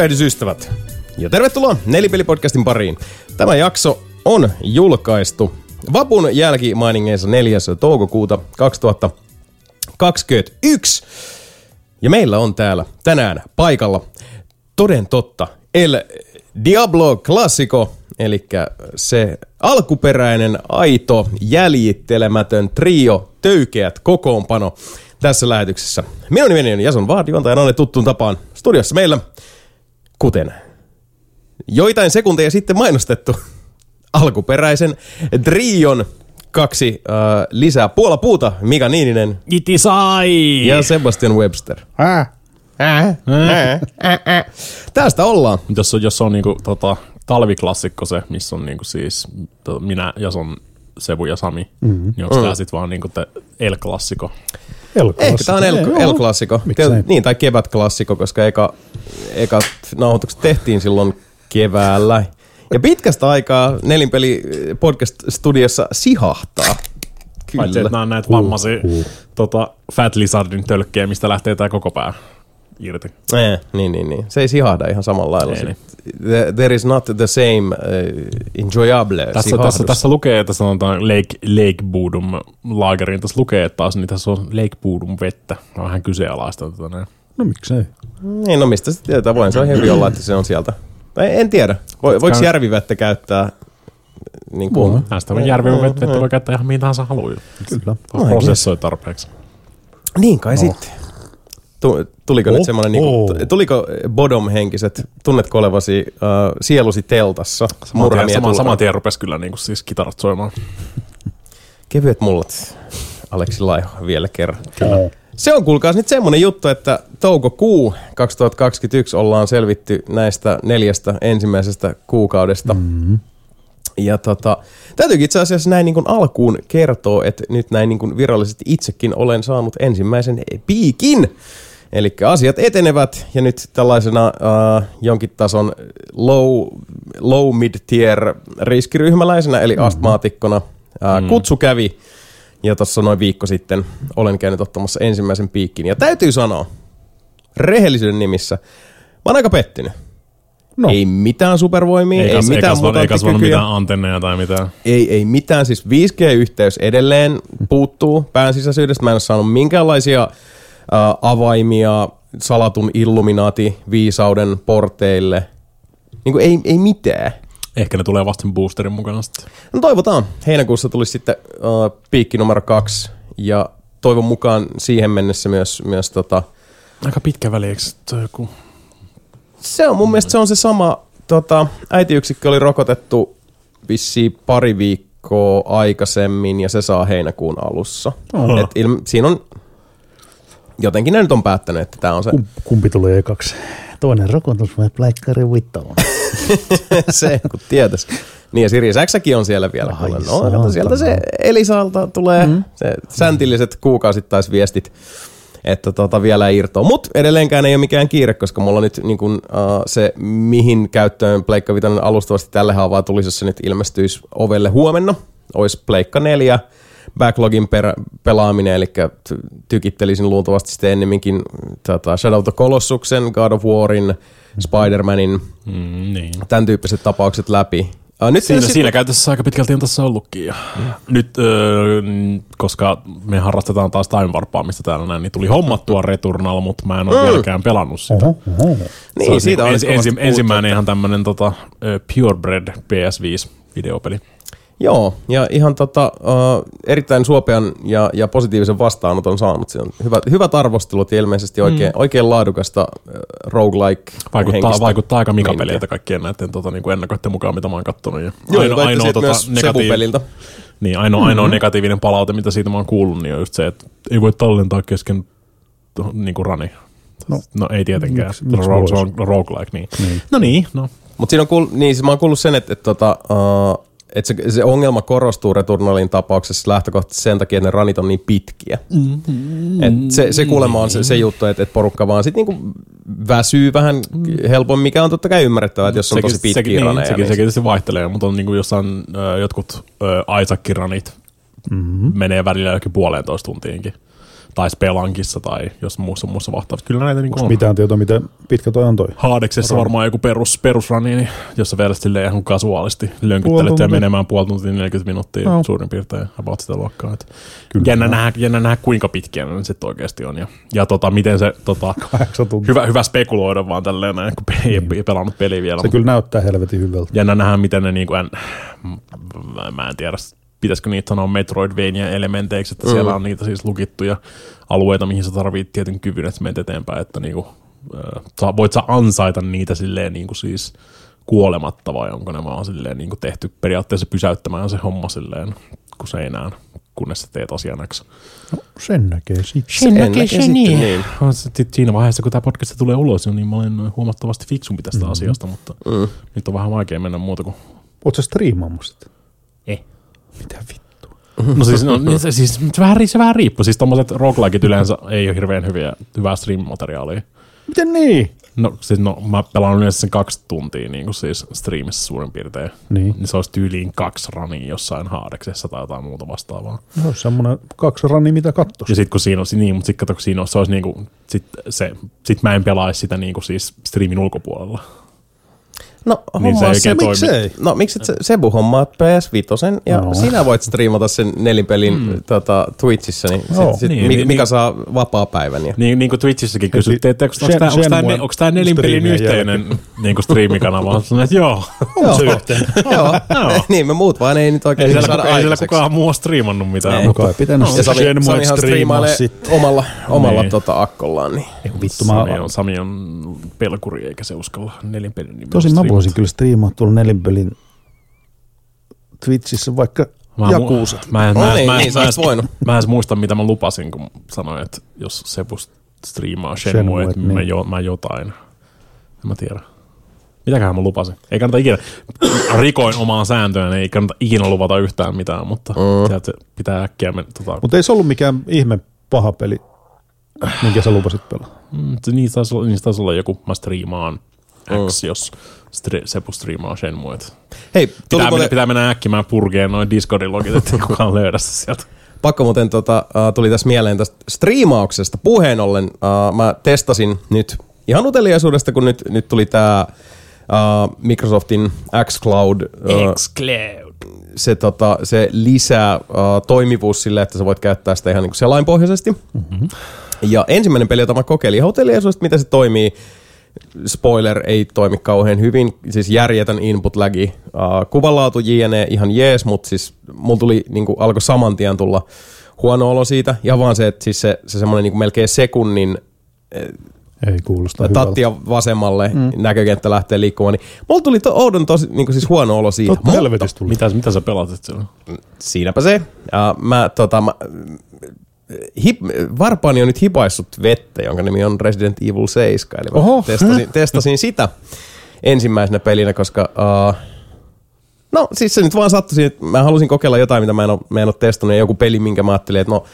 Tervehdys ystävät! Ja tervetuloa Nelipelipodcastin pariin. Tämä jakso on julkaistu Vapun jälkimainingeissa 4. toukokuuta 2021. Ja meillä on täällä tänään paikalla toden totta El Diablo Classico, eli se alkuperäinen, aito, jäljittelemätön trio, töykeät kokoonpano tässä lähetyksessä. Minun nimeni on Jason Vaad, juontajana tuttuun tapaan studiossa meillä, kuten joitain sekunteja sitten mainostettu alkuperäisen trion kaksi äh, lisää Puola Puuta, Mika Niininen Itisai! ja Sebastian Webster. Ää, Äh, äh, äh, äh. Tästä ollaan. Jos on, jos on niinku, tota, talviklassikko se, missä on niinku siis to, minä, Jason, Sebu ja Sami, mm-hmm. niin onko mm. tää sit vaan niinku te El-klassikko? Ehkä tää on El, Joo. El-klassikko. Miksei? Niin, tai kevät-klassikko, koska eka, ekat nauhoitukset tehtiin silloin keväällä. Ja pitkästä aikaa Nelinpeli podcast-studiossa sihahtaa. Paitsi, että nää on näitä vammaisia tota, Fat Lizardin tölkkejä, mistä lähtee tää koko pää irti. Eh, niin, niin, niin. Se ei sihahda ihan samalla lailla. Ei, niin. The- There is not the same uh, enjoyable Tässä, sihahdus. tässä, tässä lukee, että sanotaan Lake, Lake Boodum laageriin. Tässä lukee, että taas niin tässä on Lake Boodum vettä. On vähän kyseenalaista tätä näin. No miksei. Niin, no mistä se tietää? Voin se on hyvin olla, että se on sieltä. Tai en tiedä. Vo, voiko järvivettä käyttää niin kuin, Voi. Näistä on järvi vettä, vettä voi käyttää ihan mihin tahansa haluaa. Kyllä. Prosessoi tarpeeksi. Niin kai sitten. Tu- tuliko Oh, nyt semmoinen, niinku, oh. tuliko Bodom-henkiset, tunnetko olevasi uh, sielusi teltassa? Saman tien, saman, saman tien rupesi kyllä niinku siis kitarat soimaan. Kevyet mullat. Aleksi Laiho vielä kerran. Kyllä. Se on kuulkaas nyt semmonen juttu, että toukokuu 2021 ollaan selvitty näistä neljästä ensimmäisestä kuukaudesta. Mm-hmm. Ja tota, täytyykin itse asiassa näin niin kuin alkuun kertoa, että nyt näin niin kuin virallisesti itsekin olen saanut ensimmäisen piikin. Eli asiat etenevät ja nyt tällaisena äh, jonkin tason low, low mid-tier riskiryhmäläisenä, eli mm-hmm. astmaatikkona, äh, mm. kutsu kävi. Ja tuossa noin viikko sitten olen käynyt ottamassa ensimmäisen piikkin. Ja täytyy sanoa, rehellisyyden nimissä, mä oon aika pettynyt. No. Ei mitään supervoimia, ei, kas, ei, mitään ei kasvanut mitään antenneja tai mitään. Ei, ei mitään, siis 5G-yhteys edelleen puuttuu pään sisäisyydestä. Mä en ole saanut minkäänlaisia avaimia salatun illuminaati viisauden porteille. Niin kuin ei, ei mitään. Ehkä ne tulee vasta sen boosterin mukana sitten. No toivotaan. Heinäkuussa tulisi sitten äh, piikki numero kaksi ja toivon mukaan siihen mennessä myös, myös tota, Aika pitkä väli, eikö joku... se on mun mielestä se on se sama, tota, äitiyksikkö oli rokotettu vissiin pari viikkoa aikaisemmin ja se saa heinäkuun alussa. Oho. Et ilme, siinä on, jotenkin ne nyt on päättänyt, että tämä on se, Kum, kumpi tulee ekaksi? Toinen rokotus vai pläkkäri vittu? se, kun tietäisi. Niin ja Sirius X on siellä vielä. Ai, no, kato, sieltä se. Elisalta tulee mm. se säntilliset kuukausittaisviestit, että tota vielä irtoaa. Mutta edelleenkään ei ole mikään kiire, koska mulla on nyt niin kun, uh, se, mihin käyttöön Pleikka Vitoinen alustavasti tälle haavaa tulisi, jos se nyt ilmestyisi ovelle huomenna, olisi Pleikka 4, backlogin per, pelaaminen, eli ty- tykittelisin luultavasti sitten ennemminkin tota, Shadow of the Colossuksen, God of Warin, Spider-Manin, Mm, niin. tämän tyyppiset tapaukset läpi. Uh, nyt Siinä, sit- siinä käytössä aika pitkälti on tässä ollutkin. Ja Nyt, öö, koska me harrastetaan taas time warpaamista täällä näin, niin tuli hommattua Returnal, mutta mä en ole Mm. vieläkään pelannut sitä. Oho, oho. Niin, siitä on ensi, ensimmäinen ihan tämmönen tota, Purebred PS5 videopeli. Joo, ja ihan tota, uh, erittäin suopean ja, ja positiivisen vastaanoton saanut. Se on hyvät, hyvät arvostelut ja ilmeisesti oikein, mm. oikein laadukasta uh, roguelike Vaikuttaa, vaikuttaa aika meininkiä. mikapeleiltä kaikkien näiden tota, niin ennakoiden mukaan, mitä mä oon kattonut. Ja Joo, ainoa, ainoa tota, myös negatiiv- niin, ainoa, ainoa negatiivinen palaute, mitä siitä mä oon kuullut, niin on just se, että ei voi tallentaa kesken niin kuin rani. No, No, ei tietenkään. se on roguelike, niin. Niin. No niin, no. Mutta siinä on kuul, niin, siis mä oon kuullut sen, että, että, tota, uh, että se, se, ongelma korostuu Returnalin tapauksessa lähtökohtaisesti sen takia, että ne ranit on niin pitkiä. Mm-hmm. Et se, se kuulemma on se, se juttu, että, että porukka vaan sit niinku väsyy vähän helpommin, mikä on totta kai ymmärrettävää, että jos on tosi pitkiä sekin, raneja. niin, sekin, niin sekin tietysti vaihtelee, mutta on niinku jossain ö, jotkut ö, Isaac-ranit Mm-hmm. menee välillä jokin puolentoista tuntiinkin. Tai Spelankissa tai jos muussa muussa vastaavassa. Kyllä näitä niin on. Mitään tietoa, miten pitkä toi on toi. Haadeksessa varmaan joku perus, perusrani, niin jos sä vedät silleen ihan kasuaalisti, lönkyttelet ja menemään puoli tuntia 40 minuuttia No. suurin piirtein about sitä luokkaa. Et Kyllä. jännä, nähdä, jännä nähdä, kuinka pitkiä ne sitten oikeasti on. Ja, ja tota, miten se, tota, hyvä, hyvä spekuloida vaan tälleen näin, kun peli, ei ei pelannut peliä vielä. Se kyllä näyttää helvetin hyvältä. Jännä nähdä, miten ne niinku, en, mä, mä en tiedä, pitäisikö niitä sanoa Metroidvania elementeiksi, että siellä on niitä siis lukittuja alueita, mihin sä tarvit tietyn kyvyn, että menet eteenpäin, että niinku, äh, voit sä ansaita niitä silleen niinku siis kuolematta vai onko ne vaan silleen niinku tehty periaatteessa pysäyttämään se homma silleen kuin seinään, kunnes sä teet asian X. Sen näkee sitten. Sen näkee sitten, niin. Se sit siinä vaiheessa, kun tämä podcast tulee ulos, niin mä olen huomattavasti fiksumpi tästä mm-hmm. asiasta, mutta Mm. nyt on vähän vaikea mennä muuta kuin Oot sä striimaamassa sitä? Mitä vittu? No siis, no, niin se, siis se, vähän, se vähän riippuu. Siis tommoset roguelikeit yleensä ei ole hirveän hyviä, hyvää stream-materiaalia. Miten niin? No siis no, mä pelaan yleensä sen kaksi tuntia niin kuin siis streamissa suurin piirtein. Niin. Niin se olisi tyyliin kaksi rania jossain haadeksessa tai jotain muuta vastaavaa. Olisi semmoinen kaksi rani, mitä kattos. Ja sitten kun siinä on, niin, mutta sitten kato, kun siinä on, se olisi niinku, sit, se, sit mä en pelaisi sitä niinku siis streamin ulkopuolella. No, Niin se ei toimi. Miksei? No miksi et sä- Sebu hommaa PS5 ja No. sinä voit striimata sen nelinpelin mm. tota, Twitchissä, niin, Joo. sit, sit Niin, mi- niin, Mikä niin. saa vapaa päivän. Ja... Niin, niin kuin Twitchissäkin kysyttiin, että onko tämä onko nelinpelin yhteinen niin kuin striimikanava? Sanoin, että joo. On se yhteen. Joo, Joo. niin me muut vaan ei nyt oikein Ei siellä, saada ei siellä kukaan muu ole striimannut mitään. Ei. mutta- Kai pitänyt Ja no, Sami, Shenmue Samihan striimailee sitten. omalla, omalla Niin. tota, akkollaan. Niin. Ei vittu, mä, Sami on, Sami on pelkuri eikä se uskalla nelinpelin nimellä tosin mä. Voisin kyllä striimaa tuolla nelinpelin Twitchissä vaikka Mä Jakuusat. Mä en, No mä, en- niin, mä, en- niin, mä, voinut. en- mä en edes muista, mitä mä lupasin, kun sanoin, että jos Sebu striimaa Shenmue, että niin. mä, jo, mä jotain. En mä tiedä. Mitäköhän mä lupasin? Ei kannata ikinä, rikoin omaan sääntöön, ei kannata ikinä luvata yhtään mitään, mutta mm. sieltä pitää äkkiä mennä. Tota, Mutta ei se ollut mikään ihme paha peli, minkä sä lupasit pelaa. mm, niistä, taisi olla, niistä taisi olla joku, mä striimaan X, jos stri, Sebu striimaa Shenmue. et Hei, tuli Pitää, mennä, pitää mennä äkkimään purkeen noin Discordin logit, ettei kukaan löydä se sieltä. pakko muuten tota, uh, tuli tässä mieleen tästä striimauksesta puheen ollen. Uh, mä testasin nyt ihan uteliaisuudesta, kun nyt, nyt tuli tämä uh, Microsoftin xCloud. Uh, Xcloud. se, tota, se lisää uh, toimivuus sille, että sä voit käyttää sitä ihan niin selainpohjaisesti. Mm-hmm. Ja ensimmäinen peli, jota mä kokeilin ihan uteliaisuudesta, miten se toimii. Spoiler, ei toimi kauhean hyvin. Siis järjetön input lagi. Uh, kuvanlaatu JNE ihan jees, mutta siis mulla tuli, niin kuin, alkoi saman tien tulla huono olo siitä. Ja vaan se, että siis se, se semmoinen niin melkein sekunnin Ei kuulosta hyvältä. tattia vasemmalle, mm. näkökenttä lähtee liikkumaan, niin mulla tuli to, oudon tosi niin kuin siis huono olo siitä. Totta helvetistä tuli. Mitä, mitä sä pelasit siellä? Siinäpä se. Ja mä, tota, mä, hip, varpaani on nyt hipaissut vettä, jonka nimi on Resident Evil 7. Eli Oho. testasin, testasin sitä ensimmäisenä pelinä, koska... Uh, no siis se nyt vaan sattui että mä halusin kokeilla jotain, mitä mä en ole, mä en ole testannut. Ja joku peli, minkä mä ajattelin, että no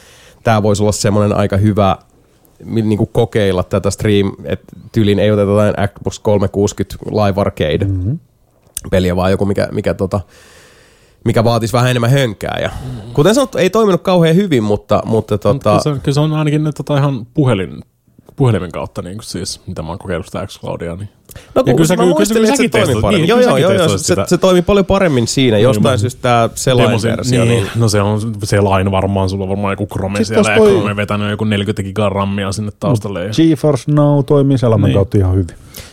tää voisi olla semmoinen aika hyvä niin kuin kokeilla tätä stream, että tyylin ei oteta jotain Xbox 360 Live Arcade mm-hmm. peliä, vaan joku, mikä, mikä tota, mikä vaatisi vähän enemmän hönkää. Ja, kuten sanottu, ei toiminut kauhean hyvin, mutta, mutta tota, Kyllä se, on- kyllä se on ainakin tota ihan puhelin, puhelimen kautta, niin kuin siis, mitä mä oon kokeillut sitä Xcloudia. Niin. No Ja kun kyllä sä- mä kyllä- muistelin, kyllä että se toimi paremmin. niin, joo, kyllä joo, joo, joo, se, sitä. se toimi paljon paremmin siinä. Jostain syystä tämä selainversio, niin, niin, no se on se line varmaan, sulla on varmaan joku Chrome Sit siellä ja toi- Chrome vetänyt joku 40 gigaa rammia sinne taustalle. Ja, GeForce Now toimii Selman Niin. kautta ihan hyvin.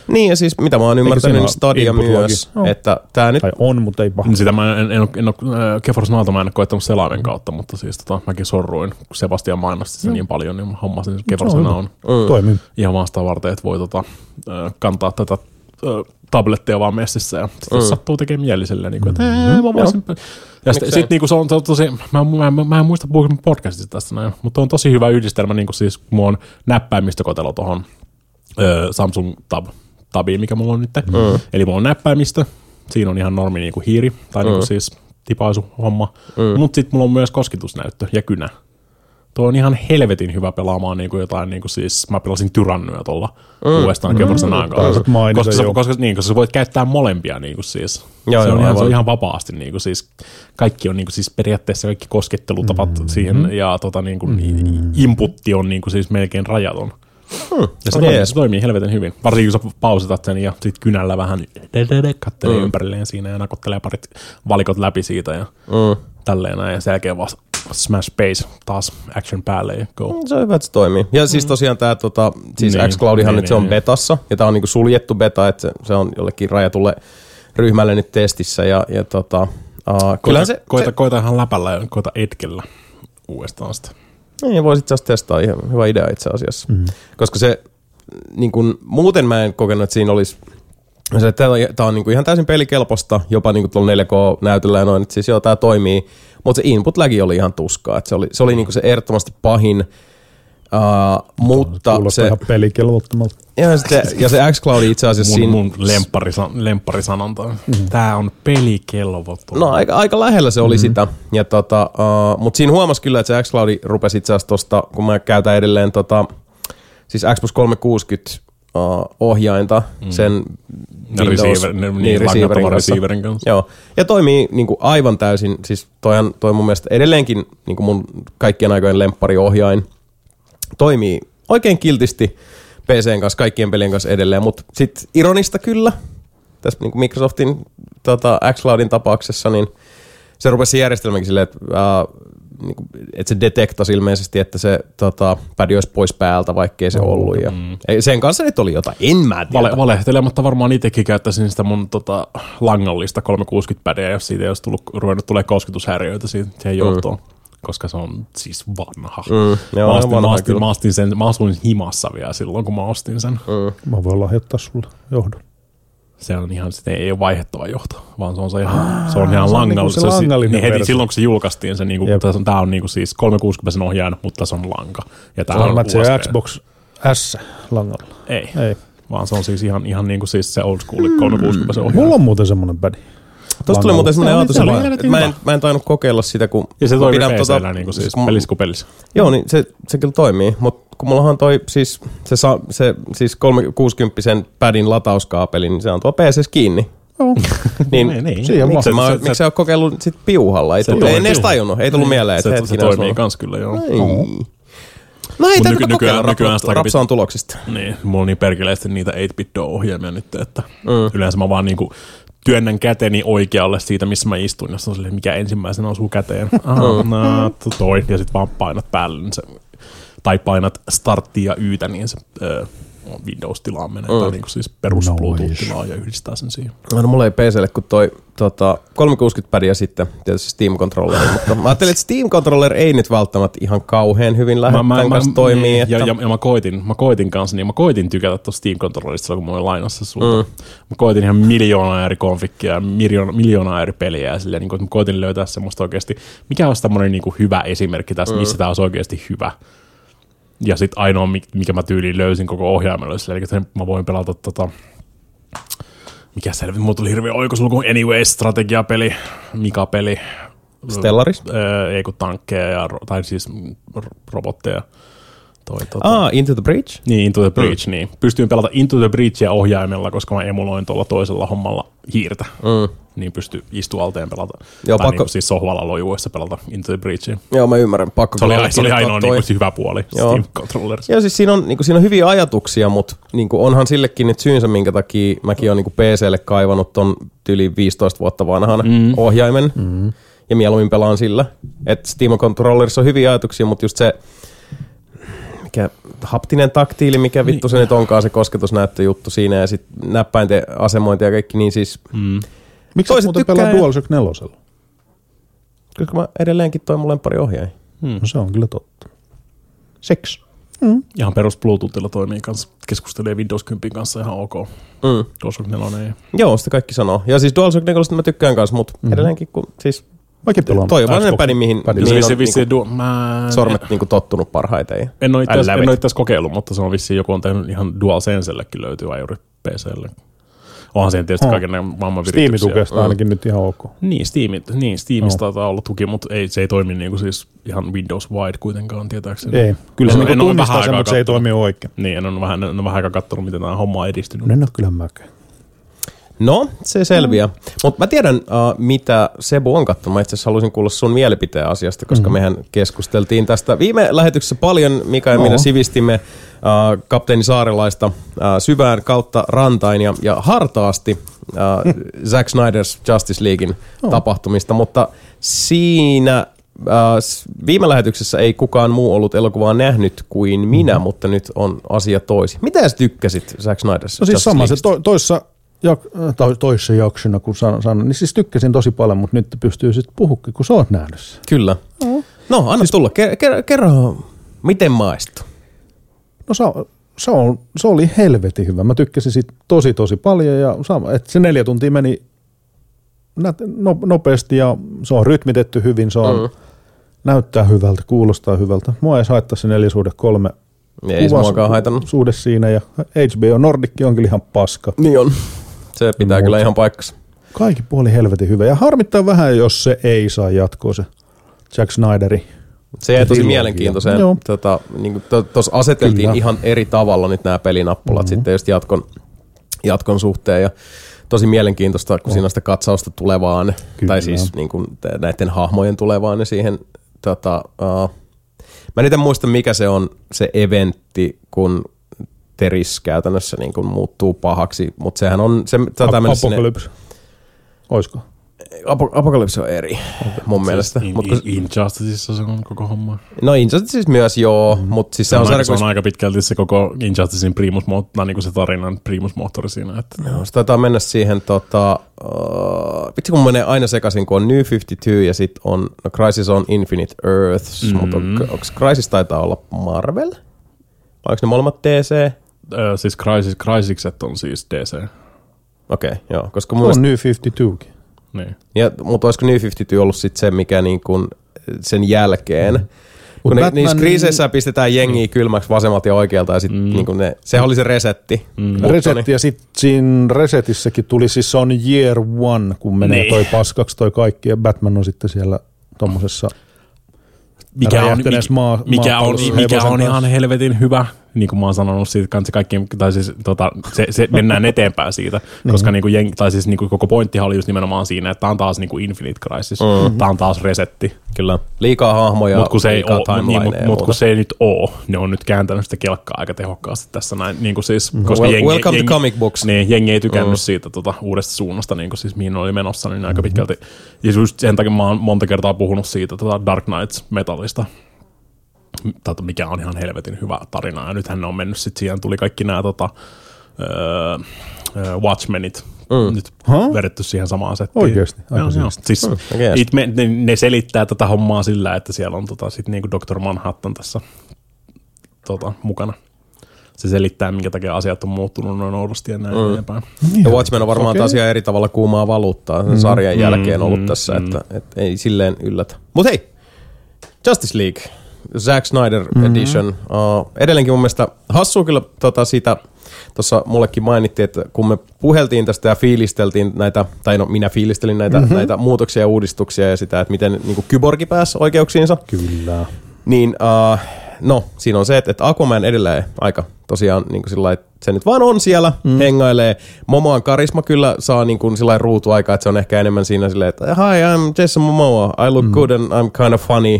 niin, ja siis mitä mä oon ymmärtänyt, niin Stadia myös, Joo. että tämä nyt Tai on, mutta ei paha. Sitä mä en, en, en, en ole, Keforce Naalta mä en ole koettanut selaimen kautta, mutta siis tota, mäkin sorruin, kun Sebastian mainosti sitä niin paljon, niin mä hommasin hyvä. on Mm. Toimii. ihan vaan sitä varten, että voi tota, ö, kantaa tätä ö, tablettia vaan messissä ja sit jos Mm. sattuu tekemään mieli silleen, niin kuin, että "Ee, mä voisin... Ja sitten sit, niin kuin se on, se on tosi, mä, mä, mä, mä en muista puhuin podcastista tästä näin, mutta on tosi hyvä yhdistelmä, niin kuin siis kun mulla on näppäimistökotelo tuohon Samsung Tab, Tabiin, mikä mulla on nyt. Mm. Eli mulla on näppäimistö, siinä on ihan normi niin kuin hiiri, tai niin kuin siis tipaisuhomma, mm. mutta sitten mulla on myös kosketusnäyttö ja kynä. Tuo on ihan helvetin hyvä pelaamaan niin kuin jotain, niin kuin siis, mä pelasin Tyrannyä tuolla mm. uudestaan mm. Taisit mainita koska, sä, koska, niin, koska sä voit käyttää molempia niin kuin siis. Joo, se, joo, on ihan, se on ihan vapaasti niin kuin siis, kaikki on niin kuin siis periaatteessa kaikki koskettelutapat mm. siihen ja tota, niin kuin, mm. inputti on niin kuin siis melkein rajaton. Hmm. Ja se, toimii, se toimii helvetin hyvin. Varsinkin kun sä pausitat sen ja sit kynällä vähän kattelee mm. ympärilleen siinä ja nakottelee parit valikot läpi siitä ja Mm. tälleen näin. Ja sen jälkeen vaan smash base taas action päälle ja go. Se on hyvä, että se toimii. Ja siis tosiaan tämä tota, siis Niin, xCloudihan niin, nyt se on niin, betassa, ja tämä on niinku suljettu beta, että se, se on jollekin rajatulle ryhmälle nyt testissä, ja, ja tota, uh, Koita, se, koita, se koita ihan läpällä ja koita etkellä uudestaan sitä. niin, voisi itse asiassa testaa, ihan hyvä idea itse asiassa. Mm. Koska se, niin kun, muuten mä en kokenut, että siinä olisi se, että tämä on niinku ihan täysin pelikelpoista, jopa niinku tuolla 4K-näytöllä ja noin, että siis joo, tämä toimii, mutta se input lagi oli ihan tuskaa, että se oli, se oli niinku se ehdottomasti pahin, uh, mutta se, ihan pelikelvottomalta. ja, sitten, ja se xCloud itse asiassa Mun, siinä, mun lempparisan, lempparisanonta. Mm-hmm. Tää on pelikelvoton. no aika, aika lähellä se oli mm-hmm. sitä, ja tota, uh, mutta siinä huomasi kyllä, että se xCloud rupesi itse asiassa tosta, kun mä käytän edelleen tota, siis Xbox 360 uh, ohjainta mm. sen Ja receiver, niin, niin langattoman receiverin kanssa. Joo, ja toimii niin kuin aivan täysin, siis toihan toi mun mielestä edelleenkin niin kuin mun kaikkien aikojen lemppariohjain toimii oikein kiltisti PCn kanssa, kaikkien pelien kanssa edelleen, mutta sitten ironista kyllä, tässä niin kuin Microsoftin tota, xCloudin tapauksessa, niin se rupesi järjestelmäkin silleen, että, ää, niin kuin, että se detektasi ilmeisesti, että se tota, pädi olisi pois päältä, vaikkei se ollut. Ja, Mm. ei, sen kanssa nyt oli jotain, en mä tiedä. Vale, valehtelematta varmaan itsekin käyttäisin sitä mun tota, langallista 360-pädiä, jos siitä ei olisi tullut, ruvennut tulee kosketushäiriöitä siihen, siihen johtoon. Koska se on siis vanha. Mm, joo, mä, on ostin, vanha mä, ostin, kyllä. mä, ostin sen, mä asuin himassa vielä silloin, kun mä ostin sen. Mm. Mä voin lahjoittaa sulle johdon. Se on ihan, se ei ole vaihdettava johto, vaan se on se ihan, se on ihan se on langalla. niinku se langallinen niin heti silloin, kun se julkaistiin, se niinku, tässä on, tää on niinku siis 360 ohjaaja, mutta se on lanka. Ja tää Se on on se. Xbox S langalla. Ei, Ei. vaan se on siis ihan, ihan niinku siis se old school 360 ohjaaja. Mulla on muuten semmonen pädi. Tuosta tuli muuten semmoinen Se ajatus, se että mä en, mä en tainnut kokeilla sitä, kun Ja se toimii pidän PCllä tota- niinku siis kun- pelissä kuin pelissä. Joo, niin se, se kyllä toimii, mutta kun mullahan toi siis, se, sa, se siis 360 padin latauskaapeli, niin se on tuo PCs kiinni. Joo. Niin, Niin, niin. Siihen miksi mä, se- miksi se- sä oot kokeillut sit piuhalla? Ei, Se tullut, en edes tajunnut, ei tullut mieleen, että se, hetkinen. se olisi toimii ollut- kans kyllä, joo. Ei. No ei nyky- kokeilla, nykyään- nykyään rapsaan, sitä aika rapsaan tuloksista. Niin, mulla on niin perkeleesti niitä 8-bit-ohjelmia nyt, että Mm. yleensä mä vaan niinku työnnän käteni oikealle siitä, missä mä istun, ja se on silleen, mikä ensimmäisenä osuu käteen. Aha, no, to- toi, ja sitten vaan painat päälle, niin se, tai painat starttia ja yytä, niin se ö, Windows-tilaan menee, Mm. tai niinku siis perus Nois. Bluetooth-tilaa ja yhdistää sen siihen. No mulla ei PClle kuin toi tota, 360 padia sitten, tietysti Steam Controller, mutta mä ajattelin, että Steam Controller ei nyt välttämättä ihan kauhean hyvin lähde tämän kanssa toimii. niin, että... ja, ja, ja, mä koitin, mä koitin kanssa, niin mä koitin tykätä tuosta Steam Controllerista silloin, kun mä olin lainassa sulta. Mm. Mä koitin ihan miljoonaa eri konfikkia ja miljoona, miljoonaa eri peliä ja silleen, niin kuin, että mä koitin löytää semmoista oikeasti, mikä olisi tämmöinen niin kuin hyvä esimerkki tästä, mm. missä tämä olisi oikeasti hyvä. Ja sitten ainoa, mi- mikä mä tyyliin löysin koko silleen, eli että mä voin pelata tota, mikä selvi, mulla tuli hirveä oikosulku, Anyways, strategiapeli, Mika-peli, Stellaris? Öö, ei kun tankkeja, ja, tai siis ro- robotteja. Toi, tota. Ah, Into the Breach? Niin, Into the Breach, mm. niin. Pystyin pelata Into the Breachia ohjaimella, koska mä emuloin tuolla toisella hommalla hiirtä. Mm. Niin pysty istualteen pelata. Joo, tai pakko- niin siis sohvalla lojuessa pelata Into the Breachia. Joo, mä ymmärrän. Pakko Se oli, se oli ainoa toi. niin kuin, hyvä puoli Joo. Steam Controllerissa. Joo, siis siinä on, niin kuin, siinä on hyviä ajatuksia, mutta niin kuin, onhan sillekin nyt syynsä, minkä takia mäkin olen niin PClle kaivannut ton yli 15 vuotta vanhan mm. ohjaimen. Mm. Ja mieluummin pelaan sillä. Että Steam Controllerissa on hyviä ajatuksia, mutta just se mikä haptinen taktiili, mikä vittu se nyt onkaan se kosketusnäyttöjuttu siinä ja sitten näppäinten asemointi ja kaikki, niin siis Mm. Miksi Toiset sä muuten tykkää pelaa ja- DualShock 4? kyllä mä edelleenkin toi mun lemppari ohjaaja. Mm. No se on kyllä totta. Seks. Ihan perus Bluetoothilla toimii kanssa. Keskustelee Windows 10 kanssa ihan ok. Mm. DualShock 4 ei. Joo, sitä kaikki sanoo. Ja siis DualShock 4 mä tykkään kanssa, mutta mm. edelleenkin kun siis Mäkin pelaan. toi on vaan pädi, mihin, Pädi. mihin Se on vissi, niinku, du- mä... sormet niinku tottunut parhaiten. En ole itse asiassa- kokeillut, mutta se on vissiin joku on tehnyt ihan DualSensellekin löytyy ajuri PClle. Onhan siihen tietysti Oh. kaiken maailman virityksiä. sitä ainakin nyt ihan ok. Niin, Steam, niin Steamissa Joo. taitaa olla tuki, mutta ei, se ei toimi niin kuin siis ihan Windows Wide kuitenkaan tietääkseni. Ei. Kyllä se niinku vähän tunnistaa sen, mutta se ei toimi oikein. Niin, en ole vähän, en ole vähän aikaa katsonut, miten tämä homma on edistynyt. No en ole kyllä mäkään. No, se selviää. Mutta mä tiedän, uh, mitä Sebu on katsonut. Mä itse asiassa haluaisin kuulla sun mielipiteen asiasta, koska mm. mehän keskusteltiin tästä viime lähetyksessä paljon. Mika ja No. minä sivistimme uh, kapteeni Saarelaista uh, syvään kautta rantain ja, ja hartaasti uh, Zack Snyder's Justice Leaguein No. tapahtumista, mutta siinä viime lähetyksessä ei kukaan muu ollut elokuvaa nähnyt kuin minä, mutta nyt on asia toisi. Mitä sä tykkäsit Zack Snyder's No Justice siis sama se to, toissa, jak- to, toissa jaksona, kun sanon, sanon, niin siis tykkäsin tosi paljon, mutta nyt pystyy sitten puhukin, kun sä oot nähnyt sen. Kyllä. No, anna siis... tulla. Ker- ker- kerro, miten maistuu? No se, on- se, on, se oli helvetin hyvä. Mä tykkäsin siitä tosi tosi paljon ja sama, että se neljä tuntia meni no, nopeasti ja se on rytmitetty hyvin, se on, Mm. näyttää hyvältä, kuulostaa hyvältä. Mua ei haittaa se neljä suhde kolme Ei se haitannut. suhde siinä ja HBO Nordicki on kyllä ihan paska. Niin on. Se pitää Mut- kyllä ihan paikkansa. Kaikki puoli helvetin hyvä ja harmittaa vähän, jos se ei saa jatkoa se Jack Snyderi. Se jäi tosi mielenkiintoiseen. Joo. Tota, niin Tuossa aseteltiin Kyllä. ihan eri tavalla nyt nämä pelinappulat mm-hmm. sitten just jatkon, jatkon suhteen. Ja tosi mielenkiintoista, kun siinä on sitä katsausta tulevaan, Kyllä. tai siis niin kuin näiden hahmojen tulevaan ja siihen tota, uh, Mä en muista, mikä se on se eventti, kun Teris käytännössä niin kuin muuttuu pahaksi, mutta sehän on, se taitaa mennä sinne, Apocalypse. Oisko? Apo- Apocalypse on eri mun mielestä. In, Mut in, kun, Injusticeissa se on koko homma. no Injustice siis myös joo, mm. mutta siis se, Se on on, aika, sarja, se on kun aika pitkälti se koko Injusticein primus, tai niin kuin se tarinan primusmoottori siinä. Että, Joo, se taitaa mennä siihen, tota, uh, vitsi kun menee aina sekaisin, kun on New 52 ja sitten on no Crisis on Infinite Earths, mm. mutta on, onko Crisis taitaa olla Marvel? Vai onko ne molemmat DC? Ö, siis Crysis, Crysikset on siis DC. Okei, okay, joo, koska mun On mielestä, New 52. Niin. ja, mutta olisiko New 52 ollut sitten se, mikä niin kuin sen jälkeen, mm. Mut kun ne, Batman- niissä kriiseissä pistetään jengiä kylmäksi vasemmalta ja oikealta ja sitten mm. niin kuin ne, se oli se resetti. Mm. Resetti ja sitten siinä resetissäkin tuli, siis se on year one, kun menee Niin. toi paskaksi toi kaikki ja Batman on sitten siellä tommosessa Mikä on, räjähtäneessä maa- mikä, on, mikä on ihan helvetin hyvä, niin kuin mä oon sanonut siitä kanssa kaikki, tai siis tota, se, se mennään eteenpäin siitä, koska niin kuin tai siis niin kuin koko pointtihan oli just nimenomaan siinä, että tää on taas niin kuin Infinite Crisis, mm. tää on taas resetti, Kyllä, liikaa hahmoja, mutta kun, se ei oo, niin, mut, mut kun se ei nyt oo, ne on nyt kääntänyt sitä kelkkaa aika tehokkaasti tässä näin, niin kuin siis, koska Well- jengi, welcome to jengi, comic books. Niin, jengi ei tykännyt mm. siitä tota, uudesta suunnasta, niin kuin siis mihin oli menossa, niin aika pitkälti, ja just sen takia mä oon monta kertaa puhunut siitä tota Dark Knights metallista, tota, mikä on ihan helvetin hyvä tarina. Ja nythän ne on mennyt sitten siihen, tuli kaikki nämä tota, öö, öö, Watchmenit mm. nyt Huh? vedetty siihen samaan settiin. Oikeesti? Aika Joo, joo. Siis, oikeesti. it, me, ne, ne, selittää tätä hommaa sillä, että siellä on tota, sit niinku Dr. Manhattan tässä tota, mukana. Se selittää, minkä takia asiat on muuttunut noin oudosti ja näin mm. eteenpäin. Ja Watchmen on varmaan okay. tosiaan eri tavalla kuumaa valuuttaa sen sarjan jälkeen ollut mm, tässä, mm. että, että ei silleen yllätä. Mutta hei, Justice League, Zack Snyder mm-hmm. Edition. Uh, edelleenkin mun mielestä hassua kyllä tota siitä, tuossa mullekin mainittiin, että kun me puheltiin tästä ja fiilisteltiin näitä, tai no minä fiilistelin näitä, mm-hmm. näitä muutoksia ja uudistuksia ja sitä, että miten niin kuin kyborgi pääsi oikeuksiinsa, Kyllä. niin uh, no, siinä on se, että, että Aquaman edelleen aika tosiaan niin kuin sillä että se nyt vaan on siellä, mm. hengailee. Momoan karisma kyllä saa niin kuin sillä ruutuaikaa, että se on ehkä enemmän siinä silleen, että hi, I'm Jason Momoa, I look mm. good and I'm kind of funny.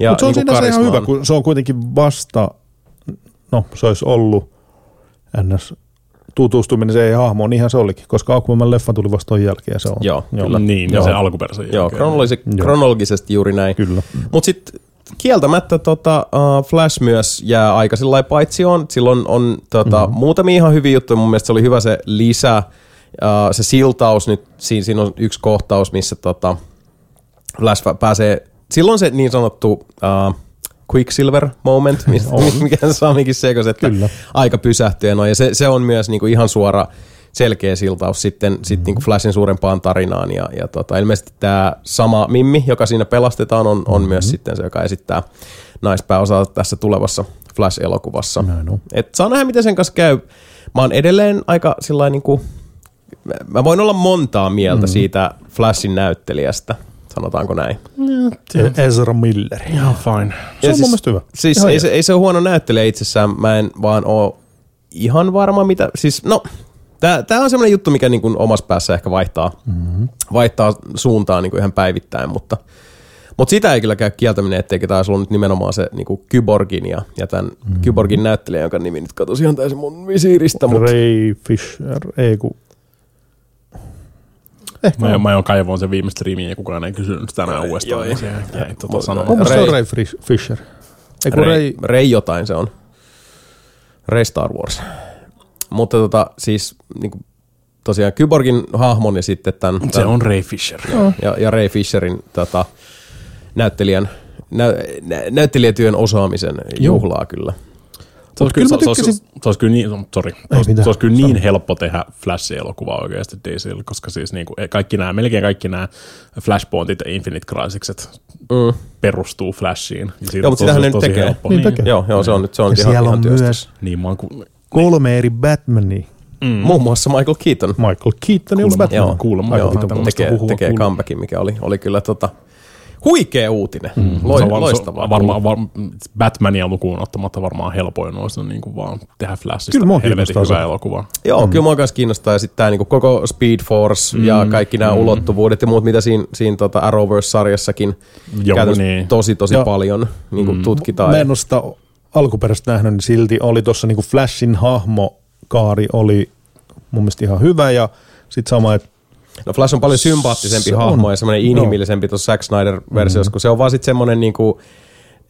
Ja Mutta se on niin siinä se ihan hyvä, kun se on kuitenkin vasta, no se olisi ollut ns. tutustuminen se ei hahmoon, niinhän se olikin, koska Aquaman leffa tuli vasta ton jälkeen ja se on. Joo, kyllä. Niin, Joo. ja se alkuperäisen Joo, jälkeen. kronologisesti, Joo. kronologisesti juuri näin. Kyllä. Mutta sitten kieltämättä tota, uh, Flash myös jää aika sillä paitsi on. Silloin on tota, mm-hmm. muutamia ihan hyviä juttuja. Mun mielestä se oli hyvä se lisä, uh, se siltaus nyt. Siinä, siinä on yksi kohtaus, missä tota, Flash pääsee, silloin se niin sanottu uh, Quicksilver moment, mistä, mikä Samikin sekos, että Kyllä. aika pysähtyy. No, ja se, se on myös niinku ihan suora selkeä siltaus sitten mm-hmm. sit niinku Flashin suurempaan tarinaan. Ja, ja tota, ilmeisesti tämä sama Mimmi, joka siinä pelastetaan, on, on mm-hmm. myös sitten se, joka esittää naispääosaa tässä tulevassa Flash-elokuvassa. Näin on. Et saa nähdä, miten sen kanssa käy. Mä oon edelleen aika sillain niinku mä voin olla montaa mieltä mm. siitä Flashin näyttelijästä, sanotaanko näin. Ezra Miller. Ihan fine. Se Ja on mun mielestä hyvä. Siis Ihan ei se, ei se ole huono näyttelijä itsessään, mä en vaan oo ihan varma mitä, siis no, tää, tää on semmoinen juttu, mikä niin kuin omassa päässä ehkä vaihtaa, mm-hmm. vaihtaa suuntaa niin kuin ihan päivittäin, mutta, mutta sitä ei kyllä käy kieltäminen, etteikö tämä olisi ollut nyt nimenomaan se niin kuin Kyborgin ja, ja tämän mm-hmm. Kyborgin näyttelijä, jonka nimi nyt katosi ihan täysin mun visiiristä, mutta Ray Fisher, ei kun... Ehkä Mä, on. mä oon kaivoon sen viimeistä riimiä ja kukaan ei kysynyt Joo, uudestaan. joo. niin se jäi tota sanoa. Mun mielestä se on Ray- Ray Fisher. Ei kun Ray, Ray... Ray jotain se on. Ray Star Wars. Mutta tota, siis niin kuin, tosiaan Kyborgin hahmon ja sitten tämän, Se tämän on Ray Fisher. ja, ja Ray Fisherin tota, näyttelijän, nä, nä, näyttelijätyön osaamisen juhlaa kyllä. Se olisi, kyllä kyllä, mä se, olisi, tykkäsin- se olisi kyllä niin, sorry, se olisi, mitään. se olisi kyllä niin helppo tehdä Flash-elokuva oikeasti DClle, koska siis niin kuin, kaikki nämä, melkein kaikki nämä Flashpointit ja Infinite Crisicset Mm. perustuu Flashiin. Ja siitä Joo, on mutta sitähän ne nyt tekee. helppo. Niin tekee. Joo, joo, se on nyt se on Ja ihan, siellä ihan on työstä. myös Niin, mä oon ku, kolme eri Batmania. mm, Muun muassa Michael Keaton. Michael Keaton on Batman. Joo, kuulemma joo, tekee, tekee comebackin, mikä oli, oli kyllä tota, huikea uutinen. Mm. se Loi, on var- loistavaa. se on Varmaan, var, Batmania lukuun ottamatta varmaan helpoin olisi niin kuin vaan tehdä Flashista Kyllä mua helvetin kiinnostaa hyvä se. elokuva. Joo, mm. kyllä mua kanssa kiinnostaa. Ja sitten tämä niinku koko Speed Force mm. ja kaikki nämä mm. ulottuvuudet ja muut, mitä siinä, siinä tota Arrowverse-sarjassakin Joo, käytännössä niin. tosi tosi Joo. paljon niinku mm. tutkitaan. Mä en ole sitä alkuperäistä nähnyt, niin silti oli tuossa niinku Flashin hahmokaari oli mun mielestä ihan hyvä ja sitten sama, että No Flash on paljon sympaattisempi Se on. hahmo ja semmoinen inhimillisempi tuossa Zack Snyder-versiossa, mm. kun se on vaan sitten semmoinen niinku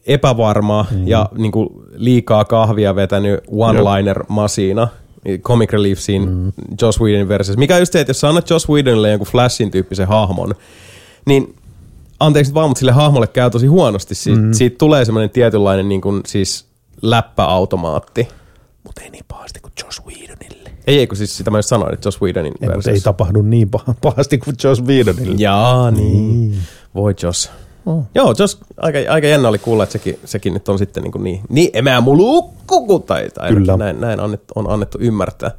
epävarma mm. ja niinku liikaa kahvia vetänyt one-liner-masiina comic relief siinä mm. Joss Whedonin versiossa. Mikä on just se, että jos sä annat Joss Whedonille jonkun Flashin tyyppisen hahmon, niin anteeksi vaan, mutta sille hahmolle käy tosi huonosti. Siitä, mm. siitä tulee semmoinen tietynlainen niin kuin, siis läppäautomaatti. mutta ei niin pahasti kuin Josh Whedonille. Ei, ei, kun siis sitä mä just sanoin, että Joss Whedonin Ei, mutta ei versiossa. tapahdu niin pah- pahasti kuin Josh Whedonille. Jaa, niin. Voi Joss. Oh. Joo, Joss, aika, aika jännä oli kuulla, että sekin, sekin nyt on sitten niin, kuin niin, niin emää mulukku, tai, tai Kyllä. näin, näin annettu, on annettu ymmärtää.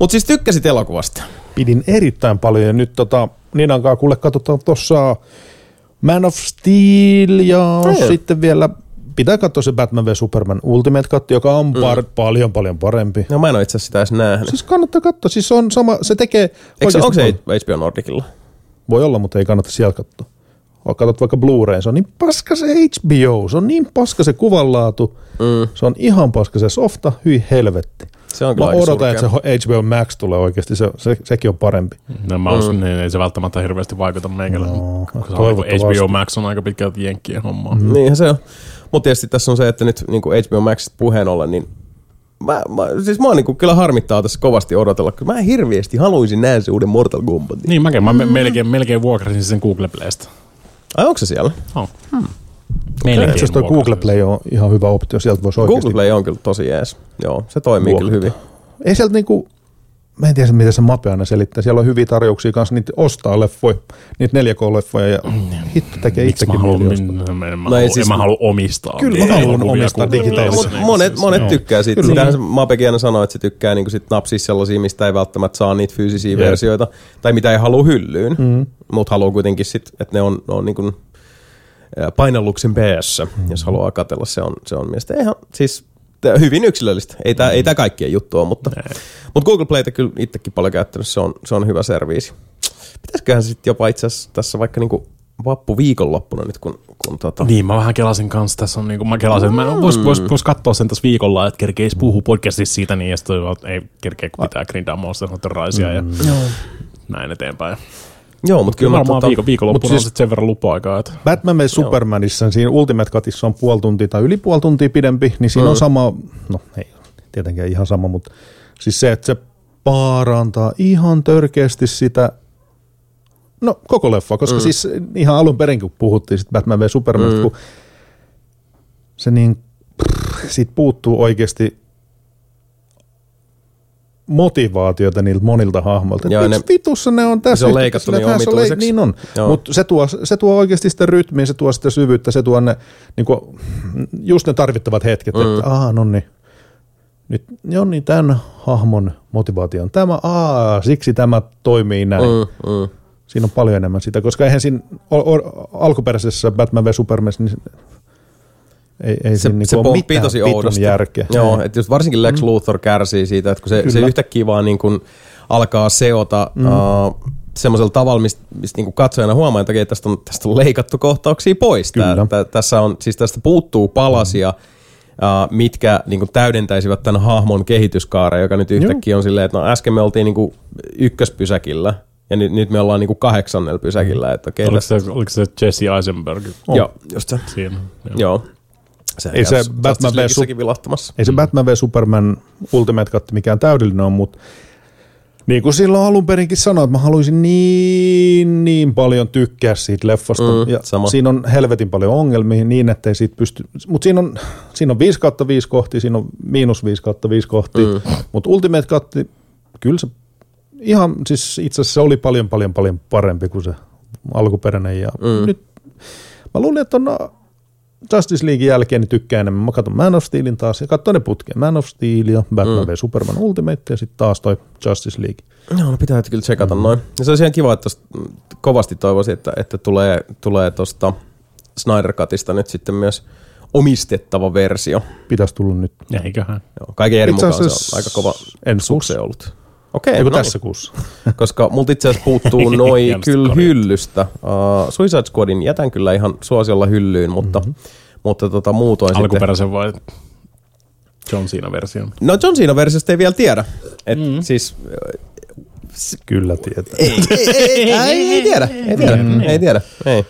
Mutta siis tykkäsit elokuvasta. Pidin erittäin paljon ja nyt tota, Niinan kanssa kuule katsotaan tuossa Man of Steel ja Ei. sitten vielä pitää katsoa se Batman v Superman Ultimate Cut, joka on par, mm. paljon paljon parempi. No mä en ole itse asiassa sitä edes nähnyt. Siis kannattaa katsoa, siis on sama, se tekee Eikö, onko se. HBO Nordicilla? Voi olla, mutta ei kannata sieltä katsoa. Katsot vaikka Blu-ray, se on niin paska se HBO, se on niin paska se kuvanlaatu, Mm. se on ihan paska se softa, hyi helvetti. Se on Mä odotan, että se HBO Max tulee oikeasti, se, se, sekin on parempi. No, mä uskon, niin ei se välttämättä hirveästi vaikuta meikälle. No, koska. HBO Max on aika pitkälti jenkkien hommaa. Mm. Niinhän se on. Mutta tietysti tässä on se, että nyt niin kuin HBO Maxista puheen ollen, niin mä, mä, siis mä oon niin kyllä harmittaa tässä kovasti odotella, kun mä hirveästi haluaisin nähdä se uuden Mortal Kombatin. Niin mäkin, mä me- melkein, melkein vuokrasin sen Google Playsta. Ai onko se siellä? Oh. Hmm. Melkein asiassa toi vuokrasin Google Play on ihan hyvä optio, sieltä voisi oikeasti. Google Play on kyllä tosi jees. Joo, se toimii Vuokrata. kyllä hyvin. Ei sieltä niinku, mä en tiedä miten se mape aina selittää, siellä on hyviä tarjouksia kanssa, niitä ostaa leffoja, niitä 4K-leffoja ja hitto tekee itsekin mieli mä, No ei haluan, siis- en mä halua omistaa. Kyllä mä haluan omistaa digitaalisesti. Monet, siis- monet joo. tykkää siitä. Kyllä. Sitähän se Mapekin aina sanoo, että se tykkää niinku sit napsia sellaisia, mistä ei välttämättä saa niitä fyysisiä Jep. versioita, tai mitä ei halua hyllyyn, Mm. mm. mutta haluaa kuitenkin sit, että ne on, ne on niinku painalluksen päässä, mm. jos haluaa katella. Se on, se on mielestäni ihan siis hyvin yksilöllistä. Ei tämä ei tää kaikkien juttu ole, mutta, Ei. mutta Google Playta kyllä itsekin paljon käyttänyt. Se on, se on hyvä serviisi. Pitäisiköhän sitten jopa itse asiassa tässä vaikka niinku vappu viikonloppuna nyt, kun, kun tota, Niin, mä vähän kelasin kanssa. Tässä on niinku, mä kelasin, että mä vois, vois, vois katsoa sen tässä viikolla, että kerkeisi puhua podcastissa siitä niin, ja sitten ei kerkeä, kun pitää grindaa Monster Hunter Risea ja näin eteenpäin. Joo, mutta Kyllä kyllä varmaan tota, viikon, viikonloppuna mut on siis- sitten sen verran lupa-aikaa, että Batman v Supermanissa, siinä Ultimate Cutissa on puoli tuntia tai yli puoli tuntia pidempi, niin siinä Mm. on sama, no ei tietenkään ihan sama, mutta siis se, että se parantaa ihan törkeästi sitä, no koko leffa, koska mm. siis ihan alun perin kun puhuttiin sit Batman v Superman, mm. kun se niin, prr, siitä puuttuu oikeasti motivaatiota niiltä monilta hahmoilta. Joo, ne- vitussa ne on tässä. se on leikattu niin on leik- omituiseksi. Niin on. Mutta se tuo, se tuo oikeasti sitä rytmiä, se tuo sitä syvyyttä, se tuo ne, niin kuin, just ne tarvittavat hetket, mm. että aha, no niin. nyt joo, niin tämän hahmon motivaatio on tämä, aa, siksi tämä toimii näin. Mm, mm. Siinä on paljon enemmän sitä, koska eihän siinä o- o- alkuperäisessä Batman v Superman, niin ei, ei Se, siinä niinku se pomppii mitään tosi oudosti. järkeä. Joo, että just varsinkin Lex Luthor kärsii siitä, että kun se, se yhtäkkiä vaan niin kuin alkaa seota mm. uh, semmoisella tavalla, mistä, mistä niin kuin katsojana huomaa, että tästä on, tästä on leikattu kohtauksia pois. Tää, tä, tässä on, siis tästä puuttuu palasia, uh, mitkä niin kuin täydentäisivät tämän hahmon kehityskaaren, joka nyt yhtäkkiä on silleen, että no äsken me oltiin niin kuin ykköspysäkillä, ja nyt, nyt me ollaan niin kuin kahdeksannella pysäkillä. Että okei, Oliko se, oliko se Jesse Eisenberg Joo, just se. siinä? Joo. Joo. Se Ei se käy Batman v vilahtamassa. Ei se Batman v Superman Ultimate Cut mikään täydellinen on, mutta niin kuin silloin alun perinkin sanoin, että mä haluaisin niin, niin paljon tykkää siitä leffasta. Mm, ja sama. siinä on helvetin paljon ongelmia niin, että ei siitä pysty... Mutta siinä on, siinä on 5 kautta 5 kohtia, siinä on miinus 5 kautta 5 kohtia. Mm. Mutta Ultimate Cut, kyllä se ihan, siis itse asiassa se oli paljon, paljon, paljon parempi kuin se alkuperäinen. Ja mm. nyt mä luulin, että on Justice Leaguein jälkeen niin tykkään enemmän. Mä katson Man of Steelin taas ja katson ne putkeen. Man of Steel ja Batman mm. v Superman Ultimate ja sitten taas toi Justice League. Joo, no pitää kyllä tsekata mm. noin. Ja se olisi ihan kiva, että tosta, kovasti toivoisin, että, että tulee, tulee tuosta Snyder Cutista nyt sitten myös omistettava versio. Pitäisi tulla nyt. Eiköhän. Joo, kaiken eri mukaan se on aika kova ensi ollut. Okei, Eiku no tässä kuussa. niin. koska multa itse asiassa puuttuu noi Hienosti kyllä korjattu. hyllystä. Uh, Suicide Squadin jätän kyllä ihan suosiolla hyllyyn, mutta, mm-hmm. mutta tota, muutoin sitten... Alkuperäisen vai John Cena-version? No John Cena versiosta ei vielä tiedä. Et mm. siis Kyllä tietää. ei, ei, ei, ei, ei tiedä, ei tiedä, mm. ei tiedä, ei.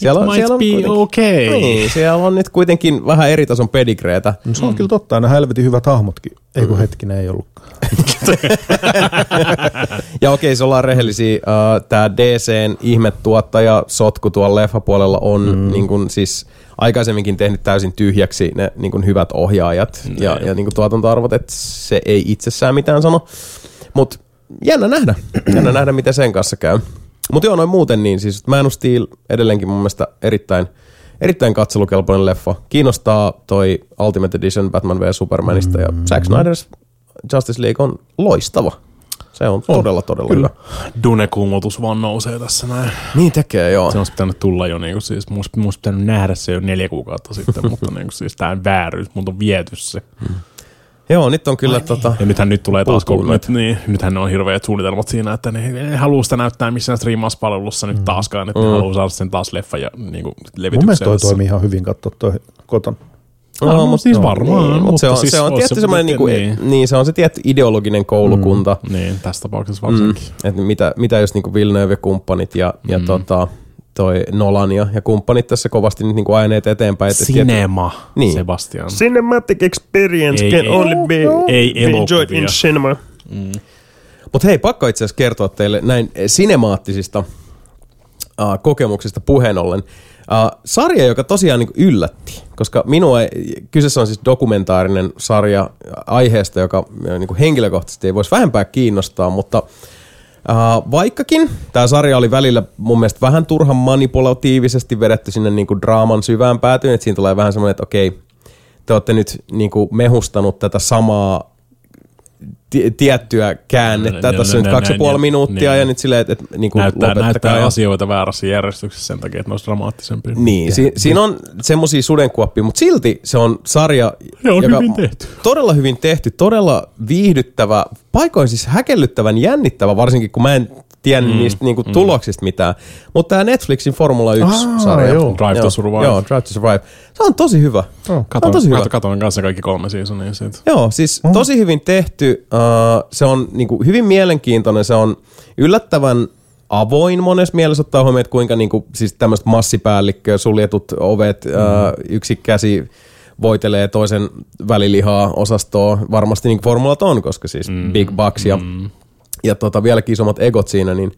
Siellä on, might siellä on be kuitenkin- okay. Niin, siellä on nyt kuitenkin vähän eri tason pedigreetä. No, se on mm. kyllä totta, aina helvetin hyvät hahmotkin. Ei Mm. kun hetkinen, ei ollutkaan. Ja okei, se ollaan rehellisiä. Uh, Tämä DCn ihmetuottaja Sotku tuolla leffapuolella on mm. niin kun, siis aikaisemminkin tehnyt täysin tyhjäksi ne niin kun, hyvät ohjaajat Niin. ja, ja niin kun, tuotantoarvot, että se ei itsessään mitään sano. Mutta jännä nähdä, jännä nähdä, miten sen kanssa käy. Mutta joo, noin muuten niin, siis Man of Steel edelleenkin mun mielestä erittäin, erittäin katselukelpoinen leffa. Kiinnostaa toi Ultimate Edition Batman v Supermanista mm. ja Zack Snyder's Justice League on loistava. Se on todella, todella kyllä. hyvä. Dune-kuumotus vaan nousee tässä näin. Niin tekee, joo. Se olisi pitänyt tulla jo, niin kuin, siis musta, musta pitänyt nähdä se jo neljä kuukautta sitten, mutta niin kuin, siis tämä vääryys, mutta on viety se. Joo, nyt on kyllä tota... Ja nythän nyt tulee taas, kun nyt, niin, nythän ne on hirveät suunnitelmat siinä, että ne ei halua sitä näyttää missään striimauspalvelussa nyt taaskaan, että mm. ne haluaa saada sen taas leffa ja niin kuin, Mun levitykseen. mielestä toi toimii ihan hyvin katsoa toi koton. No, mut- siis varmaan, Niin, mutta se on, siis se on tietty se semmoinen, niinku, niin. niin. niin, se on se tietty ideologinen koulukunta. Mm. Niin, tässä tapauksessa varsinkin. Että mitä, mitä jos niinku Villeneuve ja kumppanit ja, mm. ja tota, toi Nolan ja, ja kumppanit tässä kovasti nyt niinku aineet eteenpäin. Et, et tietty- Cinema, Niin. Sebastian. Cinematic experience Ei- can ei- only be, ei be enjoyed in cinema. Mm. Mutta hei, pakko itse asiassa kertoa teille näin sinemaattisista uh, kokemuksista puheen ollen. Uh, sarja, joka tosiaan niin yllätti, koska minua, ei- kyseessä on siis dokumentaarinen sarja aiheesta, joka niin henkilökohtaisesti ei voisi vähempää kiinnostaa, mutta Uh, vaikkakin tämä sarja oli välillä mun mielestä vähän turhan manipulatiivisesti vedetty sinne niinku draaman syvään päätyyn, että siinä tulee vähän semmoinen, että okei, te olette nyt niinku mehustanut tätä samaa ti- tiettyä käännettä. Ne- Tässä on nyt kaksi ja puoli ne- minuuttia niin. ja nyt silleen, että, että niinku Näyttää, lopettakaa. näyttää ja- asioita väärässä järjestyksessä sen takia, että ne olisi dramaattisempia. Niin, si- siinä on semmoisia sudenkuoppia, mutta silti se on sarja, Se on hyvin tehty. todella hyvin tehty, todella viihdyttävä, paikoin siis häkellyttävän jännittävä, varsinkin kun mä en tiedä mm, niistä niinku, mm. tuloksista mitään. Mutta tämä Netflixin Formula 1-sarja. Aa, joo. Drive to Survive. Joo, Drive to Survive. Se on tosi hyvä. Oh. Se on Katoin, tosi hyvä. kanssa kaikki kolme seasonia siitä. Joo, siis Oh. tosi hyvin tehty. Uh, se on niinku hyvin mielenkiintoinen. Se on yllättävän avoin monessa mielessä ottaa huomioon, että kuinka niinku, siis tämmöistä massipäällikköä, suljetut ovet, mm. uh, yksi käsi voitelee toisen välilihaa osastoa. Varmasti niin formulat on, koska siis mm. big bucks ja, mm. Ja tota, vieläkin isommat egot siinä, niin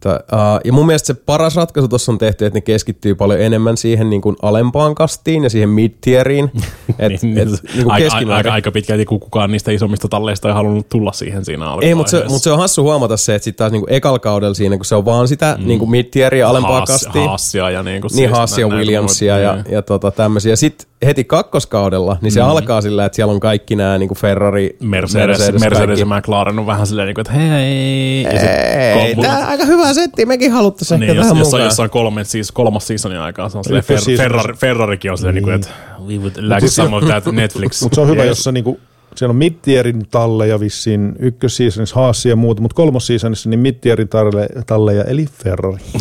Tää, uh, ja mun mielestä se paras ratkaisu tuossa on tehty, että ne keskittyy paljon enemmän siihen niin kuin alempaan kastiin ja siihen mid-tieriin. Et, Niin, et, niin, niin kuin aika, aika, aika pitkälti, kun kukaan niistä isommista talleista ei halunnut tulla siihen siinä. Ei, mutta se, mut se on hassu huomata se, että sitten taas ekal kaudella siinä, kun se on vaan sitä mm. niinku mid-tieria alempaa Haas- kastia. Haasia ja niinku Niin siis Haasia, näitä Williamsia muita, ja, niin. ja tota tämmöisiä. Sitten heti kakkoskaudella, niin se mm. alkaa sillä, että siellä on kaikki nämä niin Ferrari, Mercedes, Mercedes, Mercedes ja McLaren on vähän silleen, niin kuin, että hei. Ja sit Ei, kom- tää on aika hyvä setti, mekin haluttaisiin niin, ehkä jos, tähän jossain, mukaan. jossain kolme, siis kolmas seasonin aikaa se on silleen, Fer, Ferrari, Ferrarikin on silleen, niin. niin kuin, että we would like siis some of that Netflix. Mutta se on hyvä, Yes. jos se niinku, siellä on mittierin talleja vissiin, ykkössiisonissa Haassi ja muuta, mutta kolmossiisonissa niin mittierin talle, talleja, eli Ferrari.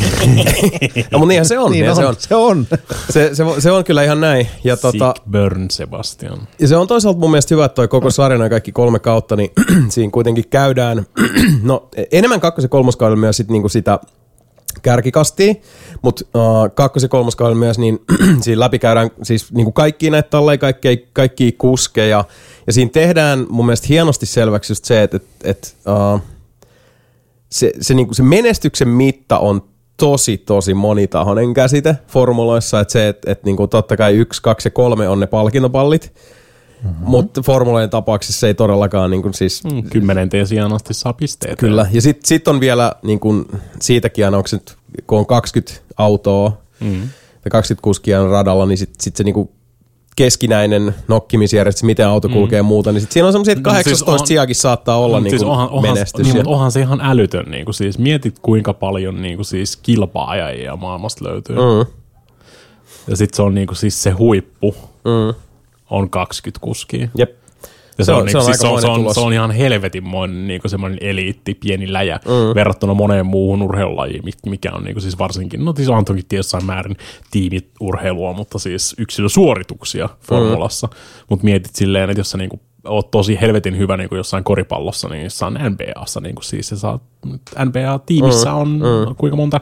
No, mutta niinhän se on, niin niin on, se on. se on. Se, se, se on kyllä ihan näin. Ja, tota, Sick burn Sebastian. ja se on toisaalta mun mielestä hyvä, että toi koko sarjana ja kaikki kolme kautta, niin siinä kuitenkin käydään, no enemmän kakkos- ja kolmoskaudella myös sit niinku sitä kärkikastia, mutta uh, kakkos- ja kolmoskaudella myös, niin siinä läpikäydään siis niinku kaikki näitä talleja, kaikki, kaikki kuskeja, ja siinä tehdään mun mielestä hienosti selväksi just se, että et, et, uh, se, se, niinku, se menestyksen mitta on tosi, tosi monitahoinen käsite formuloissa, että se, että et, niinku, totta kai yksi, kaksi ja kolme on ne palkintopallit, mm-hmm. mutta formuloiden tapauksessa se ei todellakaan niinku, siis Mm, Kymmenenteen sijaan asti saa pisteitä. Kyllä, ja sitten sit on vielä niin kun, siitäkin aina, onko nyt, kun on 20 autoa Mm. ja 20 kuskia on radalla, niin sitten sit se niin keskinäinen nokkimisjärjestys, miten auto kulkee ja muuta, niin sit siinä on semmoisia, että No, siis 18 on- sijakin saattaa olla niin siis kuin onhan, onhan, menestys. Niin, mutta onhan se ihan älytön. Niin kuin siis, mietit kuinka paljon niin kuin siis kilpaajia maailmasta löytyy. Mm. Mm, Ja sitten se on niin kuin siis se huippu mm, on 20 kuskia. jep. Ja Se on- niinku se on siis se, on, se, on, se on ihan helvetinmoinen niinku semmoinen eliitti, pieni läjä mm. verrattuna moneen muuhun urheilulajiin, mi- mikä on niinku siis varsinkin, no siis on toki jossain määrin tiimiurheilua, mutta siis yksilösuorituksia formulassa. Mm. Mutta mietit silleen, että jos sä niinku oot tosi helvetin hyvä niinku jossain koripallossa, niin jossain NBAssa, niinku siis sä saat, NBA-tiimissä on mm. kuinka monta,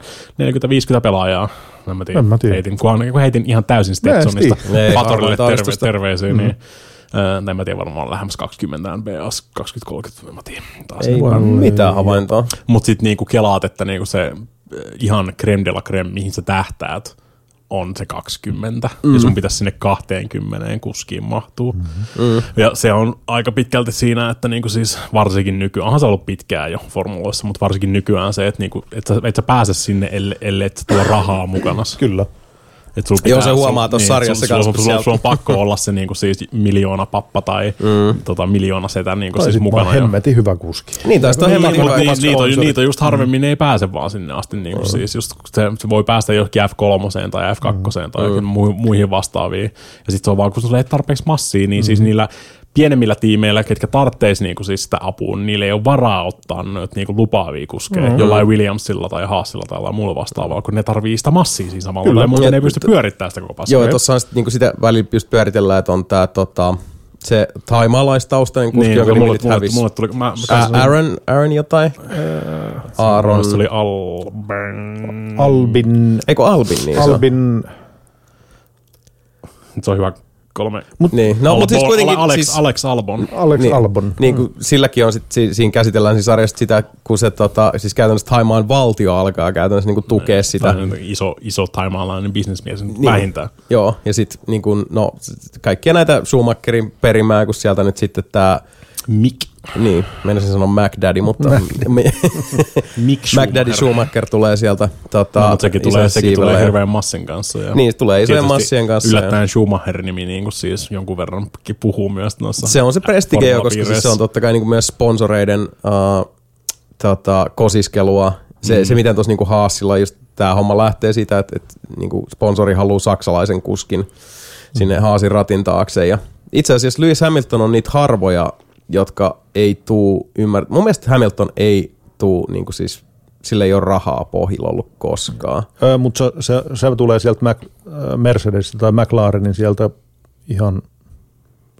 40-50 pelaajaa, en mä tiedä, En mä tiedä. heitin, kun heitin ihan täysin Stetsonista Patorille harvoin terve, terveisiä, mm-hmm. niin Äh, en mä tiedä, varmaan lähemmäs 20 NBAs, 20-30, en mä tiedä. Taas Ei Voi vaan mitään havaintoa. Mutta sitten niinku kelaat, että niinku se ihan creme de la creme, mihin sä tähtäät, on se 20. Mm. Ja sun pitäisi sinne 20 kuskiin mahtuu. Mm. Ja se on aika pitkälti siinä, että niinku siis varsinkin nykyään, onhan se ollut pitkään jo formuloissa, mutta varsinkin nykyään se, että niinku, et sä, et sä pääse sinne, ellei, ellei et sä tuo rahaa mukana. Kyllä. Et sul Joo, se huomaa tossa sul- sarjassa sul- kans, sul- kun sul- Sulla on pakko olla se niinku siis miljoona pappa tai mm. tota, miljoona setä niinku Tai siis mukana. jo. hemmetin hyvä kuski. Niin, tai sitten on Niin, hemmetin hyvä. niin, niitä, on, sponsori. niitä just harvemmin ei pääse vaan sinne asti. Niin kuin siis just, kun se, se, voi päästä johonkin F3 tai F2 tai johonkin mu, muihin vastaaviin. Ja sitten se on vaan, kun sulla ei tarpeeksi massia, niin siis niillä pienemmillä tiimeillä, ketkä tarvitseisi niinku siis sitä apua, niin niillä ei ole varaa ottaa noita niinku lupaavia kuskeja, mm-hmm. jollain Williamsilla tai Haasilla tai jollain muulla vastaavalla, kun ne tarvii sitä massia siinä samalla, Kyllä. tai muuten ei pysty t- pyörittämään sitä koko paskaa. Joo, tuossa on sit, niinku sitä välillä just pyöritellään, että on tää tota, se taimaalaistaustainen kuski, niin, jonka mulle, mulle, hävisi. mulle, tuli, mä, mä, Ä- Aaron, Aaron jotain? Aaron. se oli Alben. Albin, Eikö Albin niin se on? Albin, Se on hyvä kolme. Mut- Niin, no mutta siis kuitenkin... Alex, siis, Alex Albon. Alex niin, Albon. Niin kuin silläkin on sit, si, siinä käsitellään siinä sarjassa sitä, kun se tota, siis käytännössä Taimaan valtio alkaa käytännössä niinku tukea sitä. Tai iso, iso taimaalainen bisnesmies niin. Niin. vähintään. Joo, ja sitten niin kun, no, kaikkia näitä Schumacherin perimää, kun sieltä nyt sitten tämä, Mick. niin, menisin sanoa MacDaddy, mutta Mick MacDaddy Schumacher tulee sieltä tota, No, mutta sekin tulee, sekin tulee ja- hirveän massin kanssa. Ja Niin, tulee isojen massien kanssa. ja- Yllättäen Schumacher-nimi niin kuin siis jonkun verran puhuu myös noissa Se on se prestige, koska siis se on totta kai niin kuin myös sponsoreiden uh, tota, kosiskelua. Se, mm. se miten tuossa niin Haasilla just tämä homma lähtee siitä, että, että niin kuin sponsori haluaa saksalaisen kuskin sinne Haasin ratin taakse. Ja itse asiassa Lewis Hamilton on niitä harvoja, jotka ei tuu ymmärtää. Mun mielestä Hamilton ei tuu, niin kuin siis, sillä ei ole rahaa pohjilla ollut koskaan. Öö, mutta se, se, se, tulee sieltä Mac, Mercedesistä tai McLarenin sieltä ihan,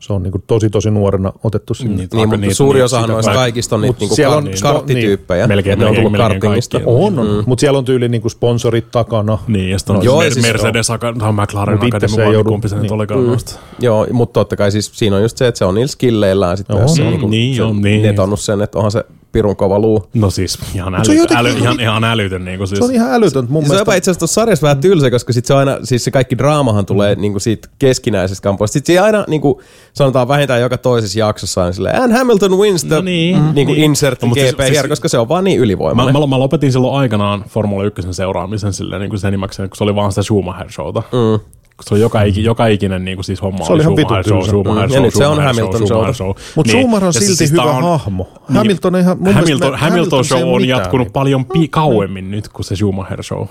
se on niinku tosi tosi nuorena otettu sinne. Niin, aika- mutta niitä- suuri sitä noista kaikista on niitä niinku siellä on- niin, karttityyppejä. Melkein- ne on tullut melkein kartingista. kaikki. On, on. Mm. mutta siellä on tyyli niinku sponsorit takana. Niin, ja sitten on Joo, Mer- siis- Mercedes, tai McLaren Mut itse Academy, se ei vai joudu- kumpi se nyt niin. olikaan noista. Joo, mutta totta kai siis siinä on just se, että se on niillä skilleillään sitten Joo. myös se, Mm, niinku, niin se on, niin. netannut sen, että onhan se pirun kova luu. No siis ihan, se on äly, jotenkin- äly, ihan, ihan älytön. Niin kuin siis. Se on ihan älytöntä mun Se on mielestä. jopa itse asiassa tuossa sarjassa vähän tylsä, koska sit se on aina, siis se kaikki draamahan tulee mm. niinku siitä keskinäisestä kampoista. Sitten siinä aina niinku, sanotaan vähintään joka toisessa jaksossa on silleen, and Hamilton wins the No niin, niinku niin. insert No, mutta GP siis- here, siis- koska se on vaan niin Mä, ylivoimainen. mä, mä, lopetin silloin aikanaan Formula 1 seuraamisen silleen, niin kuin sen enimmäkseen, kun se oli vaan sitä Schumacher-showta. Mm. Se on joka, iki, joka ikinen niin kuin siis homma. Se oli ihan Schumacher show. Schumacher Mm. Show, nyt se on Hamilton show. Schumacher show. Mutta Niin. Schumacher on se silti siis hyvä on- hahmo. Niin. Hamilton on ihan, mun Hamilton, mielestä Hamilton show on mitään. jatkunut paljon pi- kauemmin nyt kuin se Schumacher show.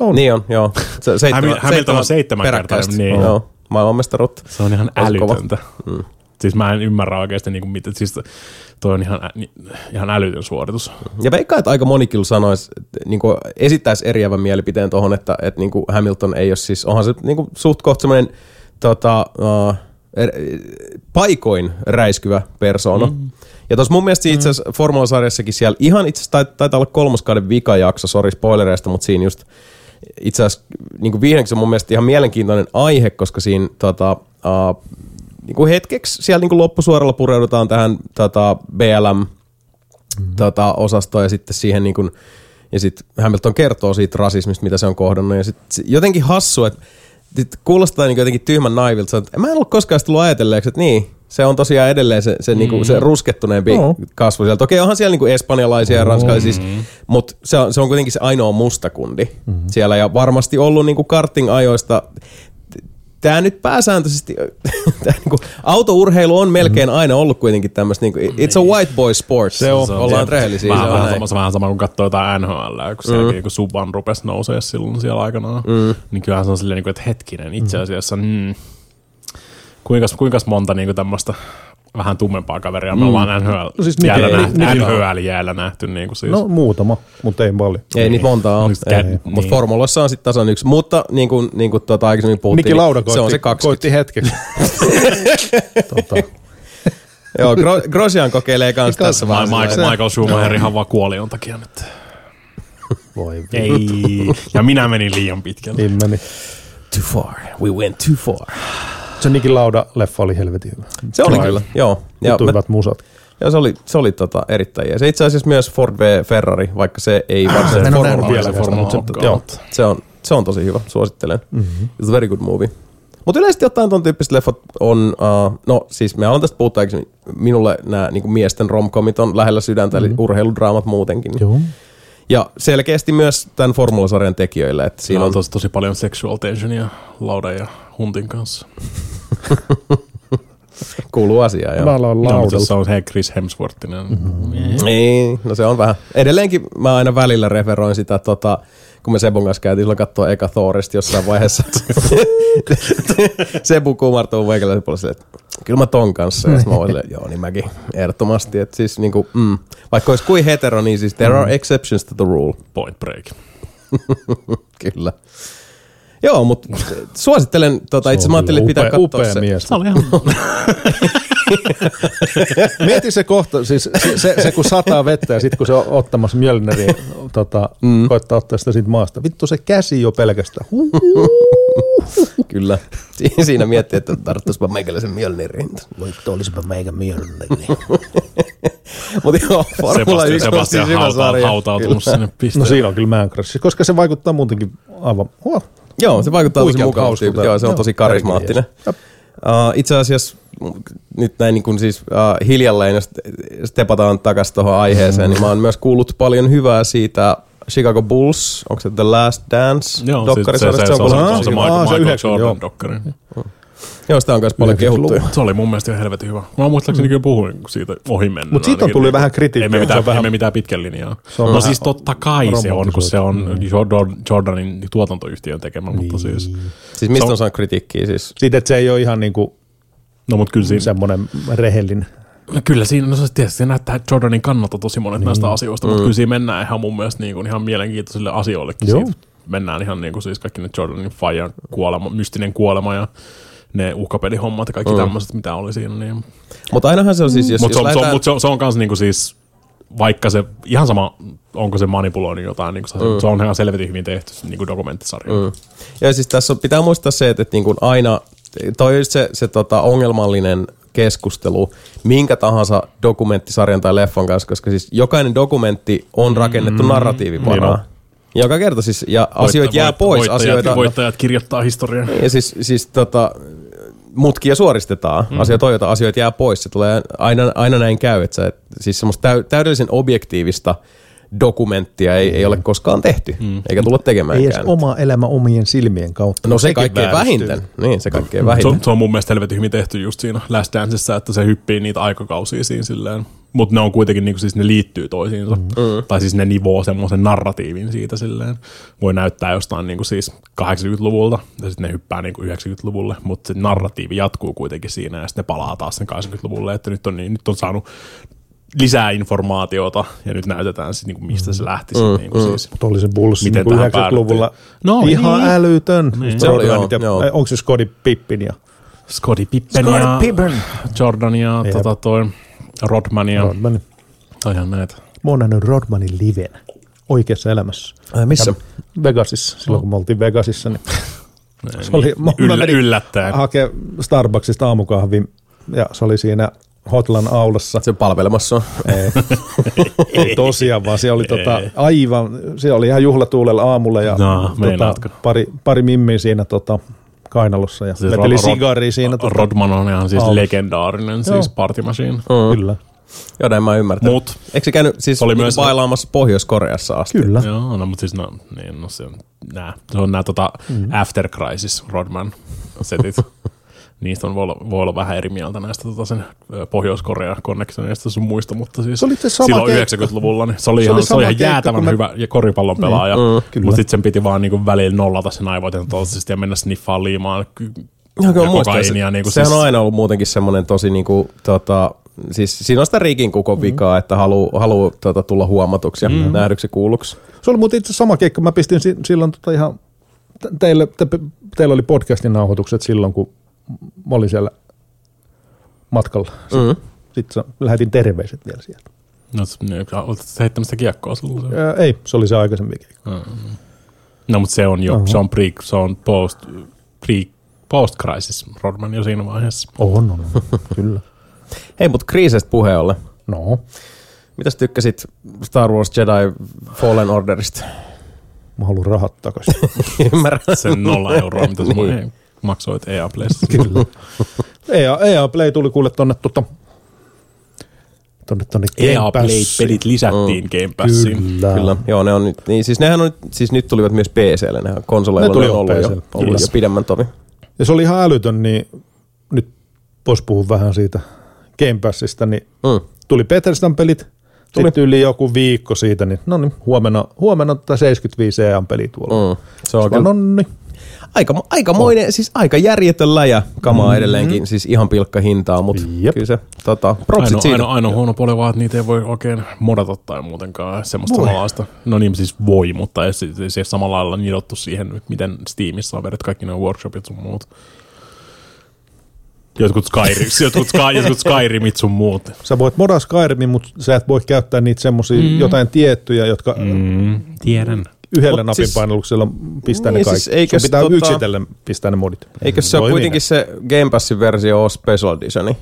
On. Niin on, joo. Se, seitsemän, Hamil- Hamilton on seitsemän kertainen, niin. Joo, maailmanmestaruutta. Se on ihan älytöntä. Mm. Siis mä en ymmärrä oikeasti, niin kuin, mitä, siis toi on ihan, ihan älytön suoritus. Ja veikkaan, että aika moni kyllä sanoisi, niin esittäisi eriävän mielipiteen tuohon, että, että niin kuin Hamilton ei ole siis, onhan se niin kuin suht kohta semmoinen tota, uh, paikoin räiskyvä persoona. Mm. Ja tuossa mun mielestä itse asiassa Formula-sarjassakin siellä ihan itse asiassa tait- taitaa olla kolmoskauden vikajakso, sori spoilereista, mutta siinä just itse asiassa niin kuin viimeksi on mun mielestä ihan mielenkiintoinen aihe, koska siinä tota, uh, niin kuin hetkeksi siellä niin kuin loppusuoralla pureudutaan tähän tota, BLM mm-hmm. tota, osastoon ja sitten siihen niin kuin, ja sitten Hamilton kertoo siitä rasismista, mitä se on kohdannut ja sitten jotenkin hassu, että sit kuulostaa niin jotenkin tyhmän naivilta, että mä en ollut koskaan tullut ajatelleeksi, että niin, se on tosiaan edelleen se, se, mm. niinku, se ruskettuneempi Oo. kasvu siellä. Toki onhan siellä niinku espanjalaisia ja ranskalaisia, siis, mutta se on, se on kuitenkin se ainoa mustakundi mm. siellä ja varmasti ollut niinku karting-ajoista Tämä nyt pääsääntöisesti, tää niinku, autourheilu on melkein aina ollut kuitenkin tämmöistä, niinku, it's a white boy sport, Se on. ollaan rehellisiä. Vähän, se on vähän, sama, vähän sama kuin katsoo jotain NHL, kun sielläkin kun Suban rupesi nousee silloin siellä aikanaan, mm. niin kyllähän se on silleen, niin kuin, että hetkinen, itse asiassa, mm, kuinka, kuinka monta niin tämmöistä vähän tummempaa kaveria me ollaan NHL, No siis jäällä, Niki- nähty, Niki- NHL jäällä nähty. Niin kuin siis. No muutama, mutta ei paljon. Ei niitä montaa ole, Oliko kä- mutta niin. formuloissa on sitten tasan yksi. Mutta niin kuin, niin kuin tota aikaisemmin puhuttiin, Lauda niin koitti, se on se 20. koitti hetkeksi. tota, Joo, Gro- Grosjean kokeilee kans Kas- tässä vähän. Michael, Michael Schumacher ihan vaan kuoli on takia nyt. voi Ei. Ja minä menin liian pitkälle. Niin meni. Too far. We went too far. Se Niki Lauda-leffa oli helvetin hyvä. Se oli kyllä, joo. Ja, mä, hyvät musat. ja se oli, se oli tota erittäin jees. Se itse asiassa myös Ford v Ferrari, vaikka se ei en varsinaisesti ole formula vielä Formula mutta joo. se on, se on tosi hyvä, suosittelen. Mm-hmm. It's a very good movie. Mutta yleisesti ottaen ton tyyppiset leffat on, uh, no siis me ollaan tästä puhuttu aikaisemmin, minulle nämä niinku miesten romcomit on lähellä sydäntä, mm-hmm. eli urheiludraamat muutenkin. Joo. Ja selkeästi myös tämän formulasarjan tekijöille, että Siinä on on tosi, tosi paljon sexual tensionia Laudan ja Huntin kanssa. kuuluu asiaa. Joo. Mä aloin No, laudalla. se on he Chris Hemsworthinen. Mm-hmm. Niin, no se on vähän. Edelleenkin mä aina välillä referoin sitä, tota, kun me Sebun kanssa käytiin silloin katsoa eka Thorista jossain vaiheessa. Sebu kumartuu meikäläisen puolella silleen, että kyllä mä ton kanssa. Ja mä silleen, joo niin mäkin ehdottomasti. Että siis niinku, mm, vaikka olisi kuin hetero, niin siis there are exceptions to the rule. Point break. Kyllä. Joo, mutta suosittelen, tota, itse Se mä ajattelin, että pitää upea, katsoa upea se. mies. Se oli ihan... Mieti se kohta, siis se, se, se kun sataa vettä ja sitten kun se on ottamassa Mjölneriä, tota, mm. koittaa ottaa sitä siitä maasta. Vittu se käsi jo pelkästään. Kyllä. Si- Siinä miettii, että tarttuisipa meikäläisen Mjölniriin. Voi olisipa meikä Mjölneri. Mutta joo, Formula 1 Sebastian, on siis hyvä sarja. hautautunut Kyllä. sinne No pisteelle. siinä on kyllä Man Crush, koska se vaikuttaa muutenkin aivan... Huh. Joo, se vaikuttaa tosi mukavalta tyypiltä. Joo, se on Joo, tosi karismaattinen. Uh, itse asiassa mm, nyt näin niin kuin siis uh, hiljalleen, jos stepataan takaisin tuohon aiheeseen, niin mä oon myös kuullut paljon hyvää siitä Chicago Bulls, onko se The Last Dance Joo, siis se, se, dokkarisarjasta? se, se, on, se, on se Michael, se Jordan joo. dokkari. Joo, sitä on myös paljon 90-luvun. kehuttu. Se oli mun mielestä ihan helvetin hyvä. Mä muistaakseni kyllä puhuin siitä ohi mennä. Mut siitä on tullut vähän kritiikkiä, Ei me se mitään, on vähän- mitään pitkän linjaa. Se on no vähän siis totta kai se on, kun se on. Jordan, Jordanin tuotantoyhtiön tekemä, mutta siis... Siis mistä Se on- on saanut kritiikkiä siis? Siitä, että se ei ole ihan niinku No mut kyllä siinä, semmoinen rehellinen. No kyllä siinä, no se tietysti se näyttää Jordanin kannalta tosi monet niin. näistä asioista, mutta kyllä siinä mennään ihan mun mielestä niin kuin ihan mielenkiintoisille asioillekin. Joo. Siitä mennään ihan niin kuin siis kaikki ne Jordanin fajan kuolema, mystinen kuolema ja ne uhkapelihommat ja kaikki mm. tämmöiset, mitä oli siinä. Niin. Mutta ainahan se on siis, jos, Mutta se, on- se, on- lähdetään- mut se, on- se on kans niinku siis, vaikka se, ihan sama, onko se manipuloinut jotain, niinku se, mm. se on ihan selvetin hyvin tehty se niinku dokumenttisarja. Mm. Ja siis tässä on, pitää muistaa se, että, että niin kuin aina, toi se, se tota ongelmallinen keskustelu minkä tahansa dokumenttisarjan tai leffan kanssa, koska siis jokainen dokumentti on rakennettu mm, narratiivin niin on. Joka kerta siis, ja asioita jää pois. Voittajat, asioita, voittajat kirjoittaa historiaa. ja siis, siis tota, mutkia suoristetaan, mm. asioita, toivota, asioita jää pois. Se tulee aina, aina näin käy, että sä, et, siis semmoista täy, täydellisen objektiivista dokumenttia ei, ei ole koskaan tehty, mm. eikä tulla Ei tekemäänkään. edes oma elämä omien silmien kautta. No se kaikkein vähiten. Niin, se kaikkein Se vähiten. on, se on mun mielestä helvetin hyvin tehty just siinä Last Danceissa, että se hyppii niitä aikakausia siinä silleen. Mutta ne on kuitenkin, niinku, siis ne liittyy toisiinsa. Mm. Tai siis ne nivoo semmoisen narratiivin siitä silleen. Voi näyttää jostain niinku siis 80-luvulta ja sitten ne hyppää niinku 90-luvulle, mutta se narratiivi jatkuu kuitenkin siinä ja sitten ne palaa taas sen 80-luvulle, että nyt on, niin, nyt on saanut lisää informaatiota ja nyt näytetään siis niinku, mistä se lähti. Mm. Niinku, siis. Mutta oli se Bulls Miten niin tähän 90-luvulla No ihan niin. älytön. Niin. Se oli, joo, ja, joo. Onko se Scottie Pippen ja Scottie Pippen Scottie ja Pippen. Jordan ja Jep. tota, toi Rodman ja Rodman? ihan näitä. Mä oon nähnyt Rodmanin liven oikeassa elämässä. Ai, missä? Vegasissa, silloin kun me oltiin Vegasissa, niin se oli, mä, mä menin yllättäen. hakea Starbucksista aamukahvin ja se oli siinä Hotlan aulassa. Se palvelemassa. Ei, ei tosiaan, vaan se oli tota, aivan, se oli ihan juhlatuulella aamulla ja No, tota, pari, pari mimmiä siinä tota, kainalossa ja Siis veteli sigaria siinä. Tota, Rodman on ihan siis Aulassa. legendaarinen siis party machine. Mm. Kyllä, Joo, näin mä ymmärtänyt. Mut. Eikö se käynyt siis Oli niinku myös- bailaamassa Pohjois-Koreassa asti? kyllä. Joo, no mutta siis no, niin, no se on nää. Se on nää tota Mm. After Crisis Rodman setit. Niistä on, voi, olla, voi olla vähän eri mieltä näistä tota sen ö, Pohjois-Korea connectionista sun muista, mutta siis Se oli se sama silloin keikka. 90-luvulla niin se oli, Se ihan, oli se oli ihan jäätävän mä- hyvä ja koripallon pelaaja, kyllä. mutta sitten sen piti vaan niinku välillä nollata sen aivot ja ja mennä sniffaan liimaan ky- ja kokaiinia. se, Niinku sehän siis, on aina ollut muutenkin semmoinen tosi niinku, tota, siis siinä on sitä riikin kukon vikaa, että haluu, haluu tota, tulla huomatuksi ja mm. nähdyksi ja kuulluksi. Se oli muuten itse sama keikka. Mä pistin si- silloin tota ihan, te- teille, te, teillä oli podcastin nauhoitukset silloin, kun mä olin siellä matkalla. Mm. Sitten lähetin terveiset vielä sieltä. no, niin, oletko sä heittänyt sitä kiekkoa silloin? Ää, ei, se oli se aikaisempi keikka. No, mutta se on jo, Oho. se on, pre, se on post, pre, post-crisis Rodman jo siinä vaiheessa. On, on, on. kyllä. Hei, mutta kriiseistä puheen ollen. No, Mitäs tykkäsit Star Wars Jedi Fallen Orderista? mä haluan rahat takaisin. Ymmärrän. Sen nolla euroa, mitä sä Niin. Maksoit EA Playssa. Kyllä. EA, EA Play tuli kuule tonne, tota, tonne, tonne EA Passiin. Play-pelit lisättiin Game Passiin. Kyllä. Kyllä, joo, ne on nyt, niin siis nehän on nyt, siis nyt tulivat myös PClle, nehän konsoleilla Ne tuli ne on jo ollut, jo, ollut kyllä. jo pidemmän tovi. Ja se oli ihan älytön, niin nyt vois puhua vähän siitä Game Passista, niin Mm. tuli Bethesdan pelit, Tuli. sitten yli joku viikko siitä, niin no niin, huomenna, huomenna tätä 75 EAN peli tuolla. Mm. Se on Mm. kyllä aika, aikamoinen, oh. siis aika järjetön läjä kamaa mm-hmm. edelleenkin, siis ihan pilkka hintaa, mutta Jep. kyllä se, tota, propsit Ainoa, siitä. ainoa, ainoa huono puoli vaan, että niitä ei voi oikein modata tai muutenkaan semmoista Voi. samanlaista. No niin, siis voi, mutta ei se, se, samalla lailla nidottu siihen, miten Steamissa on vedetty kaikki nuo workshopit sun muut. Jotkut, Skyrim, jotkut, Sky, jotkut Skyrimit sun muut. sä voit modaa Skyrimin, mutta sä et voi käyttää niitä semmosia mm. jotain tiettyjä, jotka mm. Mm, tiedän. Yhdellä Mut napin siis- paineluksella pistää Niin ne kaikki. siis eikös Sun pitää tota- yksitellen pistää ne modit. Eikö se ole kuitenkin se Game Passin versio on Special Editioni,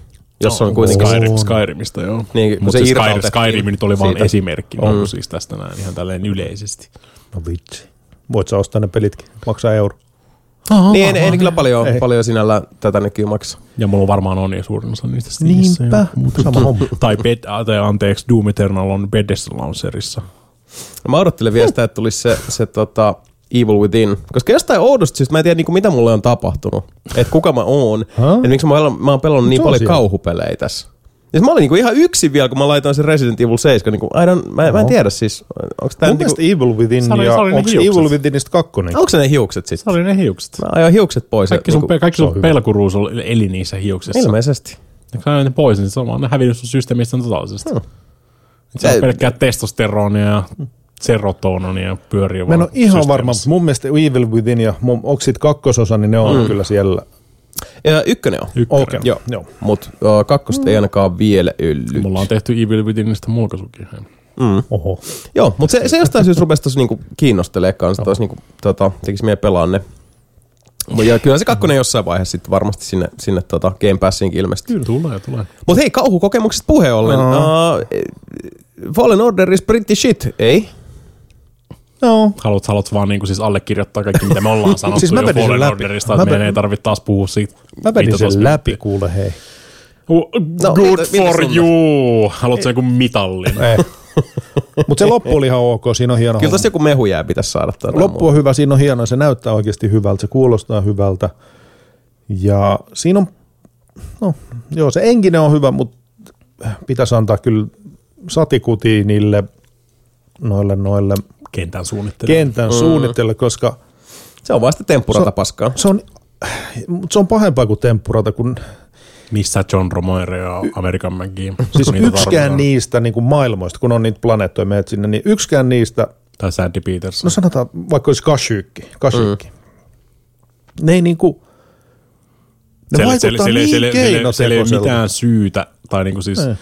jossa on kuitenkin... Skyrim, On. Skyrimistä, joo. Niin, Mutta se se Skyrim, irtautettiin Skyrim nyt oli vain esimerkki, Mm. on siis tästä näin ihan tälleen yleisesti. No vitsi. Voit sä ostaa ne pelitkin, maksaa euro. Niin, ei, ei ne kyllä paljon, Ei. paljon sinällä tätä nykyään maksa. Ja mulla varmaan on jo suurin osa niistä Steamissa. Niinpä, sama homma. tai, bed, tai anteeksi, Doom Eternal on Bethesda Launcherissa. Mä odottelen vielä sitä, että tulisi se, se tota, Evil Within. Koska jostain oudosta syystä mä en tiedä, niin kuin, mitä mulle on tapahtunut. Että kuka mä oon. Huh? Että miksi mä, oon- mä oon pelannut niin Se on paljon siellä. kauhupelejä tässä. Ja mä olin niinku ihan yksin vielä, kun mä laitoin sen Resident Evil 7. Niinku, I don't, mä, mä en tiedä siis, onko tää Mun niinku, mielestä Evil Within Se oli- ja se oli ne onko hiukset. Evil Withinistä kakkonen? onko se ne hiukset Se sitten? oli ne hiukset. Mä ajoin hiukset pois. Kaikki sun, niinku, kaikki se sun pelkuruus oli- eli niissä hiuksissa. ilmeisesti. Ja kun sä ne pois, niin se on vaan ne hävinnyt sun systeemistä totaalisesti. Hmm. Se on pelkkää testosteronia ja serotononia pyörii Mä en ole ihan varma, mutta mun mielestä Evil Within ja mun, onko siitä kakkososa, niin ne on mm. kyllä siellä. Ja ykkönen on. Ykkönen. Okei, Joo. joo. Mut uh, kakkosta ei ainakaan vielä yllyt. Mulla on tehty Evil Withinistä mulkaisukin. Mm. Oho. Joo, mutta se, se jostain syystä rupesi tosi niinku kiinnostelee kanssa, että olisi niinku, tota, tekisi mieli pelaa ne. Mut Ja kyllä se kakkonen jossain vaiheessa sitten varmasti sinne, sinne tota Game Passiinkin ilmestyy. Kyllä tulee, tulee. Mutta hei, kauhukokemuksesta puheen ollen. No. Uh, Fallen Order is pretty shit, ei? No, Haluat, haluat vaan niinku siis allekirjoittaa kaikki, mitä me ollaan sanottu Siis mä jo Fallen läpi. Orderista, Mä että meidän ei tarvitse taas puhua siitä. mä vedin 15 sen läpi, kuule hei. No, Good miltä for you! Haluatko joku mitallin? Ei. Mutta se loppu oli ihan ok, siinä on hieno Kyllä tossa joku mehujää pitäisi saada. Loppu on hyvä, siinä on hieno, se näyttää oikeasti hyvältä, se kuulostaa hyvältä. Ja siinä on, no joo, se enkinen on hyvä, mutta pitäisi antaa kyllä satikutia niille noille, noille Kentän suunnittelu. kentän mm. suunnitteille, koska muuta. Se on vaan sitä temppurata Se- paskaa. se on, mut se on pahempaa kuin temppurata, kun Missä John Romero ja American McGee. siis yksikään tarvitaan. niistä niin kuin maailmoista, kun on niitä planeettoja menet sinne, niin yksikään niistä, Tai Sandy Peters. no sanotaan vaikka olisi Kashyykki, Kashyykki. Mm. ne ei niinku, ne vaikuttaa niin siellä, siellä ei ole mitään syytä, tai niinku siis, Ei. eh,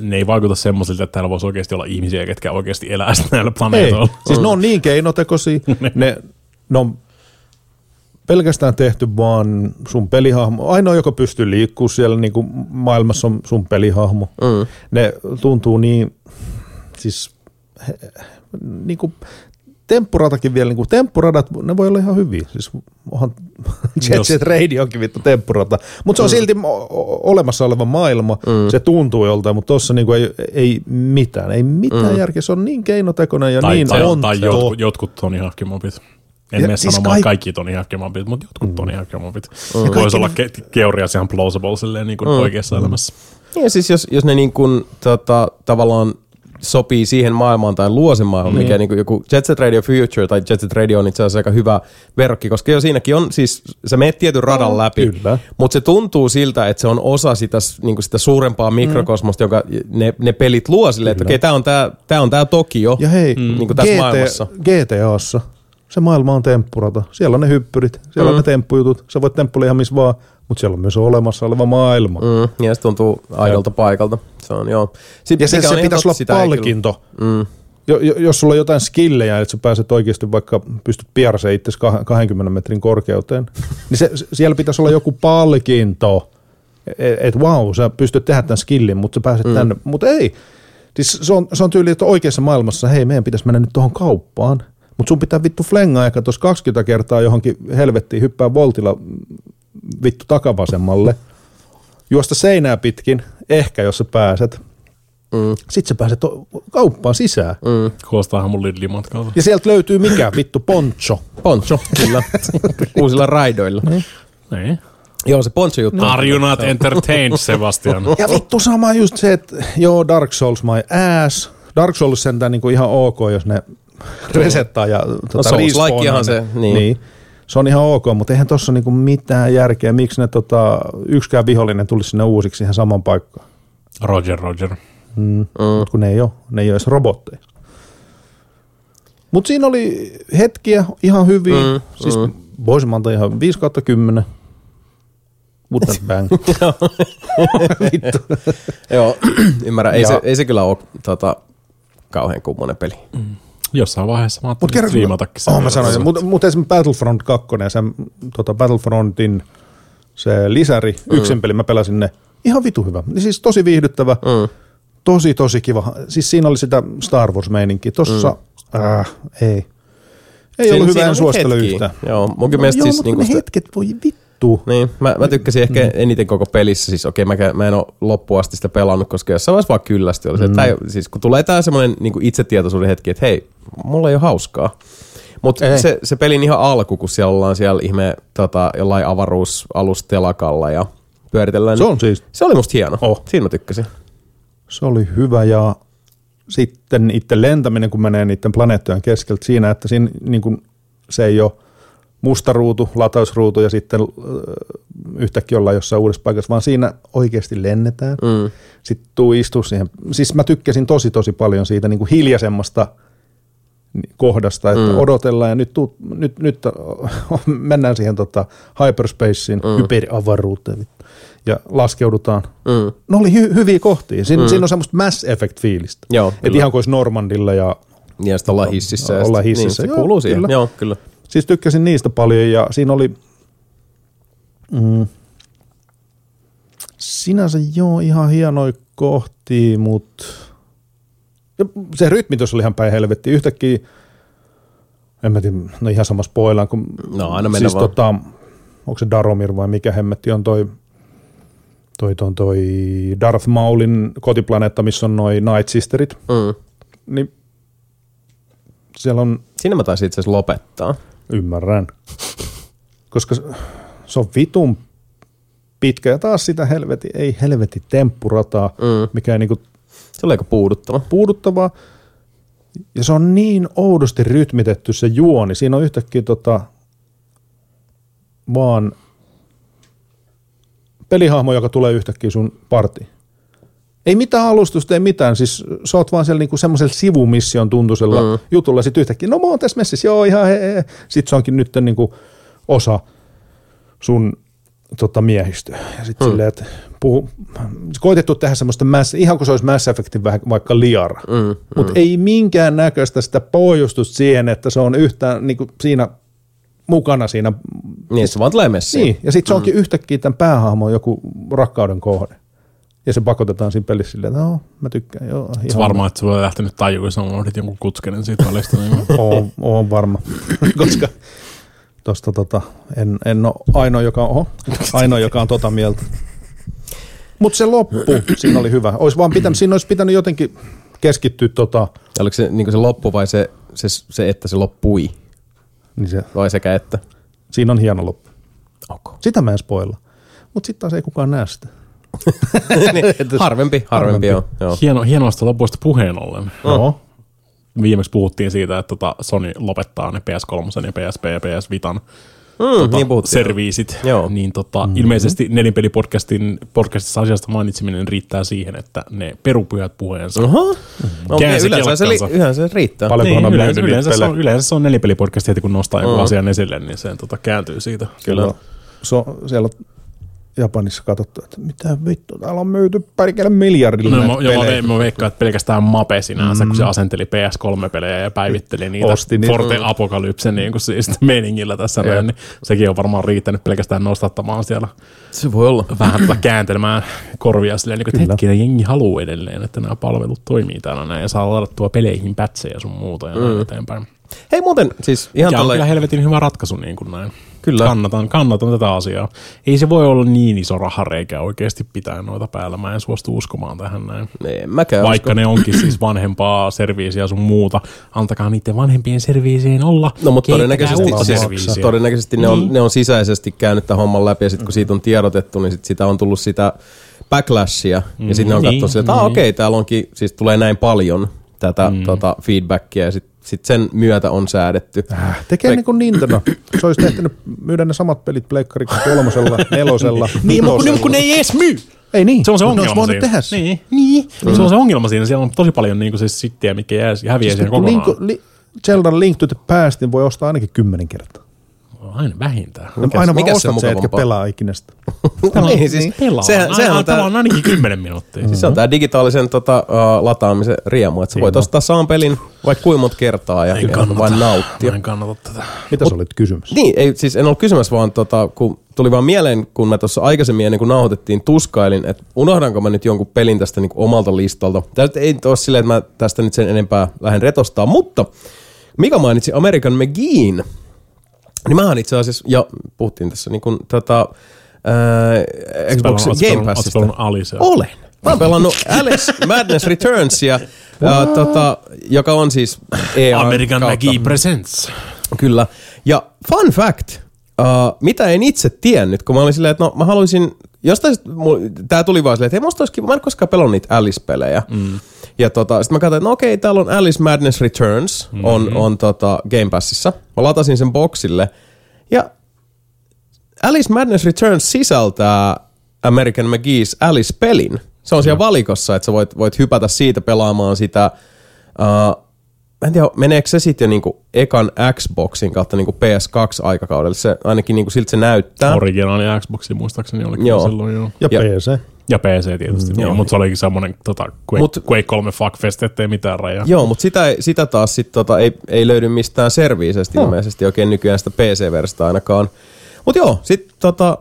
ne ei vaikuta semmoisilta, että täällä voisi oikeasti olla ihmisiä, ketkä oikeasti elää näillä Ei, planeetoilla. siis ne on niin keinotekoisia, ne, ne on pelkästään tehty vaan sun pelihahmo. Ainoa, joka pystyy liikkuu siellä niin kuin maailmassa on sun pelihahmo. Mm. Ne tuntuu niin, siis he, niin kuin temppuratakin vielä, niin kuin temppuradat, ne voi olla ihan hyviä. Siis onhan Jet Set Radiokin vittu temppurata. Mutta se on silti o- o- olemassa oleva maailma. Mm. Se tuntuu joltain, mutta tuossa niin ei, ei mitään. Ei mitään mm. järkeä. Se on niin keinotekoinen ja Tai, niin tai, onto. tai jotkut, jotkut Tony Hawk-mobit. En Ja mene siis sanomaan kaik- kaikki Tony Hawk-mobit, mutta jotkut Tony Hawk-mobit. Mm. Voisi olla ke- teoriassa ihan plausible silleen niin kuin mm. oikeassa elämässä. Ja siis jos, jos ne niin kuin, tota, tavallaan sopii siihen maailmaan tai luo sen maailman, Niin. mikä niin kuin joku Jet Set Radio Future tai Jet Set Radio on itse asiassa aika hyvä verrokki, koska jo siinäkin on siis, sä meet tietyn radan No, läpi, kyllä. mutta se tuntuu siltä, että se on osa sitä, niin kuin sitä suurempaa mikrokosmosta, joka ne, ne pelit luo silleen, että okei, tää on tää, tää on tää Tokio, Ja hei, mm. niin kuin tässä maailmassa. GTAssa se maailma on temppurata. Siellä on ne hyppyrit, siellä mm. on ne temppujutut. Sä voit temppuilla ihan missä vaan, mutta siellä on myös olemassa oleva maailma. Mm. Mm, ja se tuntuu aidolta paikalta. Se on, joo. Sitten, Ja se, se pitäisi olla palkinto. Mm. Jo, jo, jos sulla on jotain skillejä, että sä pääset oikeasti vaikka pystyt pierseen itse 20 metrin korkeuteen, niin se, se- siellä pitäisi olla joku palkinto. Että et, wow, sä pystyt tehdä tämän skillin, mutta sä pääset mm. tänne. Mutta ei. Siis se on, se on tyyli, että oikeassa maailmassa, hei, meidän pitäisi mennä nyt tuohon kauppaan, mutta sun pitää vittu flengaa ehkä tuossa 20 kertaa johonkin helvettiin, hyppää voltilla vittu takavasemmalle, juosta seinää pitkin, ehkä jos sä pääset. Mm. Sitten sä pääset kauppaan sisään. Mm. Kuulostaa ihan mun Lidli-matkalta. Ja sieltä löytyy mikä? Vittu poncho. Poncho, kyllä. Uusilla raidoilla. Ei. Joo, se poncho-juttu. Are you not entertained, Sebastian? Ja vittu sama just se, että joo, Dark Souls my ass. Dark Souls sentään niinku ihan ok, jos ne resettaa ja tota, Souls-likeahan respawnaa se, ne. niin. niin. Se on ihan ok, mutta eihän tossa niinku mitään järkeä. Miksi ne tota, yksikään vihollinen tulisi sinne uusiksi ihan saman paikkaan? Roger, Roger. Mm. Mm. Mut kun ne ei ole, ne ei ole edes robotteja. Mutta siinä oli hetkiä ihan hyviä. Mm, siis mm. voisin mä antaa ihan 5 kautta 10. Mutta bang. Vittu. Joo, ymmärrän. Ei, Ja- se, ei se kyllä ole tota, kauhean kummonen peli. Jossain vaiheessa mä Mut ajattelin kerran, striimatakin sen oh, mä sanoin, mutta mut esimerkiksi Battlefront 2 ja sen tota Battlefrontin se lisäri, mm. yksin peli, mä pelasin ne. Ihan vitu hyvä. Niin Siis tosi viihdyttävä, Mm. tosi tosi kiva. Siis siinä oli sitä Star Wars-meininkiä. Tossa, mm. äh, ei. Ei Siinä- ollut hyvä, en suosittele hetkiä. yhtään. Joo, munkin mielestä joo, siis mutta niinku ne sitä- hetket voi vittu. Niin, mä, mä tykkäsin ehkä eniten koko pelissä, siis okei, mä, mä en ole loppuun asti sitä pelannut, koska jossain vaiheessa vaan kyllästi oli se, tää ei- siis kun tulee tää semmoinen niin itsetietoisuuden hetki, että hei, mulla ei ole hauskaa. Mutta se, se pelin ihan alku, kun siellä ollaan siellä ihme tota, jollain avaruusalustelakalla ja pyöritellään, Se niin on siis, se oli musta hieno. Oh. Siinä mä tykkäsin. se oli hyvä ja sitten itse lentäminen, kun menee niiden planeettojen keskeltä siinä, että siinä niin kuin, se ei ole musta ruutu, latausruutu ja sitten äh, yhtäkkiä ollaan jossain uudessa paikassa, vaan siinä oikeasti lennetään. Mm. Sitten tuu istua siihen. Siis mä tykkäsin tosi tosi paljon siitä niin kuin hiljaisemmasta kohdasta, että mm. odotellaan ja nyt, tuu, nyt, nyt mennään siihen tota hyperspaceen, mm. hyperavaruuteen ja laskeudutaan. Mm. Ne oli hy- hyviä kohtia. Siinä, mm. siinä on semmoista Mass Effect-fiilistä. Joo, Että ihan kuin olisi Normandilla ja Ja sitten ollaan hississä. Ollaan hississä, Niin, se joo, kuuluu siihen. kyllä. Joo, kyllä. Siis tykkäsin niistä paljon ja siinä oli mm, sinänsä joo ihan hienoja kohtia, mutta se rytmi tuossa oli ihan päin helvetti. Yhtäkkiä, en mä tiedä, no ihan sama spoilaan, kun No, aina mennä siis vaan. tota, onko se Daromir vai mikä hemmetti on toi, toi, toi, toi Darth Maulin kotiplaneetta, missä on noi Night Sisterit, Mm. niin siellä on, Siinä mä taisin itse asiassa lopettaa. Ymmärrän, koska se- on vitun pitkä ja taas sitä helveti, ei helveti temppurataa, Mm. mikä ei niinku Se oli aika puuduttava. puuduttavaa. Ja se on niin oudosti rytmitetty se juoni. Siinä on yhtäkkiä tota, vaan pelihahmo, joka tulee yhtäkkiä sun partiin. Ei mitään alustusta, ei mitään. Siis sä oot vaan siellä niinku semmoisella sivumission tuntuisella mm. jutulla. Sitten yhtäkkiä, no mä oon tässä messissä, joo ihan he, he. Sitten se onkin nyt niinku osa sun tota, miehistöä. Ja sitten mm. silleen, että puhu, koitettu tehdä semmoista, mass, ihan kuin se olisi Mass Effectin vähän vaikka liara. Mm, Mutta ei minkään näköistä sitä pohjustusta siihen, että se on yhtään niin kuin siinä mukana siinä. Niin, se vaan tulee messiin. Niin, ja sitten se onkin yhtäkkiä tämän päähahmon joku rakkauden kohde. Ja se pakotetaan siinä pelissä silleen, että no, mä tykkään. Joo, Se ihan varmaan, että sulla ei lähtenyt tajua, kun sä unohdit jonkun kutskenen siitä välistä. Niin Oon, oon varma, koska tosta tota, en, en ole ainoa, joka, oho, ainoa, joka on tota mieltä. Mutta se loppu, siinä oli hyvä. Ois vaan pitänyt, siinä olisi pitänyt jotenkin keskittyä tota, Oliko se, niin se loppu vai se, se, se, että se loppui? niin se, Vai sekä että? siinä on hieno loppu. Okay. Sitä mä en spoilla. Mutta sitten taas ei kukaan näe sitä. Niin, harvempi, harvempi, Harvempi. joo. joo. Hieno, hienoista lopuista puheen ollen. Joo. Viimeksi puhuttiin siitä, että tota Sony lopettaa ne PS3 ja PSP ja PS Vitan Mm, tota, niin puhuttiin. serviisit. Joo. Niin tota, mm-hmm. ilmeisesti nelinpelipodcastin podcastissa asiasta mainitseminen riittää siihen, että ne perupyhät puheensa. Oho. No, okay, yleensä, se, li, yleensä se riittää. Paljonkohan Niin, on yleensä, yleensä, se on, yleensä se on nelipelipodcast heti, kun nostaa Mm. asian esille, niin se tota, kääntyy siitä. Kyllä. So, siellä on Japanissa katsottu, että mitä vittu, täällä on myyty pärkele miljardilla No, mä, joo, mä, mä veikkaan, että pelkästään Mape sinänsä, mm. kun se asenteli PS3-pelejä ja päivitteli niitä Osti niitä. Forte Apokalypse niin kuin siis meningillä tässä näin, niin sekin on varmaan riittänyt pelkästään nostattamaan siellä Se voi olla. vähän kääntelemään korvia silleen, niin kuin, että hetkinen, jengi haluaa edelleen, että nämä palvelut toimii täällä näin ja saa ladattua peleihin pätsejä sun muuta ja näin eteenpäin. Hei muuten, siis ihan Ja on kyllä helvetin hyvä ratkaisu niin kuin näin. Kyllä. Kannatan, kannatan tätä asiaa. Ei se voi olla niin iso rahareikä oikeasti pitää noita päällä. Mä en suostu uskomaan tähän näin. En mäkään Vaikka usko. ne onkin siis vanhempaa serviisiä sun muuta. Antakaa niiden vanhempien serviisiin olla. No mutta todennäköisesti, siis, todennäköisesti ne, on, Niin. ne on sisäisesti käynyt tämän homman läpi ja sitten kun siitä on tiedotettu, niin sit sitä on tullut sitä backlashia mm, ja sitten ne on niin, katsonut sille, että niin. okei, okay, täällä onkin, siis tulee näin paljon tätä mm. tota, feedbackia ja sitten sit sen myötä on säädetty. Äh, Tekee niin kuin Nintendo. Se olisi tehtänyt myydä ne samat pelit pleikkarilla kolmosella, nelosella, Niin, mutta kun, vitosella. kun ne ei edes myy. Ei niin. Se on se ongelma olisi siinä. voinut tehdä. Niin, niin. Mm. Se on se ongelma siinä. Siellä on tosi paljon niin kuin siis sittiä, mikä jää, häviää Siis siinä kun kokonaan. Link, li, Zelda Link to the Past niin voi ostaa ainakin kymmenen kertaa. Aina vähintään. Mikäs, aina vaan mikäs se ostat se, etkä pelaa ikinä sitä. niin, siis, Pelaa. sehän, sehän on tämä on ainakin 10 minuuttia. siis se on tää digitaalisen tota, uh, lataamisen riemu, että sä voit ostaa saan pelin vaikka kuinka monta kertaa ja, vain nauttia. En kannata tätä. Mitä se olit kysymys? Niin, ei, siis en ollut kysymässä, vaan tota, kun tuli vaan mieleen, kun mä tuossa aikaisemmin ennen kuin nauhoitettiin, tuskailin, että unohdanko mä nyt jonkun pelin tästä niin omalta listalta. Tämä ei ole silleen, että mä tästä nyt sen enempää lähden retostaa, mutta Mika mainitsi American McGeein. Niin mähän itse asiassa, ja puhuttiin tässä niin kuin, tota, ää, Xbox Game pelannut- ootko Passista. pelannut Alicea? Olen. Mä oon pelannut Alice Madness Returns, ja, tota, joka on siis EA American kautta. McGee Presents. Kyllä. Ja fun fact, uh, mitä en itse tiennyt, kun mä olin silleen, että no mä haluaisin, jostain tää tuli vaan silleen, että hei musta olisi kiva, mä en koskaan pelannut niitä Alice-pelejä. Mm. Ja tota, sitten mä katsoin, että no okei, täällä on Alice Madness Returns, mm-hmm. on, on tota Game Passissa. Mä latasin sen boxille, ja Alice Madness Returns sisältää American McGee's Alice-pelin. Se on siellä valikossa, että sä voit, voit hypätä siitä pelaamaan sitä. Uh, mä en tiedä, meneekö se sitten jo niinku ekan Xboxin kautta niinku PS2-aikakaudelle. Se, ainakin niinku siltä se näyttää. Originaali Xboxi muistaakseni oli Joo. kyllä silloin joo. Ja, Ja- PC. Ja PC tietysti, mm, joo. mutta se olikin semmoinen tota, Quake, Mut- Quake 3 fuckfest, ettei mitään rajaa. Joo, mutta sitä, sitä taas sit tota, ei, ei löydy mistään serviisestä ilmeisesti oikein nykyään sitä PC-versta ainakaan. Mutta joo, sit tota,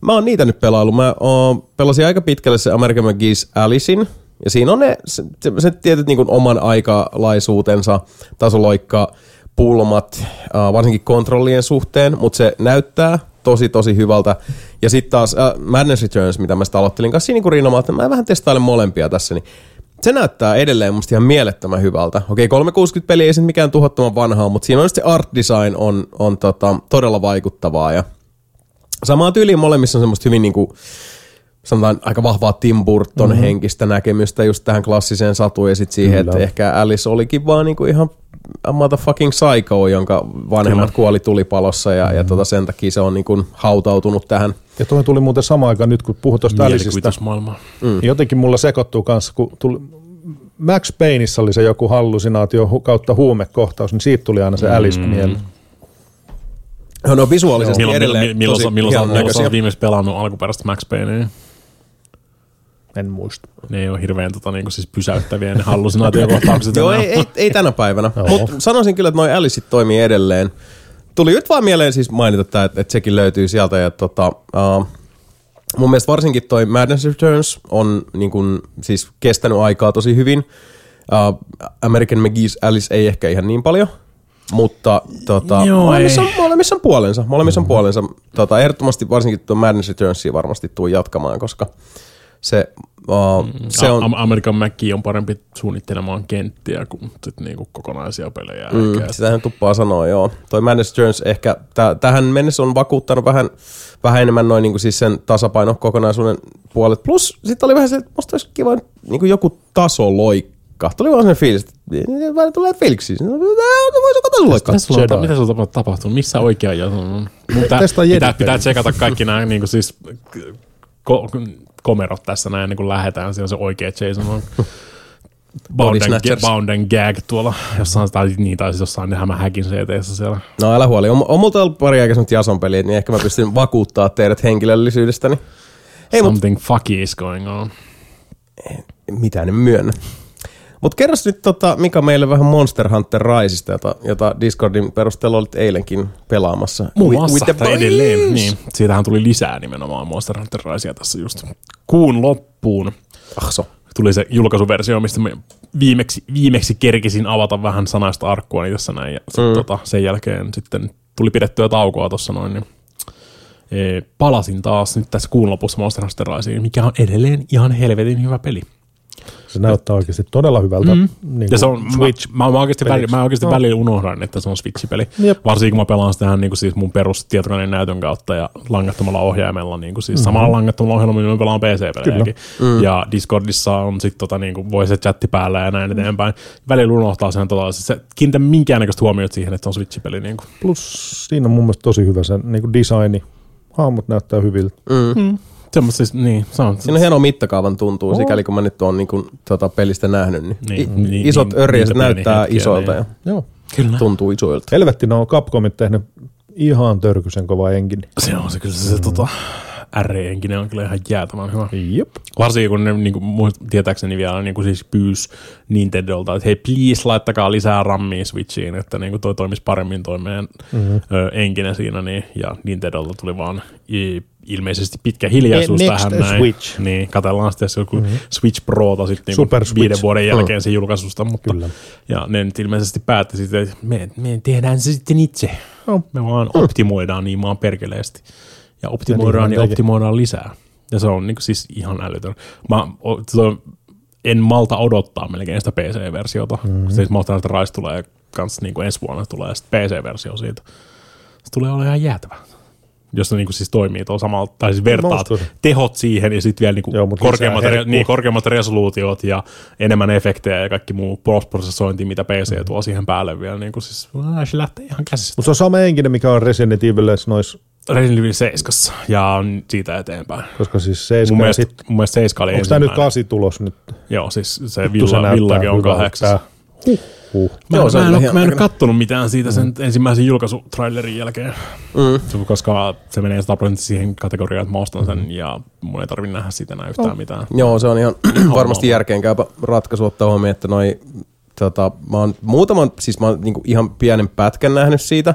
mä oon niitä nyt pelaillut. Mä oon, pelasin aika pitkälle se American McGee's Alicein. Ja siinä on ne, se, se tietyt niin oman aikalaisuutensa, tasoloikka, pulmat, äh, varsinkin kontrollien suhteen, mutta se näyttää tosi tosi hyvältä. Ja sitten taas äh, Madness Returns, mitä mä sitä aloittelin kanssa niin rinnamaan, että mä vähän testailen molempia tässä, niin se näyttää edelleen musta ihan mielettömän hyvältä. Okei, 360 peli ei mikään tuhottoman vanhaa, mutta siinä on se art design on, on tota, todella vaikuttavaa ja samaa tyyliin molemmissa on semmoista hyvin niinku, sanotaan aika vahvaa Tim Burton mm-hmm. henkistä näkemystä just tähän klassiseen satuun ja sitten siihen, Kyllä. että ehkä Alice olikin vaan niinku ihan a motherfucking psycho, jonka vanhemmat Kyllä. kuoli tulipalossa ja, mm-hmm. ja tota sen takia se on niinku hautautunut tähän. Ja toi tuli muuten sama aikaan nyt, kun puhut tuosta Aliceista. Mm. Jotenkin mulla sekoittuu kanssa, kun tuli, Max Payneissa oli se joku hallusinaatio kautta huumekohtaus, niin siitä tuli aina se mm. Alice mieleen. No, no visuaalisesti milloin, edelleen milloin, tosi milloin, milloin, milloin viimeksi pelannut alkuperäistä Max Paynea? En muista. Ne ei ole hirveän tota, niin siis pysäyttäviä ne hallusinaatiokohtaukset. Joo, ei, ei, ei, tänä päivänä. Mutta sanoisin kyllä, että noi Aliceit toimii edelleen. Tuli nyt vaan mieleen siis mainita tämä, että, että sekin löytyy sieltä. Ja, tota, uh, mun mielestä varsinkin toi Madness Returns on niin kun, siis kestänyt aikaa tosi hyvin. Uh, American McGee's Alice ei ehkä ihan niin paljon, mutta tota, Joo, molemmissa, on, molemmissa on puolensa. Molemmissa on puolensa. Tota, ehdottomasti varsinkin tuo Madness Returnsia varmasti tuu jatkamaan, koska se, uh, se on... American Mackie on parempi suunnittelemaan kenttiä kuin sit niinku kokonaisia pelejä. Mm, sitähän tuppaa sanoa, joo. Toi Madness Returns ehkä täh- tähän mennessä on vakuuttanut vähän, vähän enemmän noin niinku siis sen tasapaino kokonaisuuden puolet. Plus sitten oli vähän se, että musta olisi kiva niinku joku tasoloikka Tuli vaan sen fiilis, että vähän tulee fiiliksi. Voisi katsoa loikkaa. Mitä sulla on tapahtunut? Missä oikea ja on? Pitää, pitää, pitää tsekata kaikki nämä niin kuin siis, ko, komerot tässä näin, niin kuin lähetään. Siinä on se oikea Jason on. Bound and, bound and Gag tuolla jossain, tai niin, tai siis jossain ne häkin ct siellä. No älä huoli, on, on multa ollut pari aikaisemmin Jason peliä, niin ehkä mä pystyn vakuuttaa teidät henkilöllisyydestäni. Ei, Something mut, fucky is going on. Mitä ne myönnä. Mutta kerros nyt, tota, mikä meille vähän Monster Hunter Riseista, jota, jota Discordin perusteella olit eilenkin pelaamassa. Muun muassa, edelleen. Niin, siitähän tuli lisää nimenomaan Monster Hunter Risea tässä just kuun loppuun. Ahso. Tuli se julkaisuversio, mistä me viimeksi, viimeksi kerkisin avata vähän sanaista arkkua niin tässä näin. Ja sit, mm. tota, sen jälkeen sitten tuli pidettyä taukoa tuossa noin, niin e, palasin taas nyt tässä kuun lopussa Monster Hunter Riseen, mikä on edelleen ihan helvetin hyvä peli. Se näyttää oikeasti todella hyvältä. Mm. Niin ja se on, Switch mä, mä, oikeasti, väli, mä oikeasti no. välillä unohdan, että se on Switch-peli. Jep. Varsinkin kun mä pelaan sitä niin kuin siis mun perus tietokoneen näytön kautta ja langattomalla ohjaimella. Niin kuin siis mm-hmm. Samalla langattomalla ohjelmalla mä pelaan PC-pelejäkin. Mm. Ja Discordissa on sitten tota, niin kuin, voi se chatti päällä ja näin mm. eteenpäin. Välillä unohtaa sen, tota, se kiinnitä minkäännäköistä huomiota siihen, että se on Switch-peli. Niin kuin. Plus siinä on mun mielestä tosi hyvä se niin kuin designi. Hahmot näyttää hyviltä. Mm. Mm. Semmoista niin, se on. Siinä on hieno mittakaavan tuntuu, oh. sikäli kun mä nyt oon niin kuin, tota, pelistä nähnyt. Niin, niin, niin isot niin, örjät niin, näyttää niin, isoilta niin. ja Joo. Kyllä. tuntuu isoilta. Helvetti, no Capcomit tehnyt ihan törkysen kova engine. Se on se kyllä se, se mm. tota, R-enkinen on kyllä ihan jäätävän hyvä. Jep. Varsinkin kun ne niin kuin, tietääkseni vielä niin kuin siis pyys Nintendolta, että hei please laittakaa lisää rammia Switchiin, että niin kuin toi toimisi paremmin toi meidän mm-hmm. ö, enkinen siinä. Niin, ja Nintendolta tuli vaan i, ilmeisesti pitkä hiljaisuus ne, tähän näin. Switch. Niin, katsellaan sitten joku mm-hmm. Switch Prota sitten niin viiden Switch. vuoden jälkeen mm. sen julkaisusta. Mutta, Kyllä. Ja ne nyt ilmeisesti päätti sitten, että me, me tehdään se sitten itse. No. Me vaan optimoidaan niin maan perkeleesti ja optimoidaan ja, ja optimoidaan lisää. Ja se on niin kuin, siis ihan älytön. Mä, en malta odottaa melkein sitä PC-versiota. Mm-hmm. Siis Monster Hunter Rise tulee kans niin kuin ensi vuonna tulee sitten PC-versio siitä. Se tulee olemaan ihan jäätävä. Jos se niin kuin siis toimii tuolla samalla, tai siis vertaat tehot siihen ja sitten vielä niin kuin Joo, korkeammat, re, niin, korkeammat resoluutiot ja enemmän efektejä ja kaikki muu post-prosessointi, mitä PC mm. tuo siihen päälle vielä. Niin kuin siis, se lähtee ihan käsistä. Mutta se on sama henkinen, mikä on Resident Evil noissa Resident Evil 7 ja on siitä eteenpäin. Koska siis 7 mun mielestä, sit, mun mielestä 7 oli Onko tämä nyt 8 tulos nyt? Joo, siis se Villa, Village on kahdeksas. Huh. Huh. Mä, Joo, mä, en, ole, mä en ole kattonut mitään siitä sen mm. ensimmäisen julkaisutrailerin jälkeen, mm. koska se menee 100 siihen kategoriaan, että mä ostan sen mm. ja mun ei tarvitse nähdä siitä enää yhtään oh. mitään. Joo, se on ihan varmasti järkeenkäypä ratkaisu ottaa huomioon, että noi, tota, mä oon muutaman, siis mä oon niinku ihan pienen pätkän nähnyt siitä,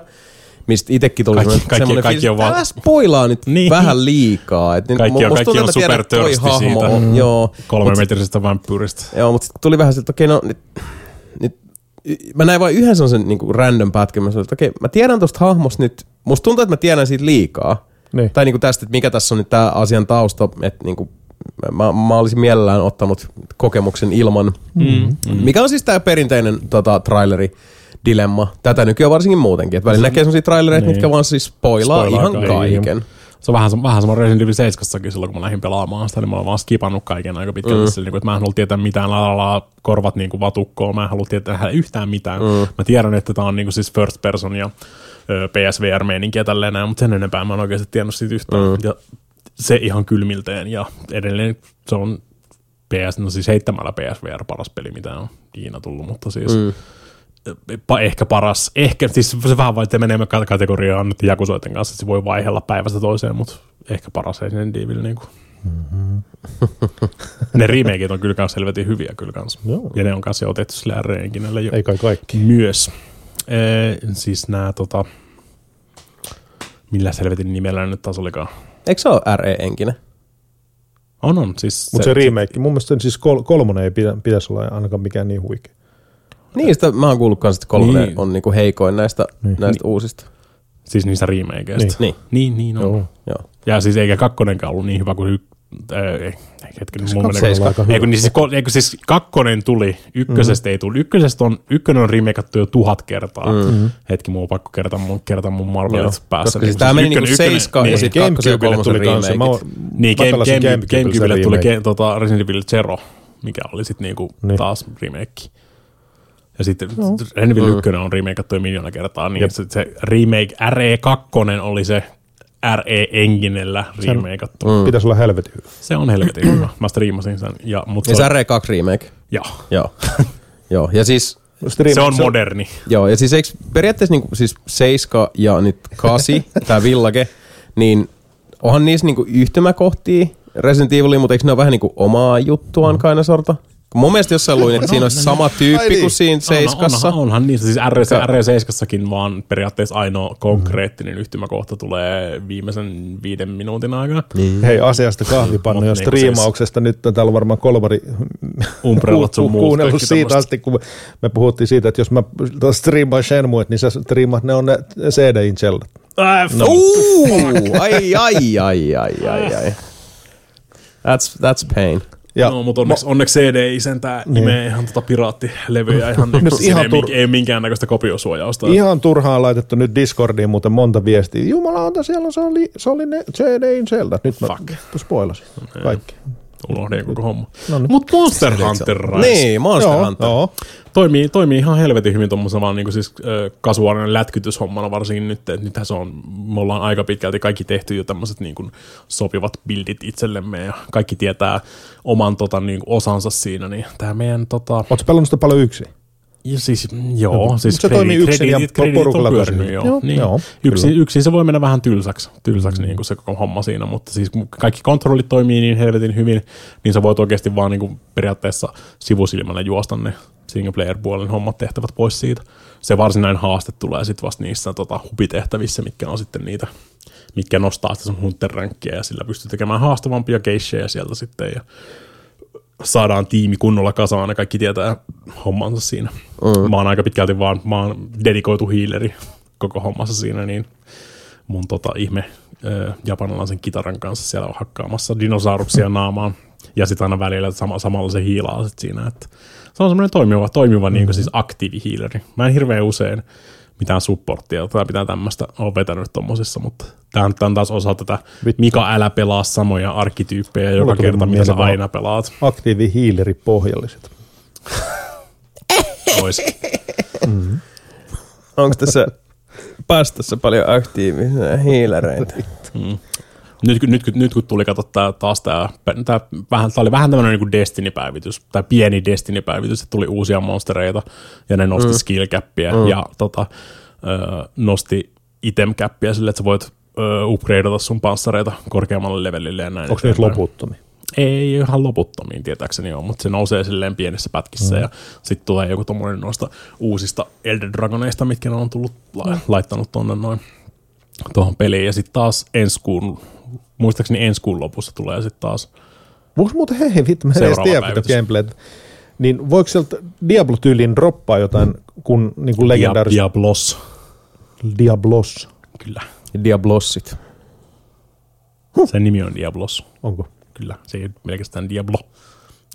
mistä itsekin tuli kaikki, kaikki, semmoinen kaikki fiilis, että älä spoilaa nyt niin. vähän liikaa. Et kaikki on, kaikki on super törsti siitä. On, joo. Kolme metrisestä vampyyristä. Joo, mutta tuli vähän siltä, että okei, no nyt, nyt mä näin vain yhden sellaisen niin kuin random pätkän. Mä sanoin, että okei, mä tiedän tosta hahmosta nyt, musta tuntuu, että mä tiedän siitä liikaa. Niin. Tai niinku tästä, että mikä tässä on nyt tämä asian tausta, että niinku, mä, mä olisin mielellään ottanut kokemuksen ilman. Mm. Mm. Mikä on siis tämä perinteinen tota, traileri dilemma. Tätä nykyään varsinkin muutenkin. Että välillä näkee sellaisia trailereita, Niin. mitkä vaan siis spoilaa, Spoilaa ihan kaiken. kaiken. Se on vähän, vähän sama Resident Evil 7 silloin, kun mä lähdin pelaamaan sitä, niin mä oon vaan skipannut kaiken aika pitkälti. Mm. Sillä, niin kuin, että mä en halua tietää mitään, la, la, la, korvat niin kuin vatukkoon, mä en halua tietää yhtään mitään. Mm. Mä tiedän, että tää on niin kuin siis first person ja PSVR-meininkiä tälleen näin, mutta sen enempää mä en oikeasti tiennyt siitä yhtään. Mm. Ja se ihan kylmilteen ja edelleen se on PS, no siis heittämällä PSVR paras peli, mitä on ikinä tullut, mutta siis mm. Ehkä paras, ehkä, siis se vähän että menee kategoriaan nyt Jakusoiden kanssa, että se voi vaihella päivästä toiseen, mutta ehkä paras Resident Evil niin kuin. Mm-hmm. ne remakeit on kyllä kans helvetin hyviä kyllä kans. Joo. Ja ne on kanssa otettu sille R-enkinelle jo Ei kai kaikki. myös. Ee, siis nämä tota, millä helvetin nimellä nyt taas olikaan? Eikö se ole RE-enkinen? On, on. Siis Mutta se, remake, mun mielestä siis kol- kolmonen ei pidä, pitäisi olla ainakaan mikään niin huikea. Niin, sitä mä oon kuullut kanssa, että kolme Niin. on niinku heikoin näistä, Niin. näistä uusista. Siis niistä remakeista. Niin. Niin, niin on. Joo. Joo. Ja siis eikä kakkonenkaan ollut niin hyvä kuin y- äh, ei, hetken, mulla menee- kakkonen aika hyvä. Ei, kun, niin siis, siis kakkonen tuli, ykkösestä mm. ei tullut. Ykkösestä on, ykkönen on remakeattu jo tuhat kertaa. Mm. Hetki, mulla on pakko kertaa mun, kertaa mun Marvelit päässä. Koska siis tää meni niinku seiska ja niin, sit kakkosen ja kolmosen tuli kanssa. Mä, niin, mä Game, pelasin Game, Gamecubelle tuli ge, tota, Resident Evil Zero, mikä oli sitten niinku Niin. taas remake. Ja sitten no. Resident Evil 1 on remakeattu jo miljoona kertaa, niin Jep. se, se remake RE2 oli se RE-enginellä remakeattu. Mm. Pitäisi olla helvetin hyvä. Se on helvetin hyvä. Mä striimasin sen. Ja, mut Ja se, se on, RE2 remake. joo. Joo. joo. Ja siis, Stream, se on moderni. joo, ja siis eikö periaatteessa niinku, siis 7 ja nyt 8, tää Village, niin onhan niissä niinku yhtymäkohtia Resident Eviliin, mutta eikö ne ole vähän niinku omaa juttuaan mm. kaina sorta? Kun mun mielestä jossain luin, että siinä olisi sama tyyppi Ai niin. kuin siinä seiskassa. Onhan, onhan niissä, siis RC, Ka- RE7 vaan periaatteessa ainoa konkreettinen yhtymäkohta tulee viimeisen viiden minuutin aikana. Niin. Hei, asiasta kahvipannu ja niinku striimauksesta. Nyt on täällä varmaan kolvari Umbrellat sun muut kuunnellut siitä tämmöset. asti, kun me, me puhuttiin siitä, että jos mä striimaan Shenmuet, niin sä striimaat, ne on ne CD-in cellat. Äh, No. Uuu, ai, ai, ai, ai, ai, ai. That's, that's pain. Ja no, mutta onneksi, onneksi CD ei sentään Niin. imee ihan tota piraattilevyjä ihan, Nyt siinä ihan ei, tur- ei minkäännäköistä kopiosuojausta. Ihan turhaan laitettu nyt Discordiin muuten monta viestiä. Jumalauta, siellä se oli, se oli ne CD-in. Nyt Fuck. mä spoilasin kaikki. Unohdin koko homma. No niin. Mutta Monster Hunter Rise Niin, Monster Joo, Hunter. joo. Toimii, toimii ihan helvetin hyvin tuommoisena vaan niinku siis, kasuaalinen lätkytyshommana varsinkin nyt, että nythän se on, me ollaan aika pitkälti kaikki tehty jo tämmöiset niinku sopivat bildit itsellemme ja kaikki tietää oman tota, niinku osansa siinä, niin tämä meidän tota, Oletko pelannut sitä paljon yksin? Ja siis, joo, siis se toimii yksin ja krediitit- krediitit porukalla pyörinyt, joo. Joo, niin. joo, yksin, kyllä. yksin, se voi mennä vähän tylsäksi, tylsäksi mm. niin kuin se koko homma siinä, mutta siis kaikki kontrollit toimii niin helvetin hyvin, niin sä voit oikeasti vaan niin kuin periaatteessa sivusilmällä juosta ne single player puolen hommat tehtävät pois siitä. Se varsinainen haaste tulee sitten vasta niissä tota, hubitehtävissä, mitkä on sitten niitä, mitkä nostaa sitä sun hunter-ränkkiä ja sillä pystyy tekemään haastavampia keissejä sieltä sitten ja saadaan tiimi kunnolla kasaan ja kaikki tietää hommansa siinä. Mm. Mä oon aika pitkälti vaan, mä oon dedikoitu hiileri koko hommassa siinä, niin mun tota ihme ö, japanilaisen kitaran kanssa siellä on hakkaamassa dinosauruksia naamaan. Ja sitten aina välillä sama, samalla se hiilaa sit siinä, että se on semmoinen toimiva, toimiva mm. niin siis aktiivihiileri. Mä en hirveän usein mitään supporttia tai mitään tämmöistä ole vetänyt tommosissa, mutta tämä on, on taas osa tätä Vittu. Mika älä pelaa samoja arkkityyppejä joka kerta, mitä sä aina pelaat. Aktiivihiileripohjalliset. Ois. Onko tässä pastassa paljon aktiivisia hiilereitä? Nyt, nyt, kun- nyt kun tuli katsoa tää, taas tämä, tää, vähän, tää oli vähän tämmöinen niin Destiny-päivitys, tai pieni Destiny-päivitys, että tuli uusia monstereita, ja ne nosti mm. skill mm. ja tota, ö, nosti item cappia sille, että sä voit ö, upgradeata sun panssareita korkeammalle levelille ja näin. Onko nyt eteenpäin. loputtomia? Ei ihan loputtomiin tietääkseni ole, mutta se nousee silleen pienissä pätkissä mm. ja sitten tulee joku tommonen noista uusista Elder Dragoneista, mitkä ne on tullut la- laittanut tonne noin tuohon peliin. Ja sitten taas ensi kuun, muistaakseni ensi kuun lopussa tulee sitten taas. Voiko muuten, hei vittu, mä en edes tiedä, mitä päivitys. gameplayt. Niin voiko sieltä Diablo-tyyliin droppaa jotain, kun niin kuin legendaarista Diablos, Diablos? kyllä. Diablossit. Sen nimi on Diablos. Onko? Kyllä, se ei ole pelkästään Diablo,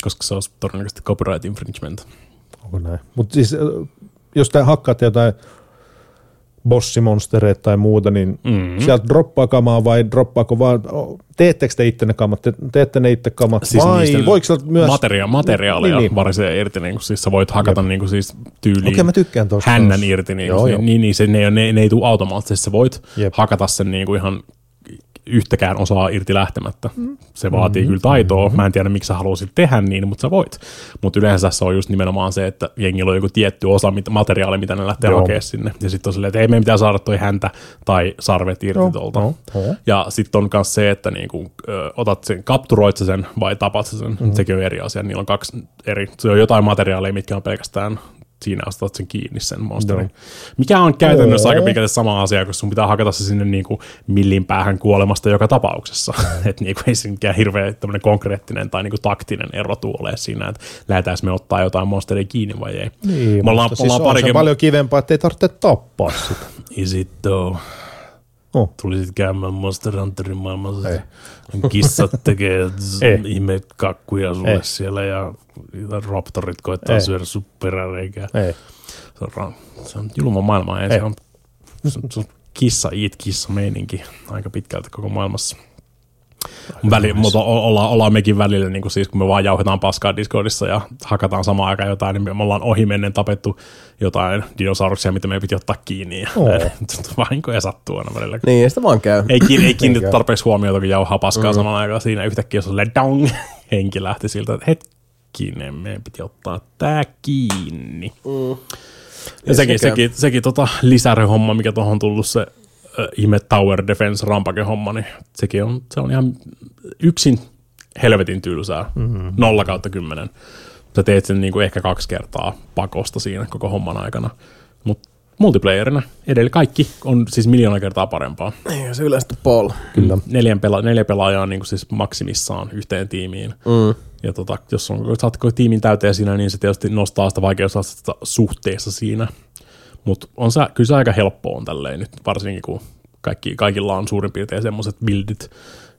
koska se olisi todennäköisesti copyright infringement. Onko näin? Mutta siis, äh, jos te hakkaatte jotain bossimonstereita tai muuta, niin Mm-hmm. mm. sieltä droppaa kamaa vai droppaako vaan, teettekö te itse ne kamat, te, teette ne itse kamat Siis vai voiko sieltä myös... Materia- materiaaleja Niin, niin, niin. niin. varisee irti, niin kuin, siis sä voit hakata niin kuin, siis tyyliin Okei, mä tykkään tosta. hännän irti, niin, Joo, joo, joo. niin, niin se, ne, ne, ne ei tule automaattisesti, sä voit. Jep. hakata sen niin kuin ihan yhtäkään osaa irti lähtemättä. Mm. Se vaatii mm-hmm. kyllä taitoa. Mä en tiedä, miksi sä haluaisit tehdä niin, mutta sä voit. Mutta yleensä se on just nimenomaan se, että jengillä on joku tietty osa mit- materiaali, mitä ne lähtee hakemaan sinne. Ja sitten on silleen, että ei meidän pitää saada toi häntä tai sarvet irti Joo, tuolta. joo. Ja sitten on myös se, että niinku, ö, otat sen, kapturoit sä sen vai tapat sä sen. Mhm. Mm-hmm. Sekin on eri asia. Niillä on kaksi eri, se on jotain materiaaleja, mitkä on pelkästään siinä astat sen kiinni sen monsterin. Joo. Mikä on käytännössä Oo. aika pitkälti sama asia, kun sun pitää hakata se sinne niinku millin päähän kuolemasta joka tapauksessa. että niinku ei se mikään hirveän tämmönen konkreettinen tai niinku taktinen ero tule ole siinä, että lähdetäänkö me ottaa jotain monsteria kiinni vai ei. Niin, me ollaan, mutta siis ollaan on se parikin... paljon kivempaa, että ei tarvitse tappaa sitä. Is it though? Oh. Tulisit käymään Monster Hunterin maailmassa. Ei. Kissat tekee ihme kakkuja sulle Ei. siellä ja raptorit koittaa Ei. syödä sun peräreikää. Ei. Se on, se on julma maailma. Ei. Ei. Se on, se on, se on kissa, eat kissa meininki aika pitkälti koko maailmassa. Väli, mutta o- ollaan, mekin välillä, niin kuin siis kun me vaan jauhetaan paskaa Discordissa ja hakataan samaan aikaan jotain, niin me ollaan ohi mennen tapettu jotain dinosauruksia, mitä meidän piti ottaa kiinni. Ja Oo. vahinkoja sattuu aina välillä. Niin, ja sitä vaan käy. Ei, kiin, ei kiinnitä tarpeeksi huomiota, kun jauhaa paskaa mm. samaan aikaan siinä yhtäkkiä, jos dong, henki lähti siltä, että hetkinen, meidän piti ottaa tää kiinni. Mm. Ja Ei sekin, sekään. sekin, sekin tota lisäryhomma, mikä tuohon on tullut se ihme Tower Defense rampake homma, niin sekin on, se on ihan yksin helvetin tylsää. Mm-hmm. Nolla kautta kymmenen. Sä teet sen niinku ehkä kaksi kertaa pakosta siinä koko homman aikana. Mutta multiplayerina edellä kaikki on siis miljoona kertaa parempaa. Ei se yleistä Paul. Kyllä. Neljän pela- neljä pelaajaa niin siis maksimissaan yhteen tiimiin. Mm. Ja tota, jos on, jos saat koko tiimin täyteen siinä, niin se tietysti nostaa sitä vaikeusastetta suhteessa siinä. Mutta on se, kyllä se aika helppoa on tälleen nyt, varsinkin kun kaikki, kaikilla on suurin piirtein semmoiset buildit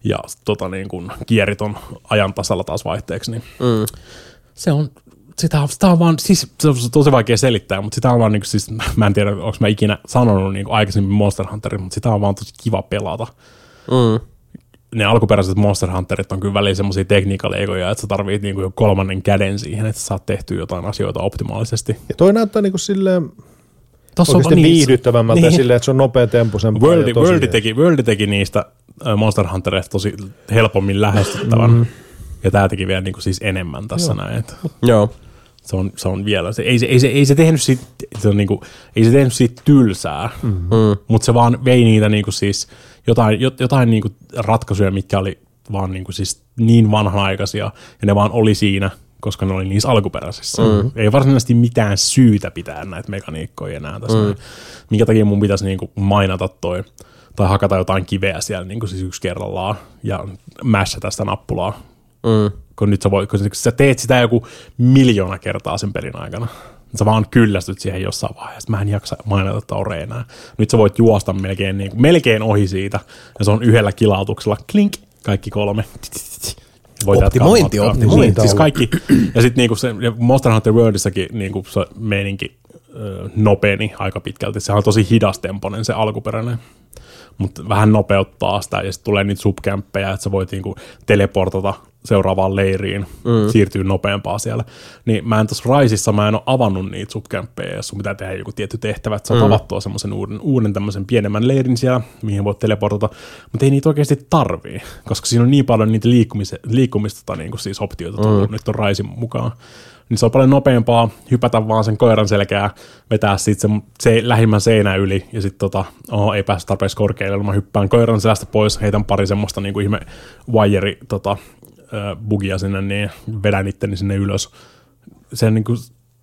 ja tota, niin kun kierit on ajan tasalla taas vaihteeksi, niin Mm. se on, sitä on, sitä on vaan, siis se on tosi vaikea selittää, mutta sitä on vaan, niin kuin, siis, mä en tiedä, onko mä ikinä sanonut niin kuin aikaisemmin Monster Hunterin, mutta sitä on vaan tosi kiva pelata Mm. ne alkuperäiset Monster Hunterit on kyllä välillä semmoisia tekniikaleikoja, että sä tarvit niinku jo kolmannen käden siihen, että sä saat tehtyä jotain asioita optimaalisesti. Ja toi näyttää niinku silleen Tossa oikeasti niin- viihdyttävämmältä niin. niin. silleen, että se on nopea temposempaa. Worldi, Worldi, teki, Worldi teki niistä Monster Huntereista tosi helpommin lähestyttävän. Mm. Ja tää teki vielä niinku siis enemmän tässä Joo. näin. Joo. se, on, se on vielä, se, ei, se, ei, se, ei se tehnyt siitä, se on niinku, ei se tehnyt siitä tylsää, mm. Mm. mutta se vaan vei niitä niinku siis jotain, jot- jotain niinku ratkaisuja, mitkä oli vaan niinku siis niin vanhanaikaisia, ja ne vaan oli siinä, koska ne oli niissä alkuperäisissä. Mm. Ei varsinaisesti mitään syytä pitää näitä mekaniikkoja enää tässä. Mm. Minkä takia mun pitäisi niinku mainata toi, tai hakata jotain kiveä siellä niinku siis yksi kerrallaan, ja mässätä sitä nappulaa Mm. kun nyt sä, voit, kun sä teet sitä joku miljoona kertaa sen pelin aikana. Sä vaan kyllästyt siihen jossain vaiheessa. Mä en jaksa mainita Taure enää. Nyt sä voit juosta melkein, niin kuin, melkein ohi siitä. Ja se on yhdellä kilautuksella. Klink. Kaikki kolme. Voit jatkaa Optimointi, matkaa. optimointi. Niin, siis kaikki. Ja sitten niinku se, ja Monster Hunter Worldissakin niinku se meininki ö, nopeeni aika pitkälti. Se on tosi hidastemponen se alkuperäinen mutta vähän nopeuttaa sitä ja sitten tulee niitä subkämppejä, että sä voit niinku teleportata seuraavaan leiriin, mm. siirtyy nopeampaa siellä. Niin mä en tuossa Raisissa, mä en ole avannut niitä subkämppejä, jos sun pitää tehdä joku tietty tehtävä, että sä oot mm. avattua semmoisen uuden, uuden tämmöisen pienemmän leirin siellä, mihin voit teleportata, mutta ei niitä oikeasti tarvii, koska siinä on niin paljon niitä liikkumis- liikkumista niin kuin siis optioita tullut mm. nyt on Raisin mukaan. Niin se on paljon nopeampaa hypätä vaan sen koiran selkää, vetää sitten se, se lähimmän seinän yli ja sitten tota, oho, ei pääse tarpeeksi korkealle, mä hyppään koiran selästä pois, heitän pari semmoista niinku ihme wire tota, bugia sinne, niin vedän itteni sinne ylös. Se, niinku,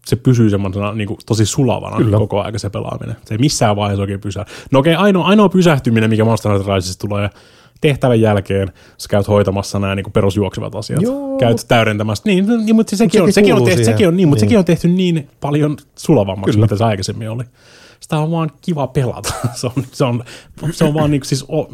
se pysyy semmoisena niinku, tosi sulavana Kyllä. koko aika se pelaaminen. Se ei missään vaiheessa oikein pysää. No okei, ainoa, ainoa pysähtyminen, mikä Monster Hunter Risesista tulee tehtävän jälkeen, sä käyt hoitamassa nämä niin perusjuoksevat asiat. Joo. Käyt täydentämässä. Niin, niin mutta sekin, on, sekin on tehty, siihen. sekin on, niin, mutta Niin. sekin on tehty niin paljon sulavammaksi, Kyllä. mitä se aikaisemmin oli. Sitä on vaan kiva pelata. se, on, se, on, se on vaan niin, siis o,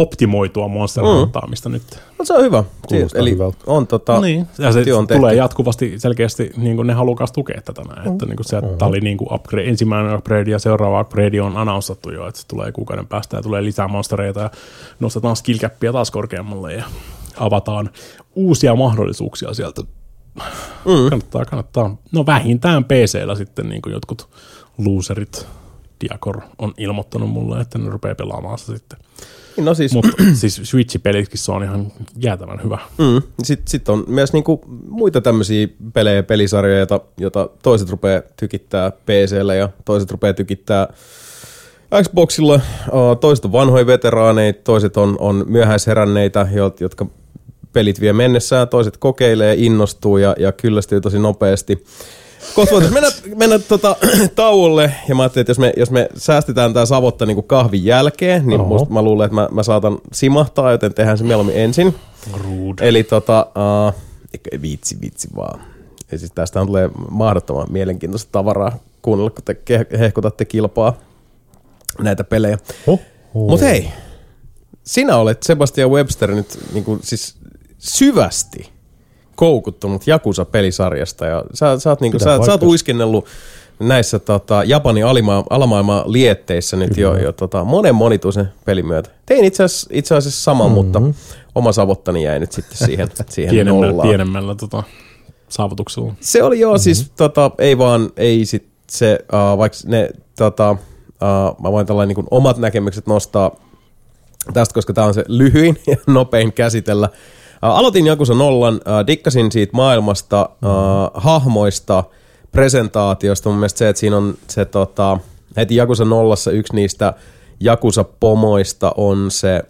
optimoitua Monster Mm. Nyt. No, se on hyvä. Kuulostaa Eli hyvältä. on tota, niin. Ja se on tulee tehty. jatkuvasti selkeästi, niin kuin ne halukas tukea tätä näin. Että niin kuin se, tämä oli niin kuin upgrade, ensimmäinen upgrade ja seuraava upgrade on announcattu jo, että se tulee kuukauden päästä ja tulee lisää monstereita ja nostetaan skill capia taas korkeammalle ja avataan uusia mahdollisuuksia sieltä. Mm. Kannattaa, kannattaa. No vähintään PC-llä sitten niin kuin jotkut loserit Diacor on ilmoittanut mulle, että ne rupeaa pelaamaan sitä sitten. no siis, Mutta siis Switch-pelitkin se on ihan jäätävän hyvä. Mm. Sitten sit on myös niinku muita tämmöisiä pelejä, pelisarjoja, joita, joita toiset rupeaa tykittää PCllä ja toiset rupeaa tykittää Xboxilla. Toiset on vanhoja veteraaneita, toiset on, on myöhäisheränneitä, jo- jotka pelit vie mennessään, toiset kokeilee, innostuu ja, ja kyllästyy tosi nopeasti. Kohta voitaisiin mennä, mennä tota, tauolle, ja mä ajattelin, että jos me, jos me säästetään tämä savotta niin kahvin jälkeen, niin Oho. musta, mä luulen, että mä, mä saatan simahtaa, joten tehdään se mieluummin ensin. Rude. Eli tota, uh, vitsi, vitsi vaan. Ja siis tästä tulee mahdottoman mielenkiintoista tavaraa kuunnella, kun te hehkutatte kilpaa näitä pelejä. Oh, Mutta hei, sinä olet Sebastian Webster nyt niin kuin, siis syvästi koukuttunut Jakusa-pelisarjasta ja sä, sä, oot, niin kuin, Pitää sä, sä oot uiskennellut näissä tota, Japanin alima, alamaailman lietteissä nyt jo, jo tota, monen monituisen pelin myötä. Tein itse asiassa, itse asiassa saman, mm-hmm. mutta oma savottani jäi nyt sitten siihen, siihen pienemmällä, nollaan. pienemmällä tota, saavutuksella. Se oli joo, mm-hmm. siis tota, ei vaan, ei sit se, uh, vaikka ne, tota, uh, mä voin tällainen niin omat näkemykset nostaa tästä, koska tämä on se lyhyin ja nopein käsitellä. Uh, aloitin Jakusa nollan, uh, dikkasin siitä maailmasta, uh, hahmoista, presentaatiosta. Mun mielestä se, että siinä on se tota, heti Jakusa nollassa yksi niistä Jakusa-pomoista on se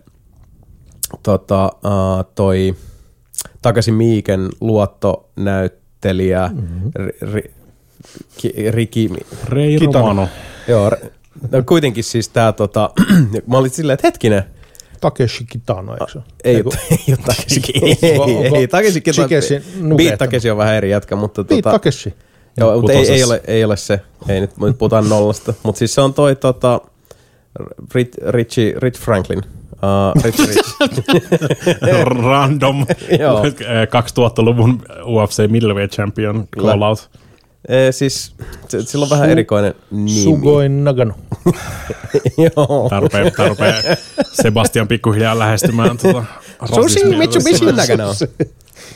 tota, uh, toi takaisin Miiken luottonäyttelijä mm-hmm. ri, ri, ki, Riki, Rei Kitano. Romano. joo, no kuitenkin siis tää tota, mä olin silleen, että hetkinen, Takeshi Kitano, eikö se ei, Eiku- ei ole Takeshi, Onko- ei, ei, Takeshi Kitano? Beat Takeshi on vähän eri jätkä, mutta Niin, tota, Takeshi. joo, mutta ei, ei, ole, ei ole se, ei nyt, nyt puhutaan nollasta, mutta siis se on toi tota, Rich, Richie, Rich Franklin, uh, Rich, Rich. Random. Joo. Eh, 2000-luvun UFC Middleweight Champion Kyllä. call out. Eh, siis se, sillä on vähän Su- erikoinen nimi. Sugoi Nagano. Joo. Tää rupee Sebastian pikkuhiljaa lähestymään tota Sushi rasismia Mitsubishi. Nagano.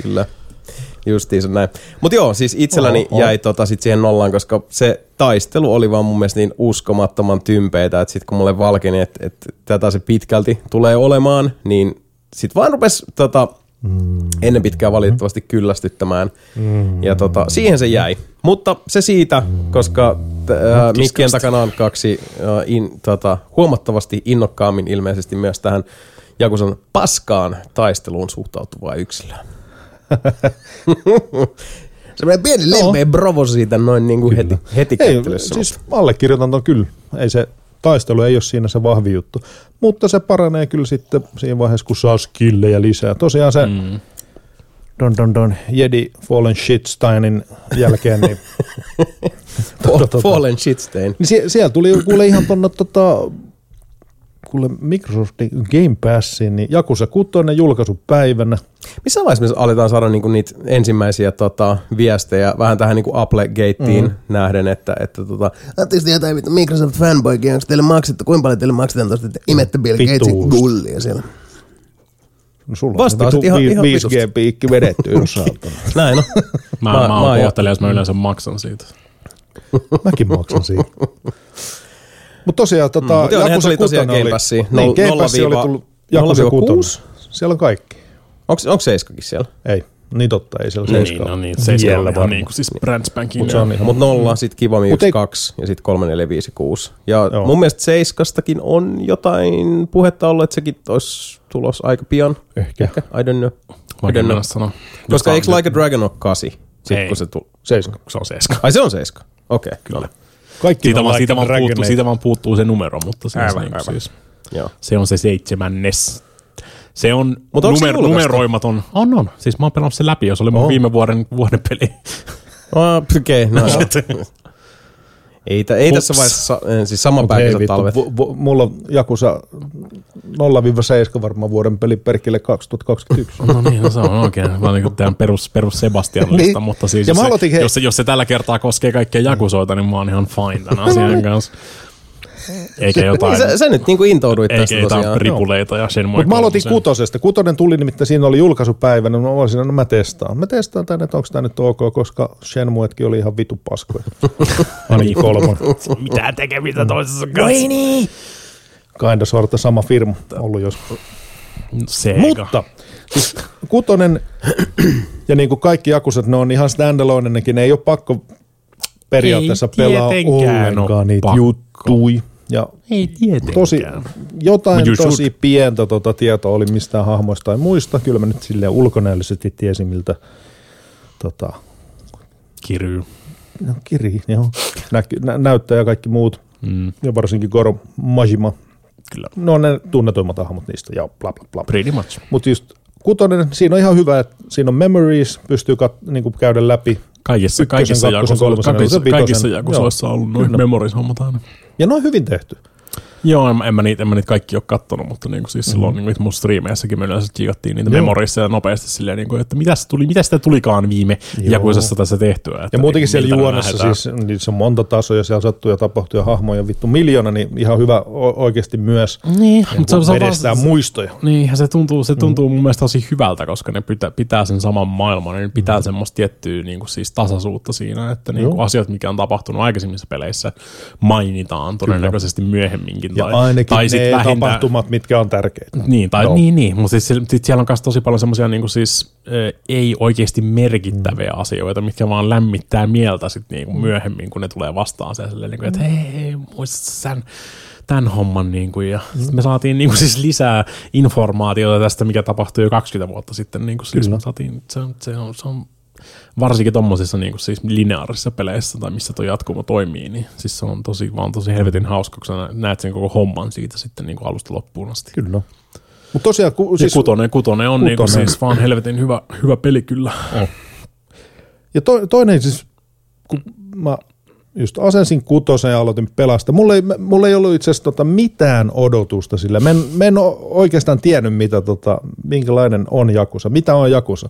Kyllä. Justiinsa näin. Mutta joo, siis itselläni Oho. jäi tota sit siihen nollaan, koska se taistelu oli vaan mun mielestä niin uskomattoman tympeitä, että sit kun mulle valkeni, että, että tätä se pitkälti tulee olemaan, niin sit vaan rupes tota, ennen pitkää valitettavasti kyllästyttämään. Ja tota, siihen se jäi. Mutta se siitä, koska äh, mikkien takana on kaksi äh, in, tota, huomattavasti innokkaammin ilmeisesti myös tähän Jakusan paskaan taisteluun suhtautuvaa yksilöä. Semmoinen pieni lempeä brovo siitä noin niin kuin heti, heti Ei, kättelyssä. siis allekirjoitan ton kyllä. Ei se taistelu ei ole siinä se vahvi juttu. Mutta se paranee kyllä sitten siinä vaiheessa, kun saa skillejä lisää. Tosiaan se mm. Don Don Don Jedi Fallen Shitsteinin jälkeen, niin, Fall, tota- Fallen Shitstain. niin sie, siellä tuli kuule ihan tonne tota, kuule Microsoftin Game Passiin, niin Jakusa 6 julkaisupäivänä. Missä vaiheessa me aletaan saada niinku niitä ensimmäisiä tota, viestejä vähän tähän niinku Apple-gateen mm. nähden, että, että tota, Anteeksi jotain vittu Microsoft fanboykin, onko teille maksettu, kuinka paljon teille maksetaan tuosta, että imette Bill Gatesin gullia siellä? No sulla Vastaukset on ihan- vi- ihan 5G-piikki vedetty, jos. Näin on. Mä, Mä- mä, mä mä oon oon kohtelias, jos mä yleensä maksan siitä. Mäkin maksan siitä. Mutta tosiaan, tota, Mm, mut tosiaan 6 Game oli, Passiin. niin, Game Passi oli tullut nolla Jakusa viiva 6. kuusi? Siellä on kaikki. Onko, onko Seiskakin siellä? Ei, niin totta, ei siellä Niin, seiskaa. no niin, se on ihan varmaan. niin kuin siis brand spanking. Mut se on ihan- Mutta nolla, sitten Kivami Mut 1, ei- 2 ja sitten 3, 4, 5 6. Ja Joo. mun mielestä Seiskastakin on jotain puhetta ollut, että sekin olisi tulos aika pian. Ehkä. Ehkä, I don't know. I don't know. Koska eikö Like a Dragon ole 8? Sitten Ei. kun se tuli. Seiska. Se on seiska. Ai se on 7. Okei, okay, kyllä. Kaikki Siitä vaan, Like siitä, vaan puuttuu, siitä vaan puuttuu se numero, mutta se, Aivan, on, niin aivan. siis, Joo. se on se seitsemännes. Se on Mut se numer- julkaistu? numeroimaton. On, on. Siis mä oon pelannut sen läpi, jos oli mun viime vuoden, vuoden peli. Oh, Okei, okay, no. Ei, ei tässä vaiheessa, eh, siis saman vittu, talvet. vu, vu, mulla on Jakusa 0-7 varmaan vuoden peli perkele 2021. No niin, no se on oikein. Mä niin tämän perus, perus Sebastian lista, Niin. mutta siis Ja jos, se, jos, se, jos se tällä kertaa koskee kaikkia jakusoita, niin mä oon ihan fine tämän asian kanssa. Eikä jotain, Niin, sä, sä nyt niinku intouduit eikä tästä jotain tosiaan. ripuleita ja sen Mutta mä aloitin kutosesta. Kutonen tuli nimittäin, siinä oli julkaisupäivänä, no mä olisin, no mä testaan. Mä testaan tänne, että onko tämä nyt ok, koska Shenmuetkin oli ihan vitu paskoja. Ainakin kolmon. Mitä tekemistä toisessa kanssa? niin! Kinda sorta sama firma ollut joskus. Sega. Mutta siis kutonen ja niin kuin kaikki jakuset, ne on ihan standalone, nekin ei ole pakko periaatteessa Ei pelaa ollenkaan oo niitä pakko. Ja Ei tietenkään. tosi, jotain you tosi should. pientä tota tietoa oli mistään hahmoista tai muista. Kyllä mä nyt silleen ulkonäöllisesti tiesin, miltä tota, Kiryu. no, kiri, joo, näky, nä, näyttää ja kaikki muut. Mm, Ja varsinkin Goro Majima. kyllä. No ne tunnetuimmat hahmot niistä ja bla bla bla. Pretty much. Mutta just kutonen, siinä on ihan hyvä, että siinä on memories, pystyy kat, niinku käydä läpi. Kaikissa, Ykkösen, kaikissa, kakkosen, kolmosen, kaikissa, kaikissa on ollut noin Kyllä. memorishommat aina. Ja ne on hyvin tehty. Joo, en, en, mä niitä, en mä niitä kaikki ole kattonut, mutta niinku siis silloin mm. niin mun striimeissäkin me yleensä chiigattiin niitä Joo. memorissa ja nopeasti silleen, niinku, että mitä tuli, mitä sitä tulikaan viime Joo. jakuisessa tässä tehtyä. Että Ja muutenkin niinku, siellä juonessa siis, niin se on monta tasoa ja siellä sattuu ja tapahtuu ja hahmoja vittu miljoona, niin ihan hyvä o- oikeasti myös Niin, mutta se, on- se, on vaan- vedestää muistoja. Niin, se tuntuu, se tuntuu mm. mun mielestä tosi hyvältä, koska ne pitää, pitää sen saman maailman, ne pitää mm. semmoista tiettyä niin kuin siis tasaisuutta siinä, että niin kuin Joo. asiat, mikä on tapahtunut aikaisemmissa peleissä, mainitaan todennäköisesti myöhemminkin. Ja tai, ainakin tai ne vähintään, tapahtumat, mitkä on tärkeitä. Niin, tai Joo. niin, niin, mutta siis, siellä- sit siellä on myös tosi paljon semmoisia niin siis, ei oikeasti merkittäviä mm. asioita, mitkä vaan lämmittää mieltä sit niin kuin myöhemmin, kun ne tulee vastaan silleen, niin kuin, että hei, hei muistatko sen, tämän homman, niin kuin, ja mm. me saatiin niin kuin, siis lisää informaatiota tästä, mikä tapahtui jo 20 vuotta sitten, niin kuin, siis Kyllä. me saatiin, se on, se on, se on varsinkin tommosissa niin kuin siis lineaarisissa peleissä tai missä tuo jatkumo toimii, niin siis se on tosi, vaan tosi helvetin hauska, kun sä nä- näet sen koko homman siitä sitten niin kuin alusta loppuun asti. Kyllä. Mutta tosiaan, ku, Siis, siis, kutonen, kutonen on niinku Kutonen. siis vaan helvetin hyvä, hyvä peli kyllä. ja to, toinen siis, kun mä just asensin kutosen ja aloitin pelasta. Mulla ei, mulla ei ollut itse asiassa tota mitään odotusta sillä. Mä en, mä en oikeastaan tiennyt, mitä, tota, minkälainen on Jakusa, mitä on Jakusa,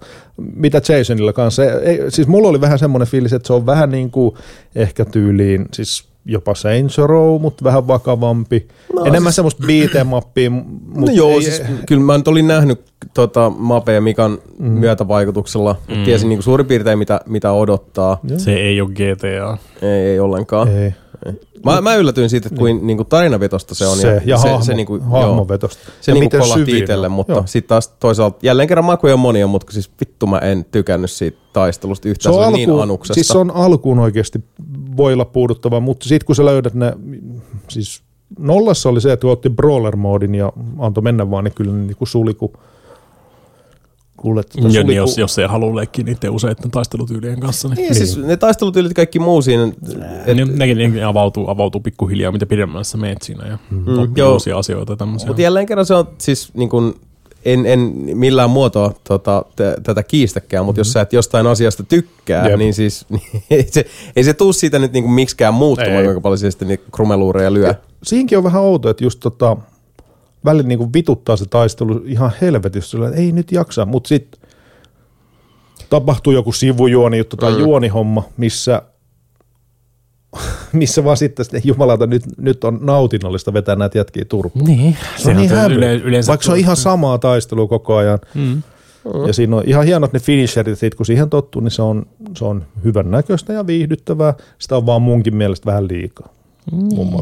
mitä Jasonilla kanssa. Ei, siis mulla oli vähän semmoinen fiilis, että se on vähän niin kuin ehkä tyyliin, siis jopa Saints Row, mutta vähän vakavampi. No, Enemmän siis, semmoista beat em upia, No joo, ei, siis kyllä mä nyt olin nähnyt tota, Mape ja Mikan mm. myötävaikutuksella. Mm. Tiesin niinku suurin piirtein, mitä, mitä odottaa. Se ei ole GTA. Ei, ei ollenkaan. ei. Mä, mä yllätyin siitä, että kuin niinku tarinavetosta se on. Se, ja se, hahmo, se niinku, joo, hahmovetosta. se Ja niinku miten kolahti itselle, on. mutta Joo. sitten taas toisaalta jälleen kerran makuja on monia, mutta siis vittu mä en tykännyt siitä taistelusta yhtään. Se, se on niin anuksesta. Siis se on alkuun oikeasti voi olla puuduttava, mutta sitten kun sä löydät ne, siis nollassa oli se, että otti brawler-moodin ja antoi mennä vaan, niin kyllä ne niinku suli kun kuule, tota, Ja niin, jos, jos ei halua leikkiä niiden useiden taistelutyylien kanssa, niin, Niin, siis ne taistelutyylit kaikki muu siinä. Et, niin nekin, nekin avautuu, avautuu pikkuhiljaa, mitä pidemmällä sä meet siinä ja mm, oppii joo. uusia asioita tämmöisiä. mutta jälleen kerran se on siis niin kuin, en, en millään muotoa tota, t- tätä kiistäkään, mutta mm-hmm. jos sä et jostain asiasta tykkää, Jep. niin siis niin ei, se, ei se tuu siitä nyt niin kuin miksikään muuttumaan, Ei. kuinka paljon se sitten niitä krumeluureja lyö. siinkin on vähän outo, että just tota, välillä niinku vituttaa se taistelu ihan helvetissä, että ei nyt jaksa, mutta sitten tapahtuu joku sivujuoni juttu tai mm. juonihomma, missä missä vaan sitten, että jumalauta, nyt, nyt on nautinnollista vetää näitä jätkiä turpaan. Niin, Se on niin yle, hämmentävää. yleensä Vaikka se on ihan samaa taistelua koko ajan. Mm. Ja siinä on ihan hienot ne finisherit, sit kun siihen tottuu, niin se on, se on hyvän näköistä ja viihdyttävää. Sitä on vaan munkin mielestä vähän liikaa. Mm. Mun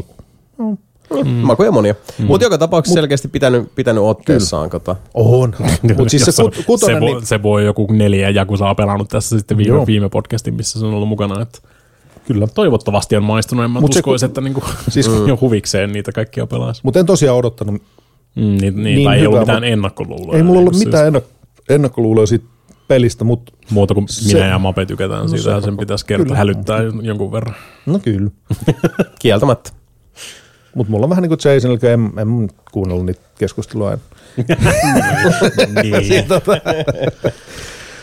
Mm. Makuja monia. Mm. Mutta joka tapauksessa selkeästi pitänyt, pitänyt otteessaan. Kota. On. Mutta siis se on- kut, kutonen, se, voi, niin, se voi joku neljä Jakusaa pelannut tässä sitten viime, Joo. viime podcastin, missä se on ollut mukana. Että kyllä. toivottavasti on maistunut, en mä Mut se uskoisi, ku- että niinku, Siis- jo huvikseen niitä kaikkia pelaisi. Mutta en tosiaan odottanut. Mm, niin, niin, Niin tai ei hyvä, ollut mitään mut- ennakkoluuloja. Ei mulla ollut Niin, mitään ennak- ennakkoluuloja siitä pelistä, mutta Muuta kuin Se- minä ja Mape tykätään siitä, se- ja sen pitäisi kertoa hälyttää jonkun verran. no kyllä. Kieltämättä. Mutta mulla on vähän niin kuin Jason, eli en, en kuunnellut niitä keskustelua. En. niin.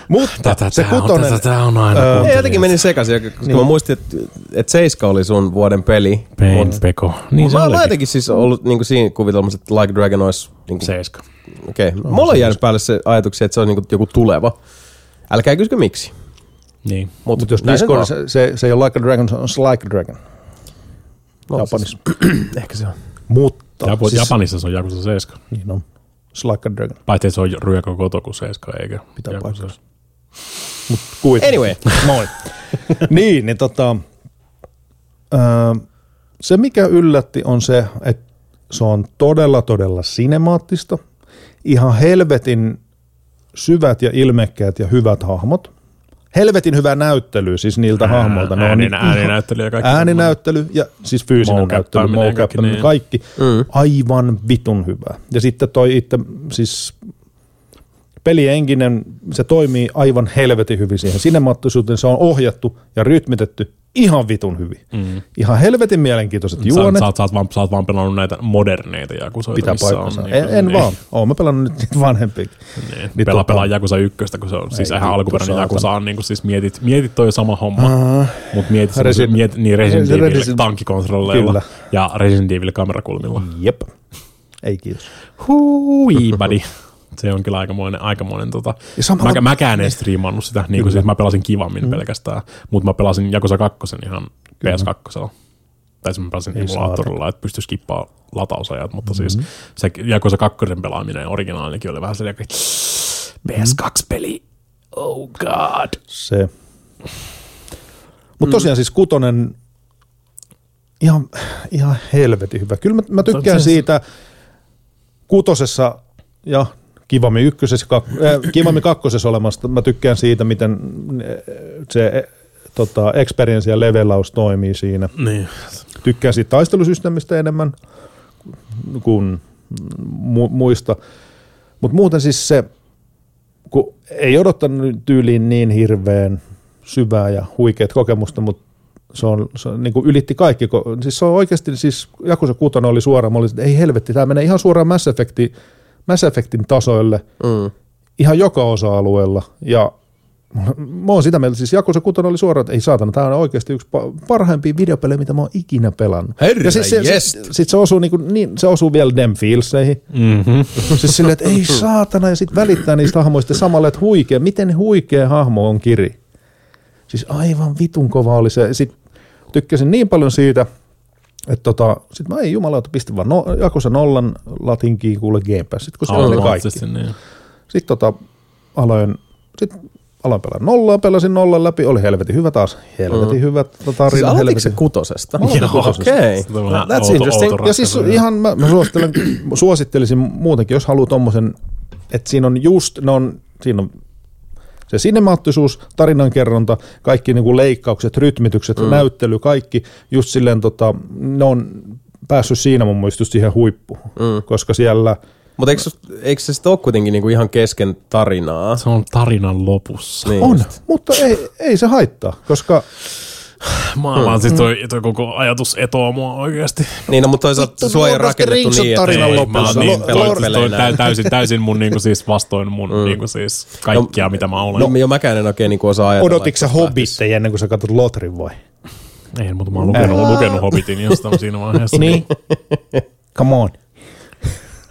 Mutta Tätä, se tää on, kutonen, tätä, on aina Öö, Ei, jotenkin meni sekaisin, koska Niin. mä muistin, että, että Seiska oli sun vuoden peli. Pain, Mut- Peko. Niin se mä, olikin. jotenkin siis ollut niin kuin siinä kuvitelmassa, että Like Dragon olisi... Niin kuin, Seiska. Okei, okay. mulla on jäänyt päälle se ajatuksia, että se on niin kuin joku tuleva. Älkää kysykö miksi. Niin. Mutta Mutta jos Discord, on. se, se, se ei ole Like a Dragon, se on Like a Dragon. No, Japanissa. siis- Ehkä se on. Mutta, Japo, siis, Japanissa se on Jakusa 7. niin on, a Dragon. Paitsi että se on Ryöko Kotoku 7, eikä Pitää paikkansa. Mut kuitenkin. Anyway. Moi. niin, niin tota, öö, se mikä yllätti on se, että se on todella todella sinemaattista. Ihan helvetin syvät ja ilmekkäät ja hyvät hahmot. Helvetin hyvä näyttely siis niiltä Ää- hahmolta. Ne on ääni- niin ääninäyttely ja kaikki Ääninäyttely ja siis fyysinen näyttely, kaikki, niin. kaikki. Mm. Aivan vitun hyvä. Ja sitten toi itse siis pelienkinen, se toimii aivan helvetin hyvin siihen sinemaattisuuteen. Se on ohjattu ja rytmitetty ihan vitun hyvin. Mm. Ihan helvetin mielenkiintoiset Sä, juonet. sä, oot, sä, oot vaan, sä oot vaan pelannut näitä moderneita Jakusoita, Pitää paikkansa. on, En, en niin, vaan. Oon mä pelannut nyt niitä vanhempia. Niin. Niin Pelaa, tota- pelaa Jakusa 1, kun se on siis Ei ihan alkuperäinen. Jakusa on, niin kuin, siis mietit, mietit toi sama homma, Uh, mutta mietit, Resident, miet, niin Resident Evil Resident- tankkikontrolleilla Kyllä. ja Resident Evil kamerakulmilla. jep. Ei kiitos. Hui, buddy. Se on kyllä aikamoinen, aikamoinen tota. Ja samalla- Mä, mäkään en striimannut sitä, niin kuin siis mä pelasin kivammin mm. pelkästään, mutta mä pelasin Jakusa 2 ihan PS2. Tai siis mä pelasin emulaattorilla, että pystyi skippaa latausajat, mutta mm-hmm. siis se Jakusa 2 pelaaminen originaalinikin oli vähän sellainen, PS2-peli, oh god. Se. Mutta tosiaan siis kutonen, ihan, ihan helvetin hyvä. Kyllä mä, mä tykkään Se- siitä kutosessa ja Kivami ykkösessä, kak, äh, Kivami kakkosessa olemasta. Mä tykkään siitä, miten äh, se äh, tota, experience ja levelaus toimii siinä. Niin. Tykkään siitä taistelusysteemistä enemmän kuin mu- muista. Mutta muuten siis se, kun ei odottanut tyyliin niin hirveän syvää ja huikeat kokemusta, mutta se on, se on niin kuin ylitti kaikki. Siis se on oikeasti, siis Jakusa 6 oli suora, mä olin, että ei helvetti, tämä menee ihan suoraan Mass, Effecti, Mass Effectin tasoille Mm. ihan joka osa-alueella. Ja mä oon sitä mieltä, siis Jakusa 6 oli suoraan, että ei saatana, tämä on oikeasti yksi pa- parhaimpia videopelejä, mitä mä oon ikinä pelannut. Herra ja siis se, sit, sit se, osuu niinku, niin, se osuu vielä dem feelseihin. Mm-hmm. Siis silleen, että ei saatana, ja sitten välittää niistä hahmoista samalla, että huikea, miten huikea hahmo on Kiri. Siis aivan vitun kova oli se. Sitten tykkäsin niin paljon siitä, että tota, sit mä ei jumalauta, pistin vaan no, Jakusa nollan latinkiin kuule Game Pass, sit kun se oli ne kaikki. Niin. Sitten tota, aloin, sit aloin pelaa nollaa, pelasin nollan läpi, oli helvetin hyvä taas. Helvetin mm. hyvä tota, Siis tarina. se helvetin. kutosesta? Aloitin Joo, kutosesta. Okei. Se on vähän That's outo- interesting. outo Ja siis ihan mä, mä suosittelen, suosittelisin muutenkin, jos haluaa tommosen, että siinä on just, ne on, siinä on se sinemaattisuus, tarinankerronta, kaikki niinku leikkaukset, rytmitykset, mm. näyttely, kaikki just silleen tota, ne on päässyt siinä mun mielestä just siihen huippuun, mm. koska siellä Mutta eikö, eikö se sitten ole kuitenkin niinku ihan kesken tarinaa? Se on tarinan lopussa. Niin on, just. mutta ei, ei se haittaa, koska Maailman mm. siis toi, toi koko ajatus etoo mua oikeasti. Niin, no, mutta toisaalta se on rakennettu niin, että tarinan ei, lopussa. mä oon niin pelannut Toi näin. täysin, täysin mun niinku siis vastoin mun mm. niinku siis kaikkia, mitä mä olen. No, jo mäkään en oikein niinku osaa ajatella. odotitko sä. Hobbitteja ennen kuin sä katsot Lotrin vai? Ei, mutta mä oon lukenut, lukenut Hobbitin jostain siinä vaiheessa. Niin. Come on.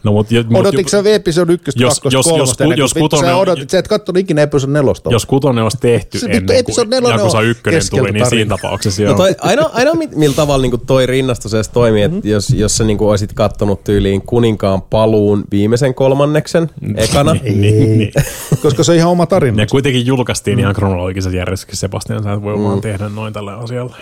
No, mut, jo- mut, Odotitko sä episodi ykköstä, Jos- kakkosta, jos- jos kolmosta jos vittu, kutonen Sä on- odotit, sä et kattonut ikinä episodi nelosta. jos kutonen olisi tehty Se ennen episode kuin Jakusa on 1 keskeltä tuli, niin siinä tapauksessa No joo. toi, ainoa, ainoa mi- millä tavalla niinku toi rinnastus edes toimii, että Mm-hmm. jos, jos sä niinku olisit kattonut tyyliin kuninkaan paluun viimeisen kolmanneksen ekana, Ei, koska se on ihan oma tarina. Ne kuitenkin julkaistiin ihan kronologisessa järjestyksessä, Sebastian, sä et voi vaan tehdä noin tällä asialla.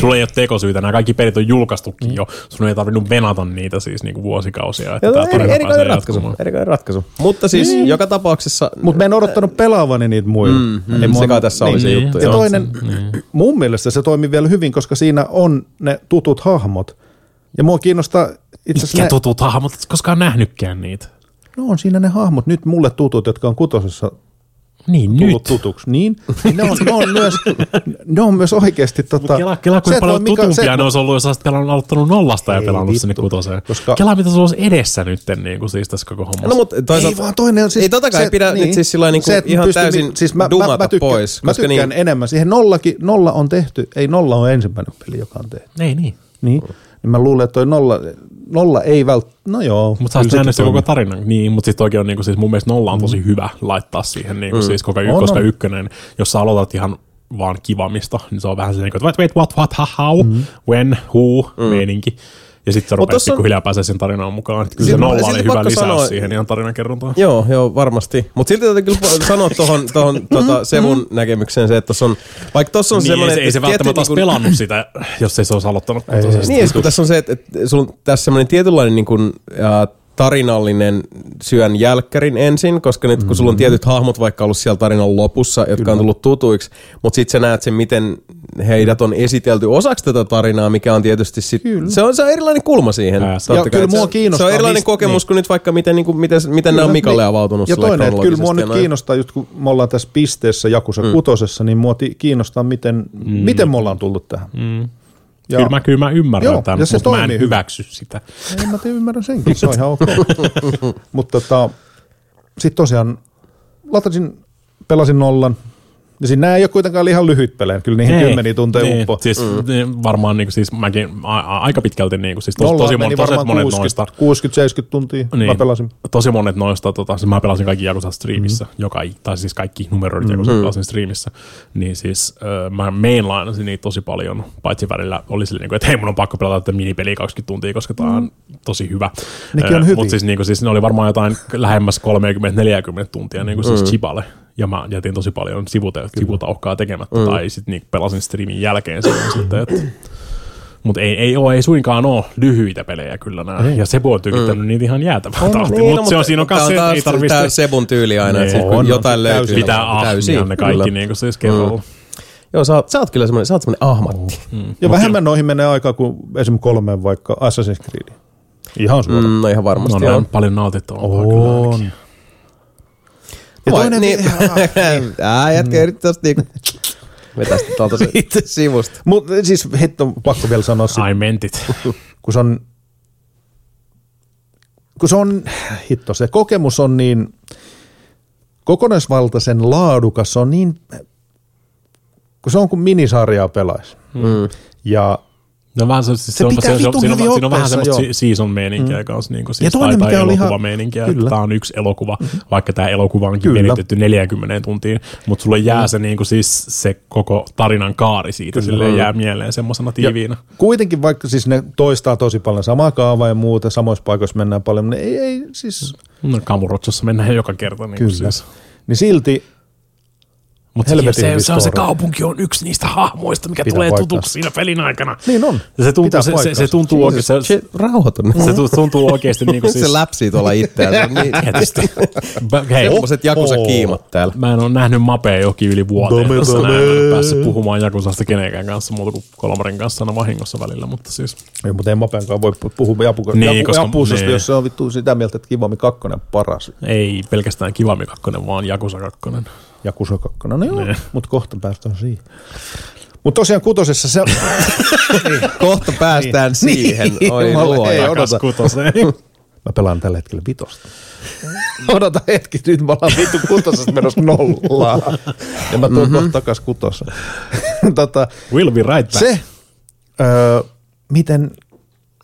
Sulla ei ole tekosyytä, nämä kaikki pelit on julkaistukin jo, sun ei tarvinnut venata niitä siis niinku vuosikausia, että tää eri, erikoinen ratkaisu, erikoinen ratkaisu. Mutta siis Niin. joka tapauksessa... Mutta mä en odottanut pelaavani niitä muilla. Mm, Ei mua- se kai tässä oli se Niin, juttu. Ja joo. toinen, mun mielestä se toimii vielä hyvin, koska siinä on ne tutut hahmot. Ja mua kiinnostaa itse asiassa Mitkä ne, tutut hahmot, et koskaan nähnytkään niitä. no on siinä ne hahmot, nyt mulle tutut, jotka on kutosessa Niin tullut nyt. tutuksi. Niin, niin ne, on, ne, on myös, ne on myös oikeasti tota, Kela, kela kuinka paljon Mika- tutumpia se- ne olisi ollut, jos olisit pelannut, aloittanut nollasta ja Ei pelannut sinne kutoseen. Koska- Kela, mitä sulla olisi edessä nyt niin kuin siis tässä koko hommassa. No mutta toisaalta... Ei vaan toinen on siis... Ei tota kai pidä nyt siis sillä niinku että ihan pystyy- täysin dumata tykkään, pois, Mä tykkään niin- enemmän. Siihen nollakin, nolla on tehty, ei nolla on ensimmäinen peli, joka on tehty. Ei niin. Niin, niin mä luulen, että toi nolla, nolla ei vält... No joo. Mutta sä oot nähnyt koko tarinan. Niin, mutta sitten oikein on niinku, siis mun mielestä nolla on tosi hyvä laittaa siihen, niinku, Mm. siis koko, On, koska on. ykkönen, jos sä aloitat ihan vaan kivamista, niin se on vähän se, niinku, että wait, wait, what, what, how, how, Mm. when, who, meininki. Ja sitten rupeaa tossa pikkuhiljaa pääsee sen tarinaan mukaan. Kyllä se Silti- nolla silti oli hyvä lisäys sanoa- siihen ihan tarinankerrontaan. Joo, joo, varmasti. Mutta silti täytyy kyllä sanoa tuohon tohon, tota Sevun näkemykseen se, että tossa on, vaikka tuossa on Niin, ei, semmoinen... se, ei se että välttämättä olisi niinku- pelannut sitä, jos ei se olisi aloittanut Ei, kutosesta. Niin, kun tässä on se, että, että sulla on tässä semmoinen tietynlainen niin kuin, äh, tarinallinen syön jälkkärin ensin, koska nyt kun sulla on tietyt hahmot vaikka ollut siellä tarinan lopussa, jotka on tullut tutuiksi, mutta sitten sä näet sen, miten heidät on esitelty osaksi tätä tarinaa, mikä on tietysti sit, se, on, se on erilainen kulma siihen. Ää, ja kai. kyllä Se- mua Se kiinnostaa, on erilainen mistä- kokemus niin. kuin nyt vaikka miten, niin kuin, miten, miten nämä on Mikalle avautunut Ja toinen, että kyllä mua nyt noin. kiinnostaa, just kun me ollaan tässä pisteessä Jakusa mm. kutosessa, niin mua kiinnostaa, miten, mm. miten me ollaan tullut tähän. Mm. Ja, Kyllä mä, kyllä mä ymmärrän Joo, tämän, ja se mutta mä en toimii hyväksy sitä. Ei, mä te ymmärrän senkin, se on ihan ok. Mutta tota, sitten tosiaan latasin, pelasin nollan. Ja siinä nämä ei ole kuitenkaan ihan lyhyt pelejä, kyllä niihin Ei, kymmeniä tunteja niin, uppo. Siis niin, varmaan niin, siis mäkin a, a, aika pitkälti niin, siis tos, tosi, meni mon, tosi monet 60, noista. 60-70 tuntia Niin, mä pelasin. Tosi monet noista, tota, siis mä pelasin kaikki Jakusa streamissä, mm-hmm. joka, tai siis kaikki numeroidit mm-hmm. Jakusa pelasin streamissä, niin siis äh, mä mainlainasin niitä tosi paljon, paitsi välillä oli silleen, niin että hei mun on pakko pelata tätä minipeliä 20 tuntia, koska tää on tosi hyvä. Nekin on hyviä. Mutta siis, niin kuin, siis ne oli varmaan jotain lähemmäs 30-40 tuntia niin kuin siis chipale. Ja mä jätin tosi paljon sivuta, sivutauhkaa tekemättä, mm. tai sitten niin pelasin streamin jälkeen silloin sitten, että mutta ei, ei, ole, ei suinkaan ole lyhyitä pelejä kyllä nämä. Ja Sebu on tykittänyt mm. niitä ihan jäätävän tahti. Niin, mutta se on, siinä on kanssa se, että taas ei tarvitse tää Sebun tyyli aina, Niin. että sit kun On, on, jotain se löytyy. täysin. niin pitää täysin, ahmia ne kaikki kyllä. niin kuin siis kerralla. Joo, sä oot, sä oot kyllä semmoinen, sä oot semmoinen ahmatti. Mm. Ja vähemmän noihin menee aikaa kuin esim. kolmeen vaikka Assassin's Creed. Ihan suoraan. Mm, no ihan varmasti No, on. on paljon nautittavaa. On. kyllä. Ja Vai- toinen, niin, niin. ää, jätkä yrittää tosta niinku vetää sitä tuolta sivusta. Mutta siis hitto, pakko vielä sanoa, sit, I meant it. kun se on, kun se on, hitto, se kokemus on niin kokonaisvaltaisen laadukas, se on niin, kun se on kuin minisarjaa pelaisi. Mm. Ja No vähän se, se, se, on, se, se, vitun siinä, on, siinä on vähän semmoista joo. se- season-meininkiä mm. kanssa, niin kuin siis, toinen, tai, tai ihan- elokuvameininkiä, Kyllä. että tämä on yksi elokuva, vaikka tämä elokuva onkin Kyllä. venitetty 40 tuntiin, mutta sulle jää se, niin kuin siis, se koko tarinan kaari siitä, sille jää mieleen semmoisena tiiviinä. kuitenkin vaikka siis ne toistaa tosi paljon samaa kaavaa ja muuta, samoissa paikoissa mennään paljon, mutta ei, ei siis, No Kamurotsossa mennään joka kerta. Niin kyllä. Siis. Niin silti Mutta Helvetin se, se, on se kaupunki on yksi niistä hahmoista, mikä Pitää tulee paikkansa. tutuksi siinä pelin aikana. Niin on. Ja se tuntuu, se, se, se tuntuu oikein, se, rauhoitu nyt. se tu- tuntuu oikeasti niin kuin siis... Se läpsii tuolla itseään. Niin, Tietysti. Hei, Semmoiset jakusa kiimat täällä. Mä en ole nähnyt Mapea jokin yli vuoteen. Dame, Tässä. Mä en ole päässyt puhumaan Jakusasta kenenkään kanssa muuta kuin Kolmarin kanssa aina vahingossa välillä, mutta siis Ei, mutta ei Mapenkaan voi puhua japu, Niin, japu, koska- japusasta, niin. jos se on vittu sitä mieltä, että Kivami 2 on paras. ei pelkästään Kivami 2, vaan Jakusa 2. Jakusa 2, no joo, Niin. mutta kohta päästään siihen. Mutta tosiaan kutosessa se... Kohta päästään siihen. Oi Niin. Olen- luoja. ei, odota. kutoseen. Mä pelaan tällä hetkellä vitosta. Odota hetki, nyt mä ollaan vittu kutosesta menossa nollaan. Ja mä tuun mm-hmm. kohta takas kutossa. tota, Will be right back. se, öö, miten,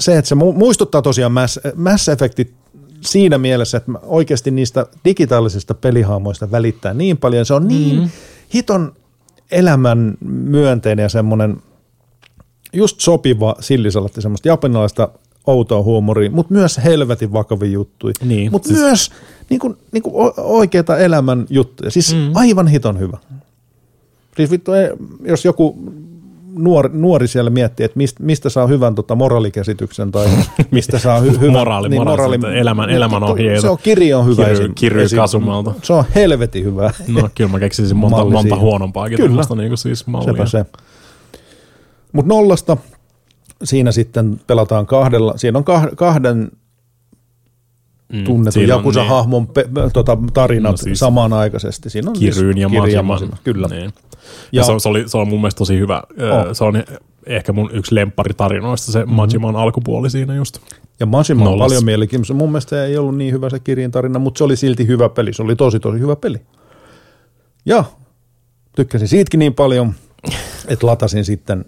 se, että se mu- muistuttaa tosiaan Mass, Mass Effectit siinä mielessä, että mä oikeasti niistä digitaalisista pelihaamoista välittää niin paljon. Se on niin mm. hiton elämän myönteinen ja semmoinen just sopiva sillisalatti, semmoista japanilaista outoa huumoria, mutta myös helvetin vakavia juttuja. Niin, mutta siis- myös niin kuin, niin kuin oikeita elämän juttuja. Siis mm. aivan hiton hyvä. Siis vittu, jos joku nuori, nuori siellä miettii, että mistä, mistä saa hyvän tota, moraalikäsityksen tai mistä saa hy, hyvän... Moraali, moraali, elämän- elämänohjeita. Se on kirja on hyvä. Kirry esim- Kasumalta. Se on helvetin hyvä. No kyllä mä keksisin monta, monta huonompaakin Kyllä. tämmöistä niin kuin siis mallia. Sepä se. Mutta nollasta siinä sitten pelataan kahdella, siinä on kah- kahden tunnetun on Jakusa-hahmon pe- tota, tarinat No siis samanaikaisesti. Siinä on Kiryyn siis ja Kirja Majima. Kyllä. Niin. Ja- Ja se, on- se, oli, se on mun mielestä tosi hyvä. On. Oh. Se on ehkä mun yksi lempparitarinoista, se mm-hmm. Majiman alkupuoli siinä just. Ja Majima on paljon mielenkiintoista. Mun mielestä ei ollut niin hyvä se kirjan tarina, mutta se oli silti hyvä peli. Se oli tosi tosi hyvä peli. Ja tykkäsin siitäkin niin paljon, että latasin sitten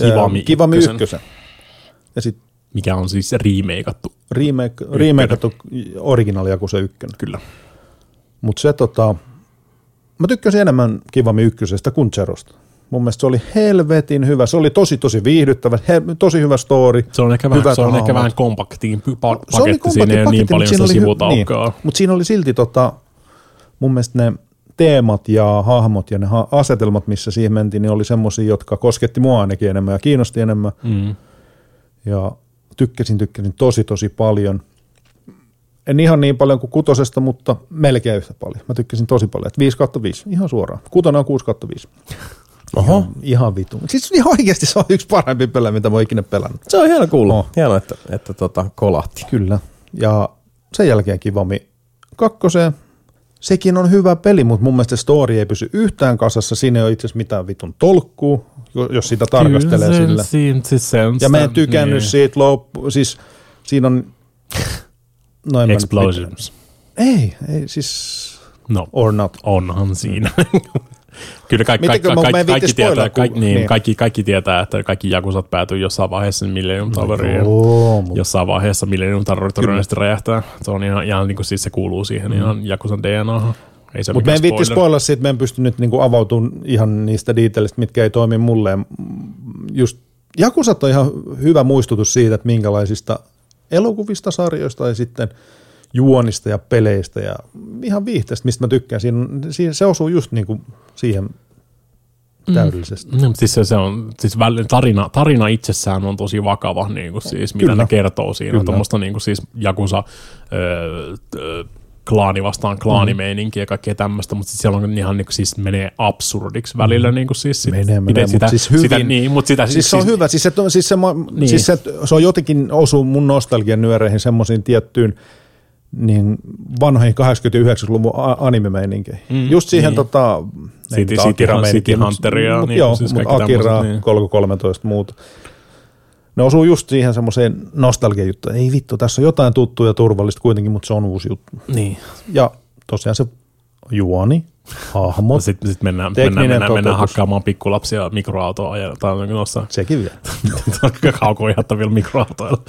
Kivami Kivami ykkösen. ykkösen. Ja sitten Mikä on siis remakeattu. remake, remakeattu originaali Yakuza 1. Kyllä. Mutta se tota, mä tykkäsin enemmän Kivami ykkösestä kuin Zerosta. Mun mielestä se oli helvetin hyvä. Se oli tosi tosi viihdyttävä, he, tosi hyvä story. Se on ehkä vähän, se on ehkä vähän kompaktiin pa- Se oli paketti. Siinä ei ole niin paljon oli sellaisia hy- sivutaukkaa. Niin. Mutta siinä oli silti tota, mun mielestä ne teemat ja hahmot ja ne ha- asetelmat, missä siihen mentiin, niin oli semmoisia, jotka kosketti mua ainakin enemmän ja kiinnosti enemmän. Mm. Ja tykkäsin, tykkäsin tosi tosi paljon. En ihan niin paljon kuin kutosesta, mutta melkein yhtä paljon. Mä tykkäsin tosi paljon, että 5 kautta 5, ihan suoraan. Kutonen on 6 kautta 5. Oho, Ihan vitu. Siis ihan oikeasti se on yksi parempi pelejä, mitä mä oon ikinä pelannut. se on hieno kuulla. Oh. Hienoa, että, että tota, kolahti. Kyllä. Ja sen jälkeen Kivami kakkoseen. Sekin on hyvä peli, mutta mun mielestä story ei pysy yhtään kasassa. Siinä ei ole itse asiassa mitään vitun tolkkuu, jos sitä tarkastelee Kyllä sillä. Siinä, siis se on Ja mä en tykännyt niin. siitä loppu, siis siinä on... No Explosions. Ei, ei siis... No, Or not. onhan siinä. Kyllä kaikki, kaikki, kaikki, kaikki, tietää, kaikki, niin, niin. kaikki, kaikki tietää, että kaikki jakusat päätyy jossain vaiheessa Millennium Toweriin. ja Joo, Jossain vaiheessa Millennium Tower todennäköisesti räjähtää. Se on ihan, ihan niin kuin siis se kuuluu siihen mm. ihan Jakusan DNAhan. Mutta me en viitti spoilaa siitä, me en pysty nyt niinku avautumaan ihan niistä detailista, mitkä ei toimi mulle. Just Jakusat on ihan hyvä muistutus siitä, että minkälaisista elokuvista, sarjoista ja sitten juonista ja peleistä ja ihan viihteestä, mistä mä tykkään. Siinä, siinä se osuu just niinku siihen täydellisesti. No, mutta siis se, se on, siis tarina, tarina itsessään on tosi vakava, niin kuin siis, mitä Kyllä. ne kertoo siinä. Tuommoista niin kuin siis Jakusa öö, öö, klaani vastaan klaanimeininkiä ja kaikkea tämmöistä, mutta siis siellä on ihan niin kuin, siis menee absurdiksi välillä. Niin kuin siis sit, Mm. Menee, miten menee, sitä, mutta siis hyvin. Sitä, niin, mutta sitä, Siis se on hyvä, siis se, siis se, niin. Niin. siis se, se on jotenkin osuu mun nostalgian nyöreihin semmoisiin tiettyyn niin vanhoihin 80-90-luvun a- anime-meininkeihin. Mm, Mm, Just siihen niin. tota, City- City- City Hunteria, mut niin, joo, siis mut kaikki Akira, niin. Kolko 13 muuta. Ne osuu just siihen semmoiseen nostalgia-juttuun. Ei vittu, tässä on jotain tuttua ja turvallista kuitenkin, mutta se on uusi juttu. Niin. Ja tosiaan se juoni, hahmot, Sitten sit mennään, mennään, mennään, mennään hakkaamaan pikkulapsia mikroautoa ja noissa sekin vielä. kaukoihattavilla mikroautoilla.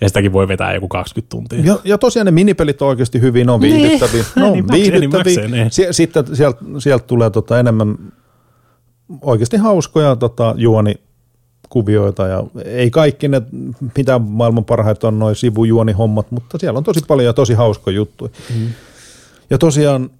Ja sitäkin voi vetää joku 20 tuntia. Ja, ja tosiaan ne minipelit on oikeasti hyvin, ne on Niin. viihdyttäviä. Ne on Enimmäkseen- viihdyttäviä. niin. Sie- Sitten sieltä, sieltä tulee tota enemmän oikeasti hauskoja tota, juonikuvioita ja ei kaikki ne, mitä maailman parhaita on noin sivujuonihommat, mutta siellä on tosi paljon ja tosi hauskoja juttuja. Mm. Ja tosiaan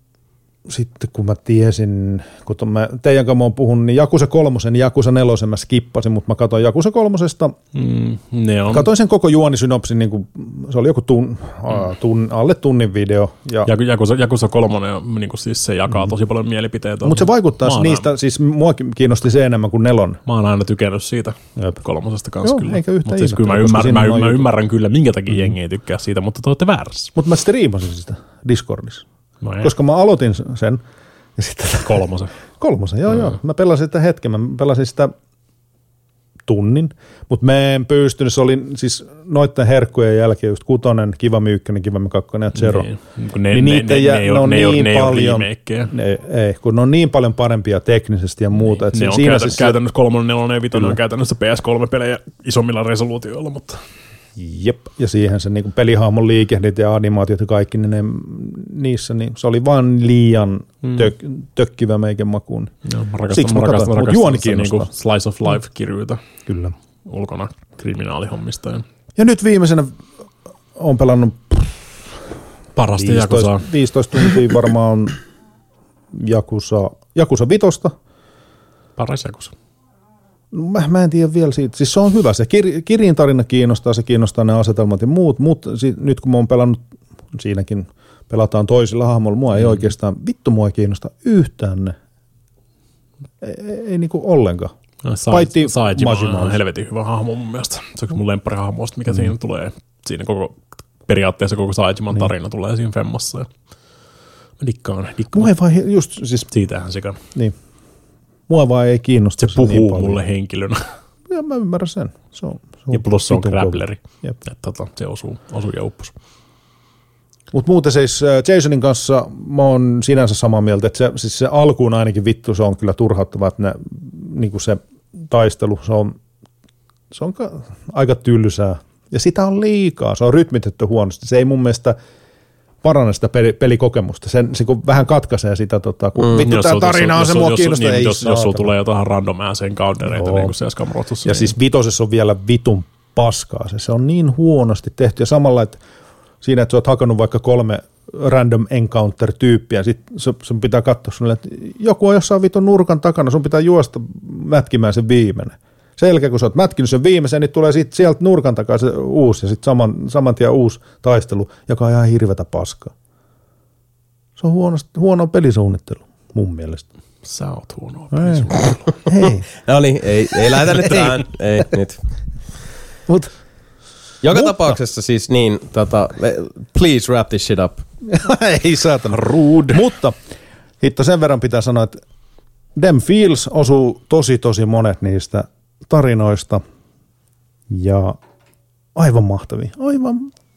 sitten kun mä tiesin, kun mä, teidän kanssa mä oon puhunut, niin Jakusa kolmosen ja Jakusa nelosen mä skippasin, mutta mä katsoin Jakusa kolmosesta Mm, ne on. Katoin sen koko juonisynopsin, niin kuin, se oli joku tun, mm. tun, alle tunnin video. Ja, Jaku- Jakusa, Jakusa kolmonen, niin kuin siis se jakaa tosi paljon mielipiteitä. mutta se vaikuttaa niistä, siis mua kiinnosti se enemmän kuin nelon. Mä oon aina tykännyt siitä Jep. kolmosesta kanssa Joo, kyllä. eikä Mut siis kyllä mä, ymmärrän, siinä mä, mä ymmärrän kyllä, minkä takia mm. jengi ei tykkää siitä, mutta te olette väärässä. Mutta mä striimasin sitä Discordissa, No ei, koska mä aloitin sen. Ja sitten kolmosen. kolmosen, joo joo. Mä pelasin sitä hetken, mä pelasin sitä tunnin, mutta mä en pystynyt, se oli siis noitten herkkujen jälkeen just kutonen, kivami ykkönen, kivami kakkonen ja zero. Niin, ne, Niin niitä ne, jää- ne, ne ne, on ne, niin ne paljon-. Ne, ei, kun ne on niin paljon parempia teknisesti ja muuta. että Ne on siinä käytä, se, käytännössä kolmonen, nelonen ja vitonen on käytännössä PS3-pelejä isommilla resoluutioilla, mutta Jep. Ja siihen se niin pelihahmon liikehdit ja animaatiot ja kaikki, niin ne, niissä niin se oli vaan liian Mm. tök, tökkivä meikän makuun. joo, rakastan, Siksi mä rakastan, rakastan juoni kiinnostaa. slice of life-kirjoita Kyllä. ulkona kriminaalihommista. Ja Ja nyt viimeisenä on pelannut parasta 15, Jakusaa. 15 tuntia varmaan Jakusa, Jakusa vitosta. Paras Jakusa. No, Mä, mä en tiedä vielä siitä. Siis se on hyvä. Se kir, kirjin tarina kiinnostaa, se kiinnostaa ne asetelmat ja muut, mutta si, nyt kun mä oon pelannut, siinäkin pelataan toisilla hahmoilla, mua ei oikeastaan, vittu mua ei kiinnosta yhtään ne. Ei, ei, ei niinku ollenkaan. Sa- Paitsi Majima on helvetin hyvä hahmo mun mielestä. Se on mun lempparihahmoista, mikä mm. siinä tulee. Siinä koko periaatteessa koko Saijiman tarina tulee siinä Femmassa. Ja mä dikkaan, dikkaan. Mua ei vaan, just siis, Siitähän sekä niin. Mua vaan ei kiinnosta se puhuu niin paljon. mulle henkilönä. Ja mä ymmärrän sen. Se on, se on Ja plus se on grappleri. Että tota, se osuu, osuu ja uppos. Mutta muuten siis äh, Jasonin kanssa mä oon sinänsä samaa mieltä, että se, siis se alkuun ainakin vittu se on kyllä turhauttava, että ne, niin kuin se taistelu, se on, se on ka- aika tylsää. Ja sitä on liikaa, se on rytmitetty huonosti. Se ei mun mielestä paranna sitä peli, pelikokemusta. Sen, se kun vähän katkaisee sitä, tota, kun mm, vittu Jos tämä tarina on jos se mua kiinnostaa. Niin, ei jos, jos sulla tulee jotain random ass encountereita, Joo. niin kuin Skamrotussa. Ja niin siis vitosessa on vielä vitun paskaa. Se, se on niin huonosti tehty. Ja samalla, että siinä, että sä oot hakannut vaikka kolme random encounter-tyyppiä, sit sun, sun pitää katsoa sulle, että joku on jossain vitun nurkan takana, sun pitää juosta mätkimään se viimeinen. Sen jälkeen, kun sä oot mätkinyt sen viimeisen, niin tulee sit sieltä nurkan takaa se uusi ja sitten saman, saman tien uusi taistelu, joka on ihan hirvetä paskaa. Se on huono, huono pelisuunnittelu, mun mielestä. Sä oot huonoa Ei. Hei, No niin, ei, ei lähdetä nyt tähän. Ei, nyt. mut Joka Mutta- tapauksessa siis niin, tota, please wrap this shit up. ei saatana. Rude. Mutta hitto sen verran pitää sanoa, että Dem Feels osuu tosi tosi monet niistä tarinoista ja aivan mahtavia, aivan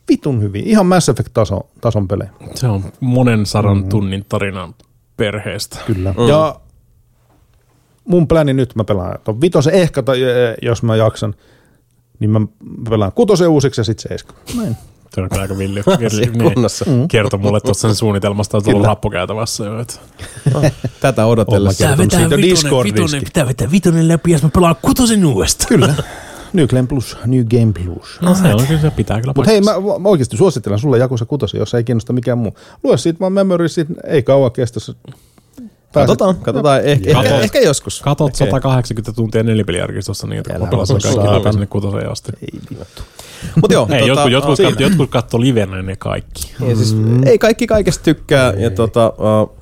vitun hyviä. Ihan Mass Effect-tason tason pelejä. Se on monen sadan mm. tunnin tarina perheestä. Kyllä. Mm. Ja mun pläni nyt mä pelaan ton vitosen ehkä, tai jos mä jaksan, niin mä pelaan kutosen uusiksi ja sitten seiska. Näin. Se on aika villi. Villi kunnossa. niin. Kertoi mulle tuossa sen suunnitelmasta, että on ollut Kyllä. rappukäytävässä jo. Että Tätä odotellessa. Kertonut siitä Discordiski. pitää vetää vitonen läpi, jos mä pelaan kutosen uudestaan. Kyllä. New Game Plus, New Game Plus. no se on kyllä, se pitää kyllä Mutta hei, mä, mä oikeasti suosittelen sulle Jakusa kutosen, jos ei kiinnosta mikään muu. Lue siitä vaan memory, siitä ei kauan kestä. se- Pääset- Katsotaan, katsotaan. Ehkä, ehkä, Katot. ehkä joskus. Katot Ehkä. 180 tuntia nelipeliarkistossa niin, että mä pelasin kaikki läpi sinne kutoseen asti. Ei vittu. Mut joo, Ei, jotkut, jotkut, siinä. katso, jotkut katsoo livenä ne kaikki. Ja siis, ei kaikki kaikesta tykkää. Ja tota, uh,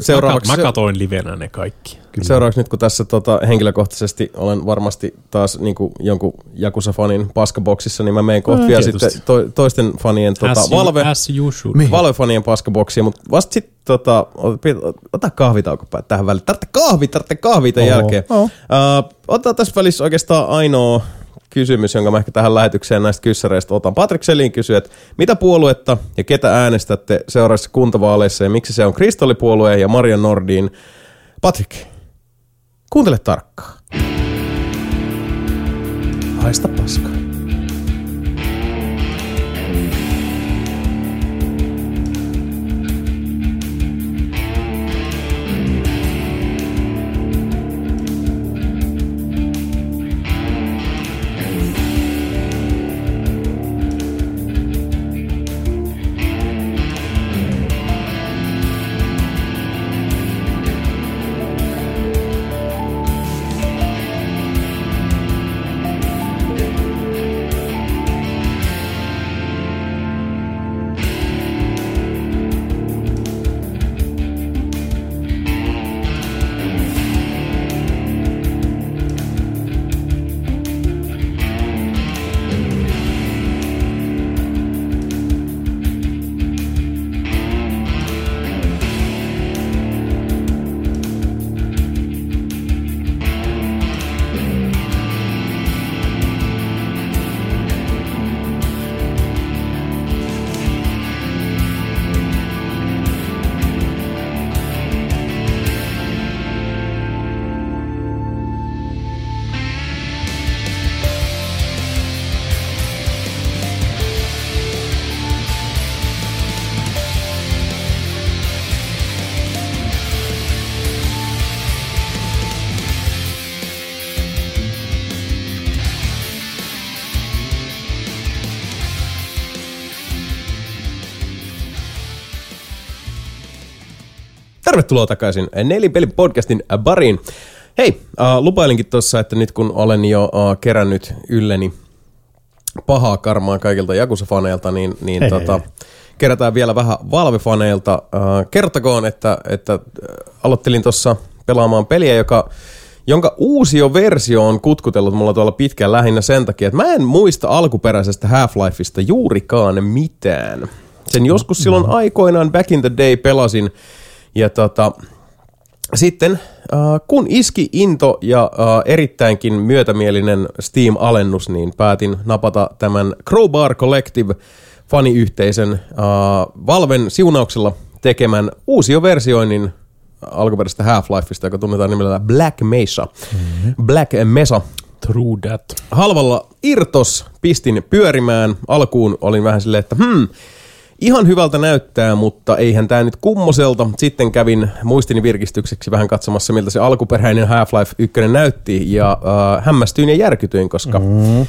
seuraavaksi, Mä, kat- mä katoin livenä ne kaikki. seuraavaksi nyt kun tässä tota, henkilökohtaisesti olen varmasti taas niin kuin jonkun Jakusa-fanin paskaboksissa, niin mä menen kohta No, vielä sitten to, toisten fanien tota, as, Valve, you, as Valve-fanien paskaboksia, mutta vasta sitten tota, ot- ota kahvitauko tähän väliin. Tarvitse kahvi, tarvitse kahvi tämän Oo. jälkeen. Oo. Uh, otetaan tässä välissä oikeastaan ainoa kysymys, jonka mä ehkä tähän lähetykseen näistä kyssäreistä otan. Patrik Selin kysyy, että mitä puoluetta ja ketä äänestätte seuraavissa kuntavaaleissa ja miksi se on Kristallipuolue ja Maria Nordin. Patrik, kuuntele tarkkaan. Haista paskaa. Tervetuloa takaisin Nelipeli podcastin bariin. Hei, äh, lupailinkin tuossa, että nyt kun olen jo äh, kerännyt ylleni pahaa karmaa kaikilta Jakusa-faneilta, niin, niin Hei, tota, hei. kerätään vielä vähän Valve-faneilta. Äh, kertokoon, että, että äh, aloittelin tuossa pelaamaan peliä, joka jonka uusio versio on kutkutellut mulla tuolla pitkään lähinnä sen takia, että mä en muista alkuperäisestä Half-Lifeista juurikaan mitään. Sen joskus silloin aikoinaan back in the day pelasin ja tota, sitten äh, kun iski into ja äh, erittäinkin myötämielinen Steam-alennus, niin päätin napata tämän Crowbar Collective faniyhteisön äh, Valven siunauksella tekemän uusioversioinnin alkuperäisestä Half-Lifeista, joka tunnetaan nimellä Black Mesa. Mm-hmm. Black Mesa. True that. Halvalla irtos pistin pyörimään. Alkuun olin vähän silleen, että hmm, ihan hyvältä näyttää, mutta eihän tämä nyt kummoselta. Sitten kävin muistini virkistykseksi vähän katsomassa, miltä se alkuperäinen Half-Life 1 näytti, ja äh, hämmästyin ja järkytyin, koska mm.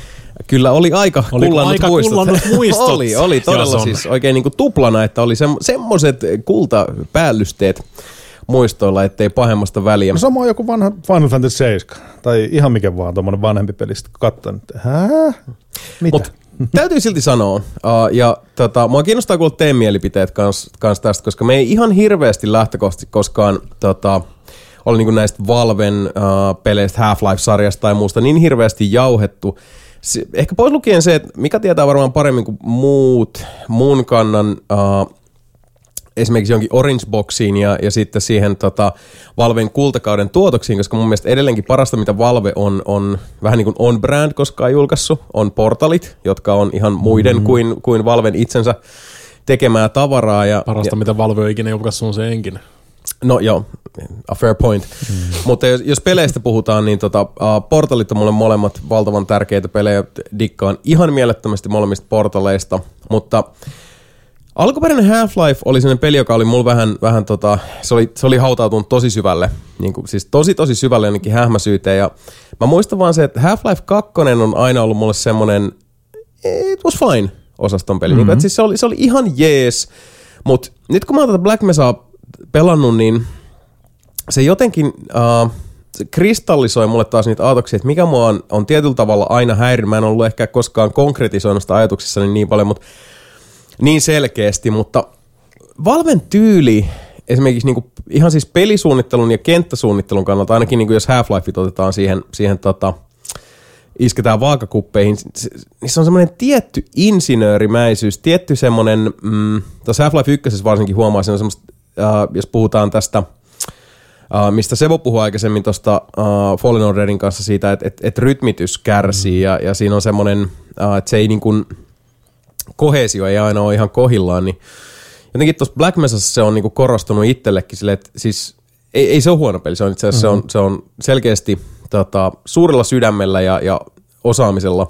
kyllä oli aika Oli kullannut aika muistot. kullannut muistot. oli, oli todella siis oikein niinku tuplana, että oli sem- semmoiset kultapäällysteet muistoilla, ettei pahemmasta väliä. No sama on joku vanha Final Fantasy 7, tai ihan mikä vaan, tuommoinen vanhempi peli, sitten katsoin, että hää? Mitä? Mut täytyy silti sanoa, uh, ja tota, mua kiinnostaa kuulla teidän mielipiteet kans, kans tästä, koska me ei ihan hirveästi lähtökohtaisesti koskaan tota, ole niinku näistä Valven uh, peleistä, Half-Life-sarjasta tai muusta niin hirveästi jauhettu. Se, ehkä pois lukien se, että mikä tietää varmaan paremmin kuin muut mun kannan uh, esimerkiksi jonkin Orange Boxiin ja, ja sitten siihen tota, Valven kultakauden tuotoksiin, koska mun mielestä edelleenkin parasta, mitä Valve on, on vähän niin kuin on-brand koskaan julkaissut, on portalit, jotka on ihan muiden mm. kuin, kuin Valven itsensä tekemää tavaraa. Ja, Parasta, ja, mitä Valve on ikinä julkaissut, on se enkin. No joo, a fair point. Mm. Mutta jos, jos peleistä puhutaan, niin tota, uh, portalit on mulle molemmat valtavan tärkeitä pelejä. Dikkaan ihan mielettömästi molemmista portaleista, mutta alkuperäinen Half-Life oli sellainen peli, joka oli mulla vähän, vähän tota, se oli, se oli hautautunut tosi syvälle, niin kuin, siis tosi tosi syvälle jonnekin hähmäsyyteen. Ja mä muistan vaan se, että Half-Life 2 on aina ollut mulle semmoinen, it was fine osaston peli. Mm-hmm. Niin, siis se, oli, se oli ihan jees, mutta nyt kun mä oon tätä Black Mesaa pelannut, niin se jotenkin uh, se kristallisoi mulle taas niitä ajatuksia, että mikä mua on, on tietyllä tavalla aina häirinyt. Mä en ollut ehkä koskaan konkretisoinut sitä ajatuksissani niin paljon, mutta niin selkeästi, mutta Valven tyyli esimerkiksi niin kuin ihan siis pelisuunnittelun ja kenttäsuunnittelun kannalta, ainakin niin kuin jos Half-Life otetaan siihen, siihen tota, isketään vaakakuppeihin, se- niissä on semmoinen tietty insinöörimäisyys, tietty semmoinen, mm, tuossa Half-Life 1 varsinkin huomaa sen semmoista, äh, jos puhutaan tästä, Uh, mistä Sebo puhui aikaisemmin tuosta uh, Fallen Orderin kanssa siitä, että et, et rytmitys kärsii mm. ja, ja siinä on semmoinen, uh, että se ei niin kuin, kohesio ei aina ole ihan kohillaan, niin jotenkin tuossa Black Mesassa se on niinku korostunut itsellekin silleen, että siis ei, ei se ole huono peli, se on itse asiassa mm-hmm. se, on, se on selkeästi tota, suurella sydämellä ja, ja osaamisella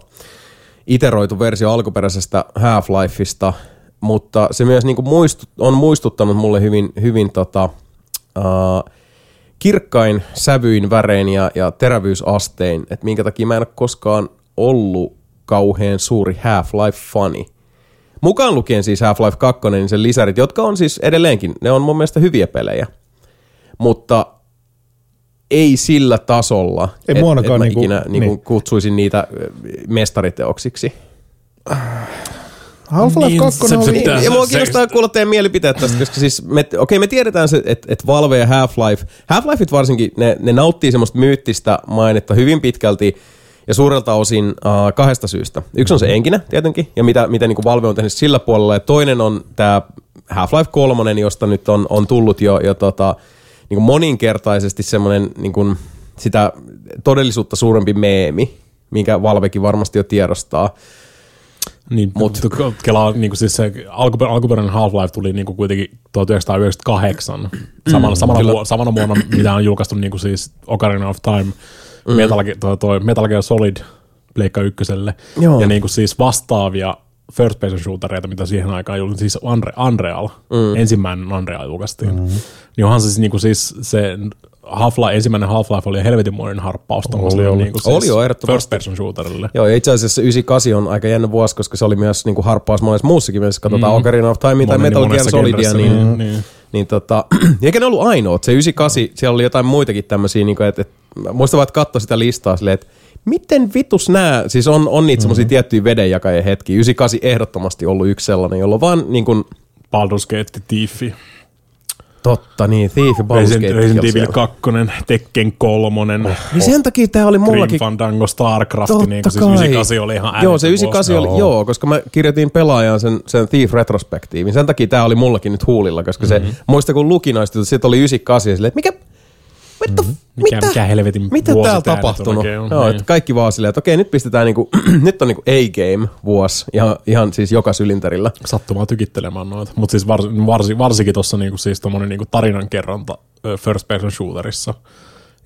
iteroitu versio alkuperäisestä Half-Lifeista, mutta se myös niinku muistut, on muistuttanut mulle hyvin, hyvin tota, uh, kirkkain sävyin, värein ja, ja terävyysastein, että minkä takia mä en ole koskaan ollut kauhean suuri Half-Life-fani. Mukaan lukien siis Half-Life 2, niin sen lisärit, jotka on siis edelleenkin, ne on mun mielestä hyviä pelejä. Mutta ei sillä tasolla, Ei et ainakaan mä niinku- ikinä niinku niin. kutsuisin niitä ö, mestariteoksiksi. Half-Life Niin, 2 se- on se mua kiinnostaa kuulla teidän mielipiteet tästä, koska siis me, okei, me tiedetään se, että et Valve ja Half-Life, Half-Lifeit varsinkin, ne, ne nauttii semmoista myyttistä mainetta hyvin pitkälti ja suurelta osin uh, kahdesta syystä. Yksi on se enkinen tietenkin, ja mitä, mitä niin kuin Valve on tehnyt sillä puolella, ja toinen on tämä Half-Life 3, josta nyt on, on tullut jo, jo tota, niin kuin moninkertaisesti semmoinen niin kuin sitä todellisuutta suurempi meemi, minkä Valvekin varmasti jo tiedostaa. Niin, Mut- mutta kelaa niin siis se alkuper, alkuperäinen Half-Life tuli niin kuin kuitenkin 1998, samana, samana, kyllä. vuonna, samana vuonna, mitä on julkaistu niin kuin siis Ocarina of Time, mm. Metal, toi, toi Metal Gear Solid Pleikka ykköselle, Joo. ja niin kuin siis vastaavia first person shootereita, mitä siihen aikaan julkaistiin, siis Unre, Unreal, mm. ensimmäinen Unreal julkaistiin, mm. niin onhan siis, niin kuin siis se Half-Life, ensimmäinen Half-Life oli helvetinmoinen harppaus tommoselle oli. niin kuin siis Oli jo, first person shooterille. Joo, ja itse asiassa 98 on aika jännä vuosi, koska se oli myös niin kuin harppaus monessa muussakin, jos katsotaan mm. Ocarina of Time tai Metal Gear Solidia, niin, niin, niin, niin. tota, eikä ne ollut ainoat. Se 98, siellä oli jotain muitakin tämmöisiä, niin että, että muistan vaan, että katsoa sitä listaa silleen, että miten vitus nää, siis on, on niitä semmoisia tiettyjä vedenjakajien hetkiä. 98 ehdottomasti ollut yksi sellainen, jolla vaan niin kuin, Baldur's Gate. Totta, niin. Thief ja Baldur's Gate Resident Evil siellä. 2, Tekken 3, Niin sen takia tää oli Grim mullakin... Fandango, Starcraft, Totta niin kuin siis kai. 98 oli ihan Joo, se älytön 98 oli, joo. koska mä kirjoitin pelaajan sen, sen Thief retrospektiivin. Sen takia tää oli mullakin nyt huulilla, koska se, Mhm. muista kun luki noista, että sit oli 98 ja silleen, että mikä, what the, f- Mikä, mitä, mikä helvetin mitä vuosi täällä tapahtunut? on, Joo, niin. että kaikki vaan silleen, että okei, nyt pistetään niinku, nyt on niinku A-game vuosi, ihan, ihan siis joka sylinterillä. sattumaa tykittelemään noita. Mutta siis vars, varsi, varsinkin tuossa niinku siis tommonen niinku tarinankerronta first person shooterissa,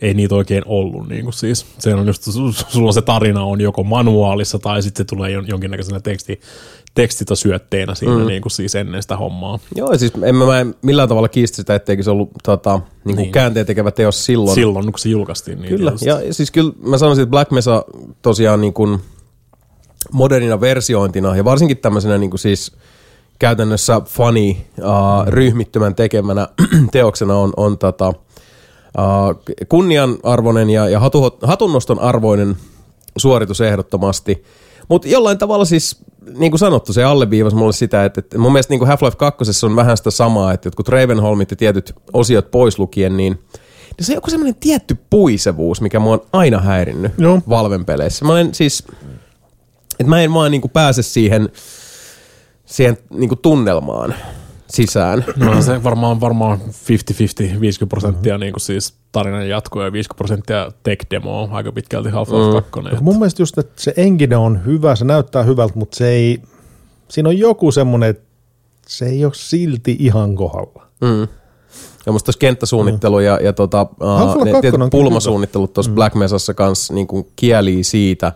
ei niitä oikein ollut. Niinku siis. Se on just, su- sulla se tarina on joko manuaalissa tai sitten se tulee jon- jonkinnäköisenä teksti, tekstitä syötteenä siinä mm. niinku siis ennen sitä hommaa. Joo, siis en mä, mä en millään tavalla kiistä sitä, etteikö se ollut tota, niin. Niin. käänteen tekevä teos silloin. Silloin, kun se julkaistiin. Niin Kyllä, ja siis kyllä mä sanoisin, että Black Mesa tosiaan niin kuin modernina versiointina ja varsinkin tämmöisenä niin kuin siis käytännössä funny uh, ryhmittymän tekemänä teoksena on, on tota, uh, kunnianarvoinen ja, ja hatu, hatunnoston arvoinen suoritus ehdottomasti. Mutta jollain tavalla siis, niin kuin sanottu, se alleviivasi mulle sitä, että, että mun mielestä niin kuin Half-Life 2 on vähän sitä samaa, että jotkut Ravenholmit ja tietyt osiot pois lukien, niin niin se on joku semmoinen tietty puisevuus, mikä mua on aina häirinnyt Joo. Valven peleissä. Mä olen siis, että mä en vaan niinku pääse siihen, siihen niinku tunnelmaan sisään. No se varmaan, varmaan 50-50, 50 prosenttia niin kuin siis tarinan jatkoa ja 50 prosenttia tech demoa aika pitkälti Half-Life 2. Koska mun mielestä just, että se engine on hyvä, se näyttää hyvältä, mutta se ei, siinä on joku semmoinen, että se ei ole silti ihan kohdalla. Mm. Ja musta tuossa kenttäsuunnittelu ja, ja tota, uh, ne 2 tietyt on pulmasuunnittelut tuossa mm. Black Mesassa kanssa niin kuin kielii siitä,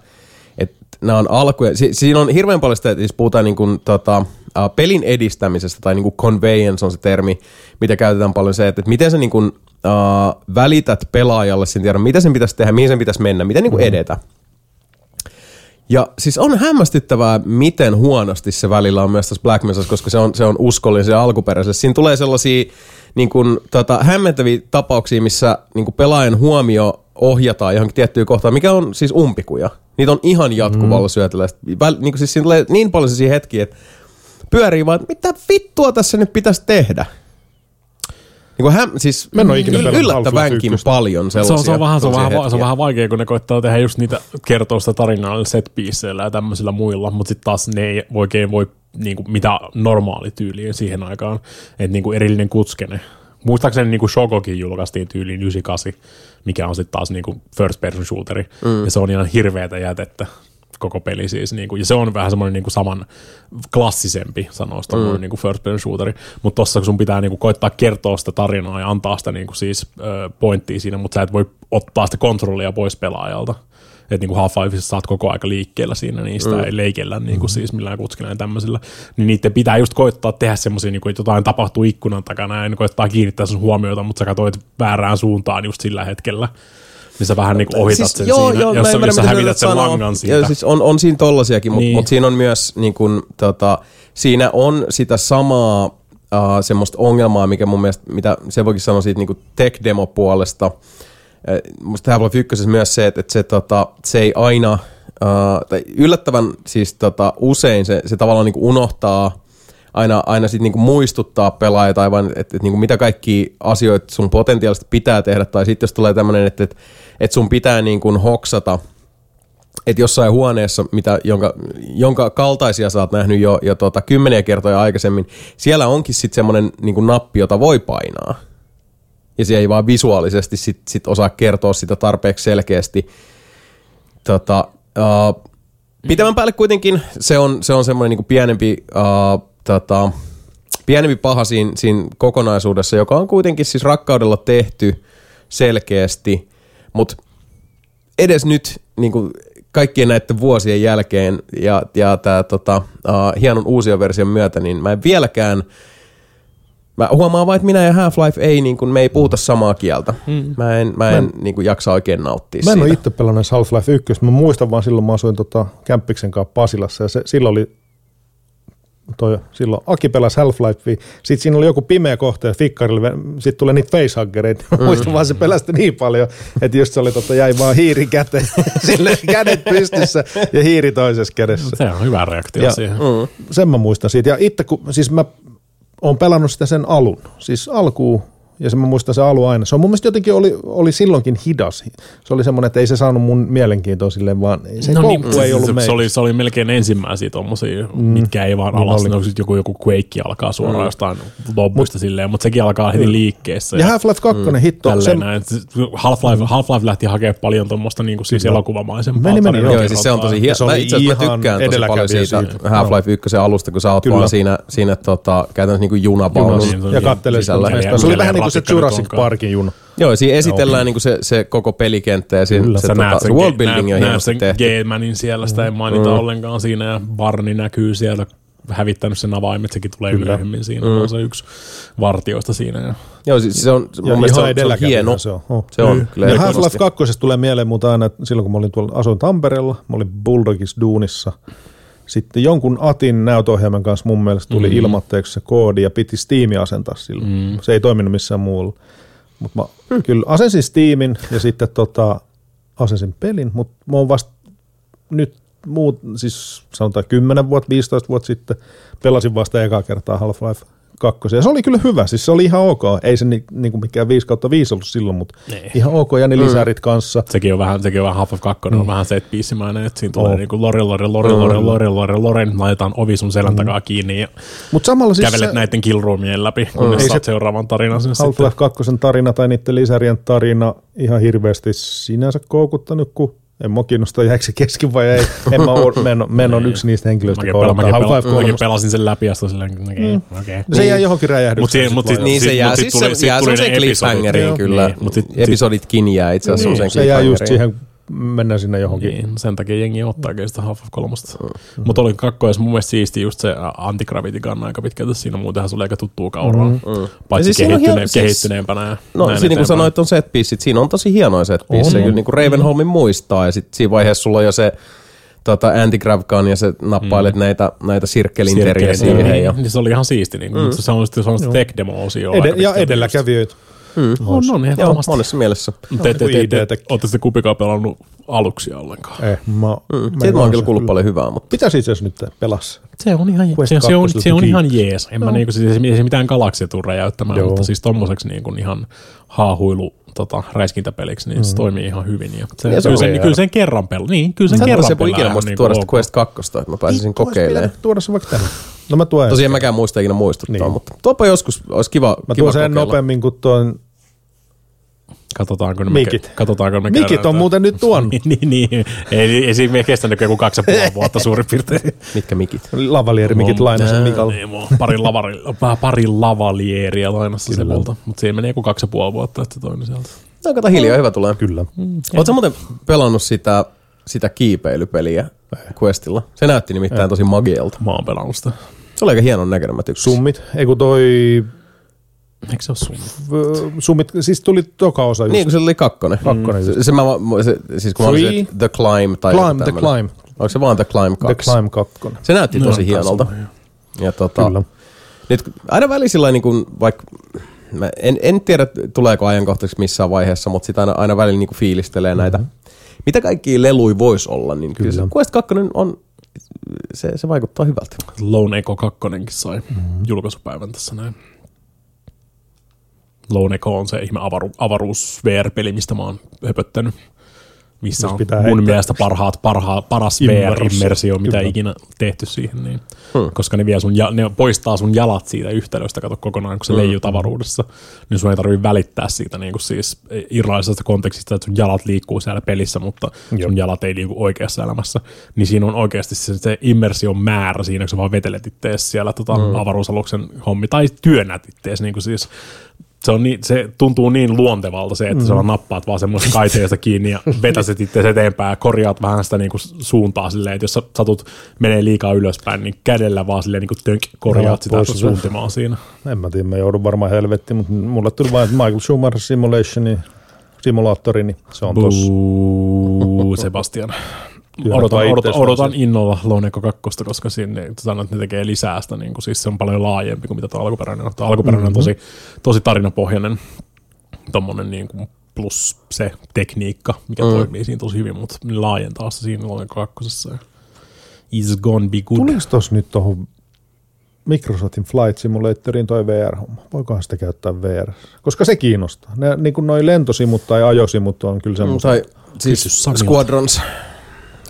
että nämä on alkuja. Si- siinä on hirveän paljon sitä, että siis puhutaan niin kuin, tota, uh, pelin edistämisestä tai niin kuin conveyance on se termi, mitä käytetään paljon se, että, että miten sä niin kuin, uh, välität pelaajalle sen tiedon, mitä sen pitäisi tehdä, mihin sen pitäisi mennä, miten niin kuin edetä. Ja siis on hämmästyttävää, miten huonosti se välillä on myös tässä Black Mesassa, koska se on, se on uskollinen se alkuperäiselle. Siinä tulee sellaisia niin kuin, tota, hämmentäviä tapauksia, missä niin kuin pelaajan huomio ohjataan johonkin tiettyyn kohtaan, mikä on siis umpikuja. Niitä on ihan jatkuvalla mm. syötöllä. Väl, niin kuin siis siinä tulee niin paljon sellaisia hetkiä, että pyörii vaan, mitä vittua tässä nyt pitäisi tehdä. Niin kuin häm, siis Mä en oo ikinä pelannut yllättävänkin Half-Life paljon se on, sellaisia se, on vähän, se, on vähän, sellaisia se on vähän vaikea, kun ne koittaa tehdä just niitä kertoa sitä tarinaa set ja tämmöisillä muilla, mutta sitten taas ne ei oikein voi niinku, mitä normaali tyyliin siihen aikaan, että niinku erillinen kutskene. Muistaakseni niinku Shogokin julkaistiin tyyliin 98, mikä on sitten taas niinku first person shooteri, mm. ja se on ihan hirveätä jätettä koko peli siis. Niinku, ja se on vähän semmoinen niinku saman klassisempi, sanoisi tommoinen mm. niinku first person shooteri. Mutta tossa kun sun pitää niinku koittaa kertoa sitä tarinaa ja antaa sitä niinku siis ö, pointtia siinä, mutta sä et voi ottaa sitä kontrollia pois pelaajalta. Että niinku Half-Lifeissa saat koko aika liikkeellä siinä, niin sitä mm. ei leikellä niinku siis millään kutskinä ja tämmöisillä. Niin niiden pitää just koittaa tehdä semmoisia, niinku, että jotain tapahtuu ikkunan takana ja ne koittaa kiinnittää sun huomiota, mutta sä katsoit väärään suuntaan just sillä hetkellä. Niin sä vähän niinku ohitat sen siinä, jos, mä sä, ymmärrän, jos sä hävität sen sanoo. langan siitä. Ja siis on, on siinä tollasiakin, mutta Niin. mut siinä on myös niin kun, tota, siinä on sitä samaa uh, semmoista ongelmaa, mikä mun mielestä, mitä se voikin sanoa siitä niin tech-demo-puolesta. Eh, Musta Half-Life 1 myös se, että, että se, tota, se ei aina, uh, tai yllättävän siis tota, usein se, se tavallaan niin unohtaa aina, aina sit niinku muistuttaa pelaajia tai vain, että, että niinku mitä kaikki asioita sun potentiaalisesti pitää tehdä, tai sitten jos tulee tämmöinen, että, että, että sun pitää niinku hoksata, että jossain huoneessa, mitä, jonka, jonka kaltaisia sä oot nähnyt jo, jo tota, kymmeniä kertoja aikaisemmin, siellä onkin sitten semmoinen niinku nappi, jota voi painaa. Ja se ei vaan visuaalisesti sit, sit osaa kertoa sitä tarpeeksi selkeästi. Tota, uh, pitemmän päälle kuitenkin se on, se on semmoinen niinku pienempi, uh, tota, pienempi paha siinä, siinä kokonaisuudessa, joka on kuitenkin siis rakkaudella tehty selkeästi, mutta edes nyt niin kuin kaikkien näiden vuosien jälkeen ja, ja tämä tota, uh, hienon uusion version myötä, niin mä en vieläkään Mä huomaan vain, että minä ja Half-Life ei, niin kuin, me ei puhuta samaa kieltä. Mm. Mä en, mä en niin kuin, jaksa oikein nauttia Mä en siitä. ole itse pelannut Half-Life 1. Mä muistan vaan silloin, mä asuin tota Kämppiksen kanssa Pasilassa ja se, silloin oli toi, silloin Aki pelasi Half-Life, sitten siinä oli joku pimeä kohta ja fikkarille, sitten tulee niitä facehuggereita. Mä muistan vaan, se pelästi niin paljon, että just se oli, tota, jäi vaan hiiri käteen, sille kädet pystyssä ja hiiri toisessa kädessä. Se on hyvä reaktio Ja- siihen. Mm. Sen mä muistan siitä. Ja itse kun, siis mä on pelannut sitä sen alun. Siis alkuun, ja se mä muistan se alu aina. Se on mun mielestä jotenkin oli, oli silloinkin hidas. Se oli semmoinen, että ei se saanut mun mielenkiintoa silleen, vaan se no niin, ei ollut se, se, oli, se oli melkein ensimmäisiä tommosia, mm. mitkä ei vaan Niin alas, oli. on sit joku, joku Quake alkaa suoraan mm. jostain lobusta silleen, mutta sekin alkaa heti liikkeessä. Ja Half-Life 2 mm. hitto, Tälleen se, näin. Half-Life, Half-Life lähti hakemaan paljon tuommoista niinku siis elokuvamaisempaa. Meni, meni, Joo, ja siis se on tosi Ja hieno. se Mä oli itse asiassa mä tykkään tosi paljon siitä. Half-Life 1 alusta, kun sä oot vaan siinä, siinä tota, käytännössä niinku junapaunun. Junassa. ja kattelee sisällä. Se oli vähän niin se Jurassic. Parkin juna. Joo, siinä esitellään niinku se, se koko pelikenttä ja siinä, se, Sä tota, se sen, world building on hienosti sen tehty. G-Manin siellä, sitä ei mainita mm. ollenkaan siinä, ja Barni näkyy siellä hävittänyt sen avaimet, sekin tulee Kyllä. myöhemmin siinä, mm. on se yksi vartioista siinä. Ja Joo, siis se on mun Ja mielestä se ihan on, se on hieno. se on. Oh. Se on kyllä Ja. Half-Life 2 tulee mieleen muuta aina, että silloin kun mä olin tuolla, asuin Tampereella, mä olin Bulldogissa duunissa. Sitten jonkun Atin näytöohjelman kanssa mun mielestä tuli mm. ilmoitteeksi se koodi ja piti Steamia asentaa silloin. Mm. Se ei toiminut missään muulla. Mutta mä mm. kyllä asensin Steamin ja sitten tota, asensin pelin, mutta mä oon vasta nyt muut, siis sanotaan 10 vuotta, 15 vuotta sitten pelasin vasta ekaa kertaa Half-Life 2. Ja se oli kyllä hyvä, siis se oli ihan ok. Ei se ni, niinku mikään 5 kautta 5 ollut silloin, mutta Ei. ihan ok. Ja ne lisärit kanssa. sekin on vähän, sekin on vähän Half-Life 2, mm. on vähän set piisimäinen, että siinä tulee Oh. niinku lori, lori, lori, lori, lori, lori, lori, laitetaan ovi sun selän takaa kiinni ja Mutta samalla siis kävelet se näiden killroomien läpi, kunnes Ei saat se- seuraavan tarinan sen. Half-Life 2 tarina tai niiden lisärien tarina ihan hirveästi sinänsä koukuttanut, kun en mua kiinnosta jääkö se kesken vai ei. En mä, oo, mä, en, mä en ole yksi niistä henkilöistä, Mäkin, odottaa mäkin, pela, mäkin 3. pelasin sen läpi ja sitten silleen, okei, okay, okei. Okay. Se jäi johonkin räjähdykseen. Mut si- mut. Niin se jää, siis tuli- se sit jää semmoiseen episodit. cliffhangeriin kyllä. Niin, mut sit- Episoditkin jää itse asiassa Niin, se jää just siihen, mennään sinne johonkin. Niin, sen takia jengi ottaakin sitä Half-Life 3. Mm. Mutta oli kakkoessa mun mielestä siisti just se anti-gravity gun aika pitkälti siinä. Muutenhan se oli aika tuttua kauraa. Mm. Ja Paitsi siis siis kehittyneen, hieno- siis- kehittyneempänä. Ja No siinä kun eteenpäin. sanoit on set pieceit, siinä on tosi hienoja set piecejä, kyllä niin kuin Ravenholmin muistaa ja sitten siinä vaiheessa sulla on jo se tota, anti-grav gun ja se nappailet mm. näitä, näitä sirkkelinteriä siihen. niin, Ja, niin, se oli ihan siisti. Niin, mm. Se on sitten se on sitten tech demo osio. Ede- ja edelläkävijöitä. On, on, joo, ehdottomasti. monessa mielessä. Te, te, te, sitten kupikaan pelannut aluksi ollenkaan. Eh, mä, mä Siitä mä oon oo kyllä kuullut paljon hyvää, mutta Pitäisi itse asiassa nyt pelas. Se on ihan, Quest se, se, on, 2 se on ihan jees. En mä niinku, siis, ei se mitään galaksia tule räjäyttämään, Joo. mutta siis tommoseksi niinku ihan haahuilu tota, räiskintäpeliksi, niin mm. se toimii ihan hyvin. Ja se, Ja se kyllä, sen, kyllä sen kerran pelaa. Niin, kyllä sen Sä kerran se voi pelaa. ikinä muista niinku tuoda sitä ok. Quest 2, että mä pääsisin olisi kokeilemaan. Tuoda se vaikka tänne. No mä tuon Tosiaan mäkään muista ikinä muistuttaa, Niin. mutta tuopa joskus, olisi kiva, Mä kiva tuon sen kokeilla. nopeammin kuin tuon Katsotaanko ne Mikit. Me, katsotaanko ne Mikit käydään on muuten nyt tuonut. niin, niin, niin. Ei, ei siinä kestänyt kuin kaksi ja puoli vuotta suurin piirtein. Mitkä mikit? Lavalieri-mikit lainasin Mikalle. Niin, mulla on pari, lavari, pari lavalieria lainassa se multa. Mutta siinä menee joku kaksi ja puoli vuotta, että se toinen sieltä. No kato hiljaa, hyvä tulee. Kyllä. Oletko muuten pelannut sitä, sitä kiipeilypeliä Questilla? Se näytti nimittäin tosi magielta. Mä oon pelannut sitä. Se oli aika hienon näköinen, mä tykkäsin. Summit. Ei kun toi Eikö se ole sun? v- summit, siis tuli toka osa just. Niin, kun se oli kakkonen. Kakkonen Se, se, mä, se, siis kun mä olisin, Free. että The Climb tai Climb, The. Climb. Onko se vaan The Climb 2? The Climb 2. Se näytti No, tosi hienolta. joo. Ja tota, Kyllä. nyt aina välillä sillä niin kuin, vaikka mä en, en tiedä tuleeko ajankohtaiseksi missään vaiheessa, mutta sitä aina, aina välillä niin kuin fiilistelee näitä. Mitä kaikkia leluja voisi olla, niin kyllä, Kyllä. se Quest 2 on, se, se vaikuttaa hyvältä. Lone Echo 2 sai mm-hmm. julkaisupäivän tässä näin. Lone Echo on se ihme avaru, avaruus VR-peli, mistä mä oon höpöttänyt. Missä Jos on pitää mun heittää. mielestä parhaat, parhaat, paras Immersio. VR-immersio, mitä Kyllä. ikinä tehty siihen. Niin. Hmm. Koska ne, vie sun, ja- ne poistaa sun jalat siitä yhtälöstä, kato kokonaan, kun se leijut avaruudessa. Niin sun ei tarvitse välittää siitä niin kuin siis irrallisesta kontekstista, että sun jalat liikkuu siellä pelissä, mutta Joo. sun jalat ei liiku oikeassa elämässä. Niin siinä on oikeasti se, se immersion määrä siinä, kun sä vaan vetelet ittees siellä tota, mm. avaruusaluksen hommi, tai työnnät ittees niin kuin siis se, on niin, se tuntuu niin luontevalta se, että mm. sä nappaat vaan semmoista kaiteesta kiinni ja vetäset itse eteenpäin ja korjaat vähän sitä niinku suuntaa silleen, että jos sä satut menee liikaa ylöspäin, niin kädellä vaan silleen niinku tönk, korjaat sitä suuntimaa siinä. En mä tiedä, mä joudun varmaan helvettiin, mutta mulle tuli vain Michael Schumacher Simulationi, simulaattori, niin se on tossa. Sebastian. Odotan, odotan, odotan innolla Loneko 2, koska sinne sanoit, että ne tekee lisää sitä, niin kuin, siis se on paljon laajempi kuin mitä tuo alkuperäinen on. Tuo alkuperäinen mm-hmm. on tosi, tosi tarinapohjainen, tommonen niin kuin plus se tekniikka, mikä mm. toimii siinä tosi hyvin, mutta laajentaa sitä siinä Loneko 2. Is gonna be good. Tuliko tossa nyt tohon Microsoftin Flight Simulatorin toi VR-homma. Voikohan sitä käyttää VR? Koska se kiinnostaa. Ne, niin kuin noi lentosimut tai ajosimut on kyllä Mm, semmoisia. tai siis. Squadrons.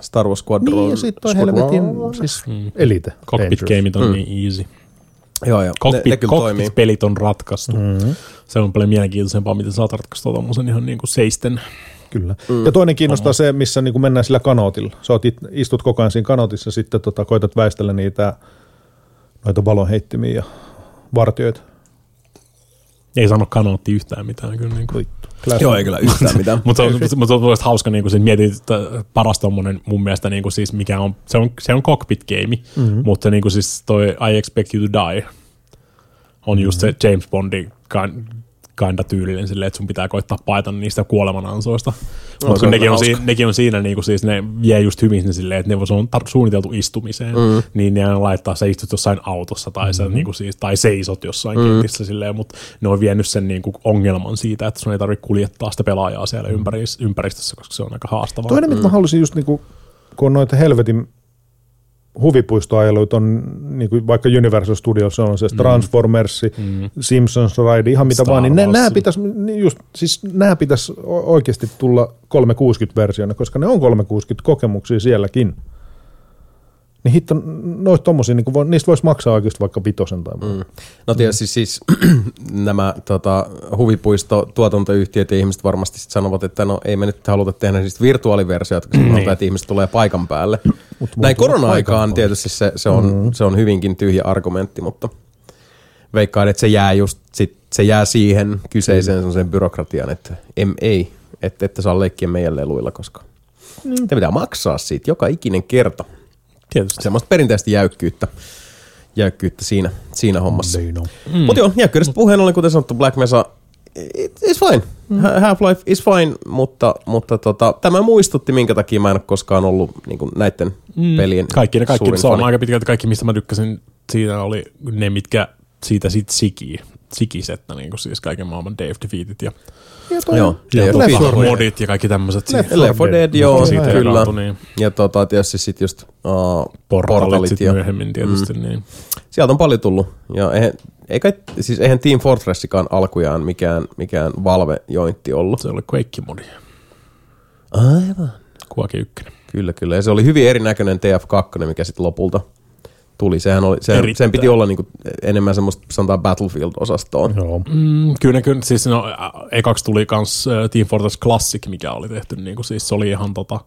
Star Wars Squadron. Niin, ja sitten toi helvetin siis Mm. Elite. Cockpit gameit on Mm. niin easy. Joo, joo. Ne, Cockpit, ne kyllä toimii. cockpit-pelit on ratkaistu. Mm-hmm. Se on paljon mielenkiintoisempaa, miten saat ratkaistua tuommoisen ihan niin kuin seisten. Kyllä. Mm. Ja toinen kiinnostaa se, missä niin kuin mennään sillä kanootilla. Sä oot it, istut koko ajan siinä kanootissa, sitten tota, koitat väistellä niitä noita valonheittimiä ja vartioita. Ei sano kanootti yhtään mitään kyllä. Niin kuin. Classic. Joo, ei kyllä yhtään mitään. Mutta se on, mutta se on mielestäni hauska, niin kuin mietit, että paras tommonen mun mielestä, niin kuin siis mikä on, se on, se on cockpit game, mm-hmm. mutta niin kuin siis toi I Expect You to Die on just mm-hmm. se James Bondin kind, kinda tyylinen silleen, että sun pitää koittaa paeta niistä kuoleman ansoista. se Mutta nekin, on siinä, nekin on siinä, niin kuin siis ne vie just hyvin sinne silleen, että ne se on tar- suunniteltu istumiseen, mm. niin ne aina laittaa, sä istut jossain autossa tai, sä, niin kuin siis, tai seisot jossain mm. kentissä silleen, mutta ne on vienyt sen niin kuin ongelman siitä, että sun ei tarvitse kuljettaa sitä pelaajaa siellä ympäris, ympäristössä, koska se on aika haastavaa. Toinen, mitä mä halusin just niinku, kun on noita helvetin huvipuistoajeluita on niin kuin vaikka Universal Studios on se Transformers, mm. Simpsons Ride, ihan mitä Star vaan, niin ne, nämä pitäisi just, siis nämä pitäisi oikeasti tulla 360-versiona, koska ne on 360-kokemuksia sielläkin. Niin hitto, noita tommosia, niin voi, niistä voisi maksaa oikeasti vaikka vitosen tai mm. No tietysti siis nämä tota, huvipuisto tuotantoyhtiöt ja ihmiset varmasti sit sanovat, että no ei me nyt haluta tehdä niistä virtuaaliversioita, koska mm. että ihmiset tulee paikan päälle. Voi Näin korona-aikaan tietysti se, se, on, mm. se on hyvinkin tyhjä argumentti, mutta veikkaan, että se jää just sit, se jää siihen kyseiseen mm. sen byrokratian, että em, ei, että ette saa leikkiä meidän leluilla, koska mm. te pitää maksaa siitä joka ikinen kerta. Tietysti. Semmoista perinteistä jäykkyyttä, jäykkyyttä siinä, siinä hommassa. Know. Mm. Mutta joo, jäykkyydestä puheen ollen, kuten sanottu, Black Mesa, it, it's fine. Mm. Half-Life is fine, mutta, mutta tota, tämä muistutti, minkä takia mä en ole koskaan ollut niin näiden mm. pelien Kaikki ne kaikki, suurin se on fani. aika pitkälti kaikki, mistä mä tykkäsin, siinä oli ne, mitkä siitä sit siki, sikisettä, niin kuin siis kaiken maailman Dave Defeatit ja, Ja toi, Joo, ja Left 4 Dead. modit ja kaikki tämmöiset. Left siitä- Left 4 Dead, joo, siitä kyllä. jakautui, Niin. Ja tota, tietysti sitten just uh, Portalit, portalit sit ja myöhemmin tietysti. Mm. Niin. sieltä on paljon tullut. Ja eihän, ei kai, siis eihän Team Fortressikaan alkujaan mikään, mikään Valve-jointti ollut. Se oli Quake-modi, Aivan. Quake 1. Kyllä, kyllä. Ja se oli hyvin erinäköinen TF2, mikä sitten lopulta tuli. Sehän oli, se, Erittäin. sen piti olla niinku enemmän semmoista, sanotaan Battlefield-osastoon. Joo. Mm, kyllä, ne kyllä, siis no, ekaksi tuli kans Team Fortress Classic, mikä oli tehty, niin kuin, siis se oli ihan tota,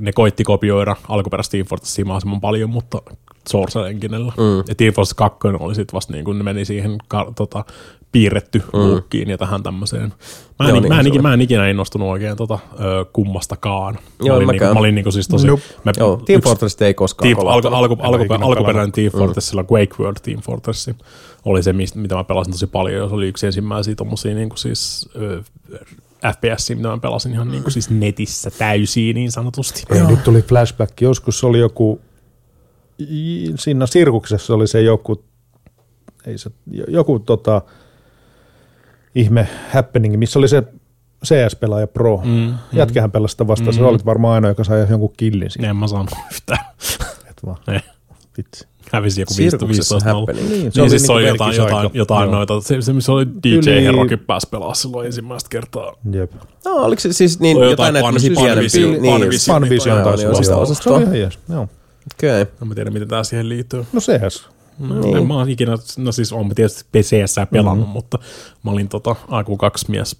ne koitti kopioida alkuperäistä Team Fortressia mahdollisimman paljon, mutta Source Enginellä. Mm. Ja Team Fortress 2 oli sitten vasta niin kuin ne meni siihen ka, tota, piirretty mm. luukkiin ja tähän tämmöiseen. Mä en, Joo, niin mä, en, ikinä, mä en ikinä innostunut oikein tota, ö, kummastakaan. Joo, mä olin, niinku, mä olin niinku siis tosi... Nope. Mä, Joo, Team Fortress ei koskaan Team, alku, alku, alku, alkuperäinen Team Mm. Fortress, sillä Quake World Team Fortress oli se, mistä- mitä mä pelasin tosi paljon. ja Se oli yksi ensimmäisiä tommosia niin kuin siis, ö, FPS, mitä mä pelasin ihan niin kuin siis netissä täysiä niin sanotusti. Ei, nyt tuli flashback. Joskus oli joku, siinä sirkuksessa oli se joku, ei se, joku tota, ihme happening, missä oli se CS-pelaaja Pro. Mm, Jätkähän pelasi sitä vastaan. Mm. Sä olit varmaan ainoa, joka sai jonkun killin siinä. En mä saanut yhtään. Et vaan, Ei. vitsi. Hävisi joku Sirkuksessa 15 nolla. happening. Niin, Niin, se oli siis se oli niinku jotain, verkkisaika. jotain, jotain Joo. noita, se, se missä oli DJ Yli- Herokin pääsi pelaa silloin ensimmäistä kertaa. Jep. No, oliko se siis niin, Oli jotain jotain näitä pienempiä? Panvision- Niin, taisi niin, osastoa. Se oli ihan jees. Joo. Okei. En mä tiedä, miten tää siihen liittyy. No CS. No, niin. Mä oon ikinä, no siis oon mä tietysti PCS pelannut, mm. mutta mä olin tota AQ2 mies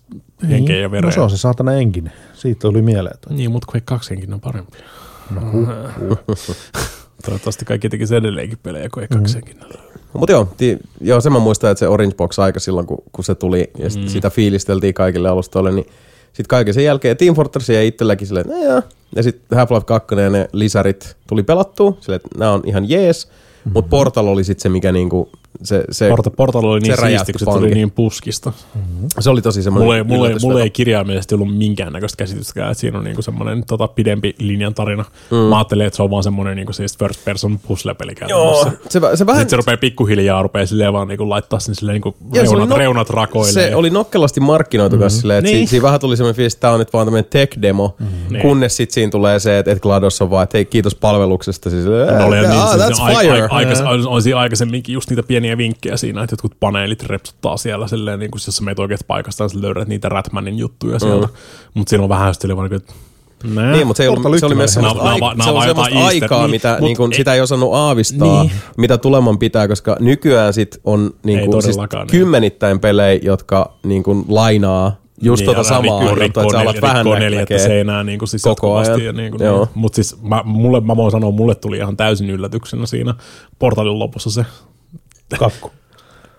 henkeä ja vereä. No se on se saatana enkinen. Siitä tuli mieleen. toi. Niin, mutta Quake 2 henkin on parempi. No, huh, huh. Toivottavasti kaikki tekisi edelleenkin pelejä Quake 2 henkin. Mutta joo, ti, joo, sen mä muistan, että se Orange Box aika silloin, kun, kun se tuli ja sit Mm. sitä fiilisteltiin kaikille alustoille, niin sitten kaiken sen jälkeen Team Fortress ja itselläkin silleen, että no. Ja sitten Half-Life 2 ja ne lisärit tuli pelattua, silleen, että nämä on ihan jees. Mutta Portal oli sitten se, mikä niinku se, se, Porta, Portal oli niin siisti, kun se tuli niin puskista. se oli tosi semmoinen Mulla ei, mulla, ei, kirjaimellisesti ollut minkäännäköistä käsitystäkään, että siinä on niinku semmoinen tota, pidempi linjan tarina. Mm. Mä ajattelin, että se on vaan semmoinen niinku siis first person puzzle-peli Joo, se, se vähän... Sitten se rupeaa pikkuhiljaa rupeaa silleen vaan niinku laittaa sinne silleen niinku oli reunat, nok- reunat rakoille. Se oli nokkelasti markkinoitu mm-hmm. silleen, että Niin. niin. siinä vähän tuli semmoinen fiilis, että tämä on nyt vaan tämmöinen tech-demo, mm-hmm. Niin. kunnes sitten siinä tulee se, että, että GLaDOS on vaan, että hei kiitos palveluksesta. Siis, Ne oli, niin, ah, siis that's fire. siinä aikaisemminkin just niitä pieniä vinkkejä siinä, että jotkut paneelit repsuttaa siellä silleen, niin kuin jos sä meet oikeasta paikasta, niin löydät niitä Ratmanin juttuja sieltä. Mm. Mutta siinä on vähän sitten vaan niin että nää. Niin, mutta se, ollut, se oli myös semmoista, aik- se semmoista aikaa, Easter- mitä niin, niin kuin, mut sitä ei osannut aavistaa, Niin. mitä tuleman pitää, koska nykyään sit on niin Ei kuin, siis niin. kymmenittäin pelejä, jotka niin kuin, lainaa just tota samaa, rikkoo, juttua, että sä alat vähän neljättä seinää niin kuin siis koko ajan. Ja niin kuin, Joo. niin. Mutta siis mä, mulle, mä voin sanoa, mulle tuli ihan täysin yllätyksenä siinä portalin lopussa se, Kakku.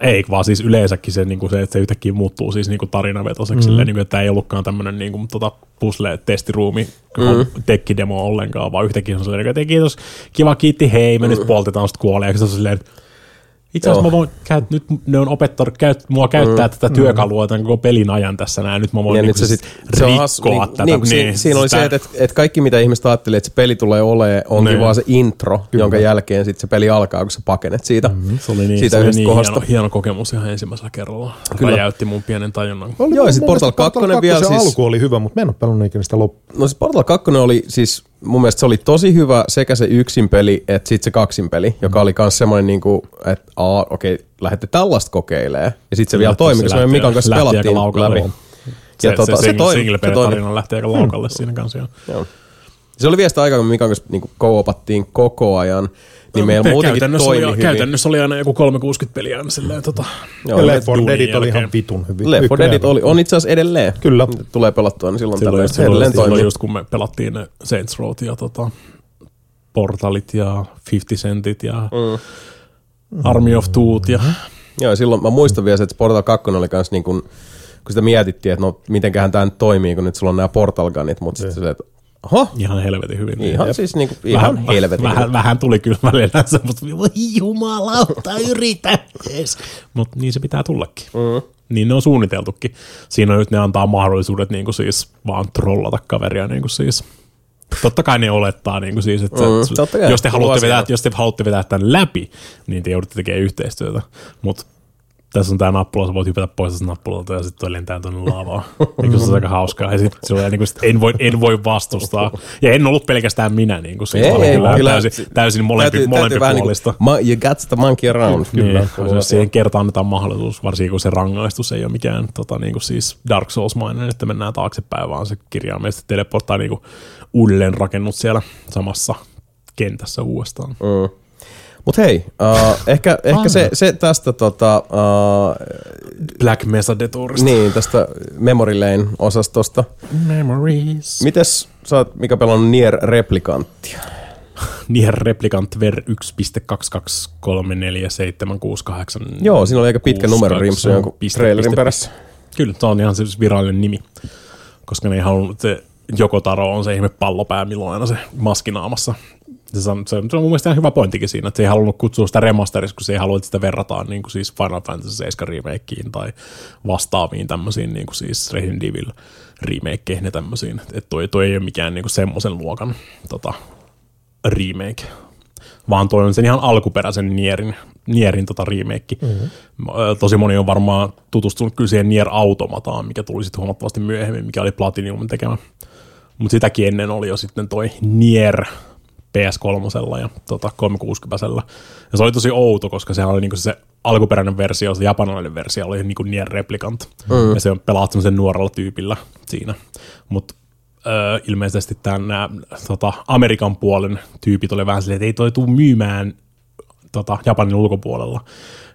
ei vaan siis yleensäkin se, niin kuin se että se yhtäkkiä muuttuu siis niin kuin tarinavetoseksi, mm. silleen, niin kuin, että ei ollutkaan tämmöinen niin kuin, tota, puzzle-testiruumi, mm. tekkidemo ollenkaan, vaan yhtäkkiä se on silleen, että kiitos, kiva kiitti, hei, me nyt poltetaan sit kuolee, ja se on silleen, että itse asiassa Joo. mä voin, käyt, nyt ne on opettanut käyt, mua käyttää mm. tätä työkalua tämän koko pelin ajan tässä näin, nyt mä voin Ja niin nyt se sit, se on rikkoa has, niin, niin, tätä. niin, niin, siinä oli sitä- se, että, että, kaikki mitä ihmiset ajattelee, että se peli tulee olemaan, onkin Niin. vaan se intro, Kyllä. jonka jälkeen sit se peli alkaa, kun sä pakenet siitä, mm-hmm. se oli niin, siitä se oli yhdestä niin kohdasta. hieno, hieno, kokemus ihan ensimmäisellä kerralla. Kyllä. Räjäytti mun pienen tajunnan. Oli Joo, ja mun sit mielestä Portal 2 vielä se siis- alku oli hyvä, mutta mä en ole pelannut ikinä sitä loppuun. No siis Portal 2 oli siis, mun mielestä se oli tosi hyvä sekä se yksin peli, että sitten se kaksin peli, joka oli myös semmoinen niinku, että aa, okei, lähdette tällaista kokeilee. Ja sitten se vielä toimi, se lähti- Mikan kanssa lähti pelattiin läpi. Joo. Ja Se, tota, se, se single, toimi, single se toimi. tarina lähti aika laukalle siinä kanssa. joo. Joo. Se oli vielä sitä aikaa, kun Mikan kanssa niinku koopattiin koko ajan, niin meillä muutenkin käytännössä toimi oli, hyvin. Käytännössä oli aina joku 360 peliä aina silleen, tota, Joo, Ja Left Left 4 duunin Deadit oli ihan vitun hyvin. Left 4 Ykkönen Deadit oli, on itse asiassa edelleen. Kyllä. Tulee pelattua, niin silloin, silloin, tällöin silloin, edelleen silloin, toimii. just kun me pelattiin ne Saints Row ja tota, Portalit ja 50 Centit ja mm. Army of Two't ja Joo, ja silloin mä muistan vielä, se, että Portal 2 oli kans niin kuin, kun sitä mietittiin, että no mitenköhän tämä nyt toimii, kun nyt sulla on nämä Portal Gunit, mutta sitten se, että oho, ihan helvetin hyvin. ihan siis niinku, ihan vähän, helvetin. Vähän, vähän tuli kyllä välillä semmoista, voi jumalauta, yritä edes. Mutta niin se pitää tullakin. Mm. Niin ne on suunniteltukin. Siinä nyt ne antaa mahdollisuudet niin kuin siis vaan trollata kaveria niin kuin siis. Totta kai ne olettaa, niin kuin siis, että Mm, jos, te haluatte vetää, jos te haluatte vetää tämän läpi, niin te joudutte tekemään yhteistyötä. Mutta tässä on tämä nappula, sä voit hypätä pois tästä nappulalta ja sitten lentää tuonne laavaan. niin se on aika hauskaa. Ja sit, se on, niin kuin, sit en, voi, en voi vastustaa. Ja en ollut pelkästään minä. Niin kuin, siis Ei, ei, kyllä, kyllä. täysin, täysin molempi, Täytyy- molempi täytyy puolista. ma- you got the monkey around. Kyllä, niin, jos siihen kertaan annetaan mahdollisuus, varsinkin kun se rangaistus ei ole mikään tota, niin kuin siis Dark Souls-mainen, että mennään taaksepäin, vaan se kirjaimellisesti teleporttaa niin kuin uudelleen rakennut siellä samassa kentässä uudestaan. Mm. Mut hei, uh, ehkä, ehkä se, se tästä tota, uh, Black Mesa Detourista. niin, tästä Memory Lane osastosta. Memories. Mites sä oot, mikä pelannut Nier Replikanttia? Nier Replicant Ver 1.2234768. Joo, siinä oli aika pitkä numero rimpsu jonkun Piste, trailerin piste, perässä. Kyllä, se on ihan se virallinen nimi. Koska ne ei halunnut, se Jokotaro on se ihme pallopää, milloin aina se maskinaamassa. Se on, se, on, se on mun mielestä ihan hyvä pointtikin siinä, että se ei halunnut kutsua sitä remasterissa, kun se ei halua, että sitä verrataan niin kuin siis Final Fantasy 7 remakeiin tai vastaaviin tämmöisiin niin kuin siis Resident Evil remakeihin ja tämmöisiin. Että toi, toi ei ole mikään niin kuin semmoisen luokan tota, remake, vaan toi on sen ihan alkuperäisen Nierin, Nierin tota remake. Mm-hmm. Tosi moni on varmaan tutustunut kyllä siihen Nier Automataan, mikä tuli sitten huomattavasti myöhemmin, mikä oli Platinum tekemä. Mutta sitäkin ennen oli jo sitten toi Nier PS3 ja tota 360 Ja se oli tosi outo, koska sehän oli niinku se alkuperäinen versio, se japanilainen versio oli niinku Nier Replicant. Mm. Ja se on pelaat semmoisen nuorella tyypillä siinä. Mutta öö, ilmeisesti tämän tota, Amerikan puolen tyypit oli vähän silleen, että ei toi tuu myymään tota, Japanin ulkopuolella.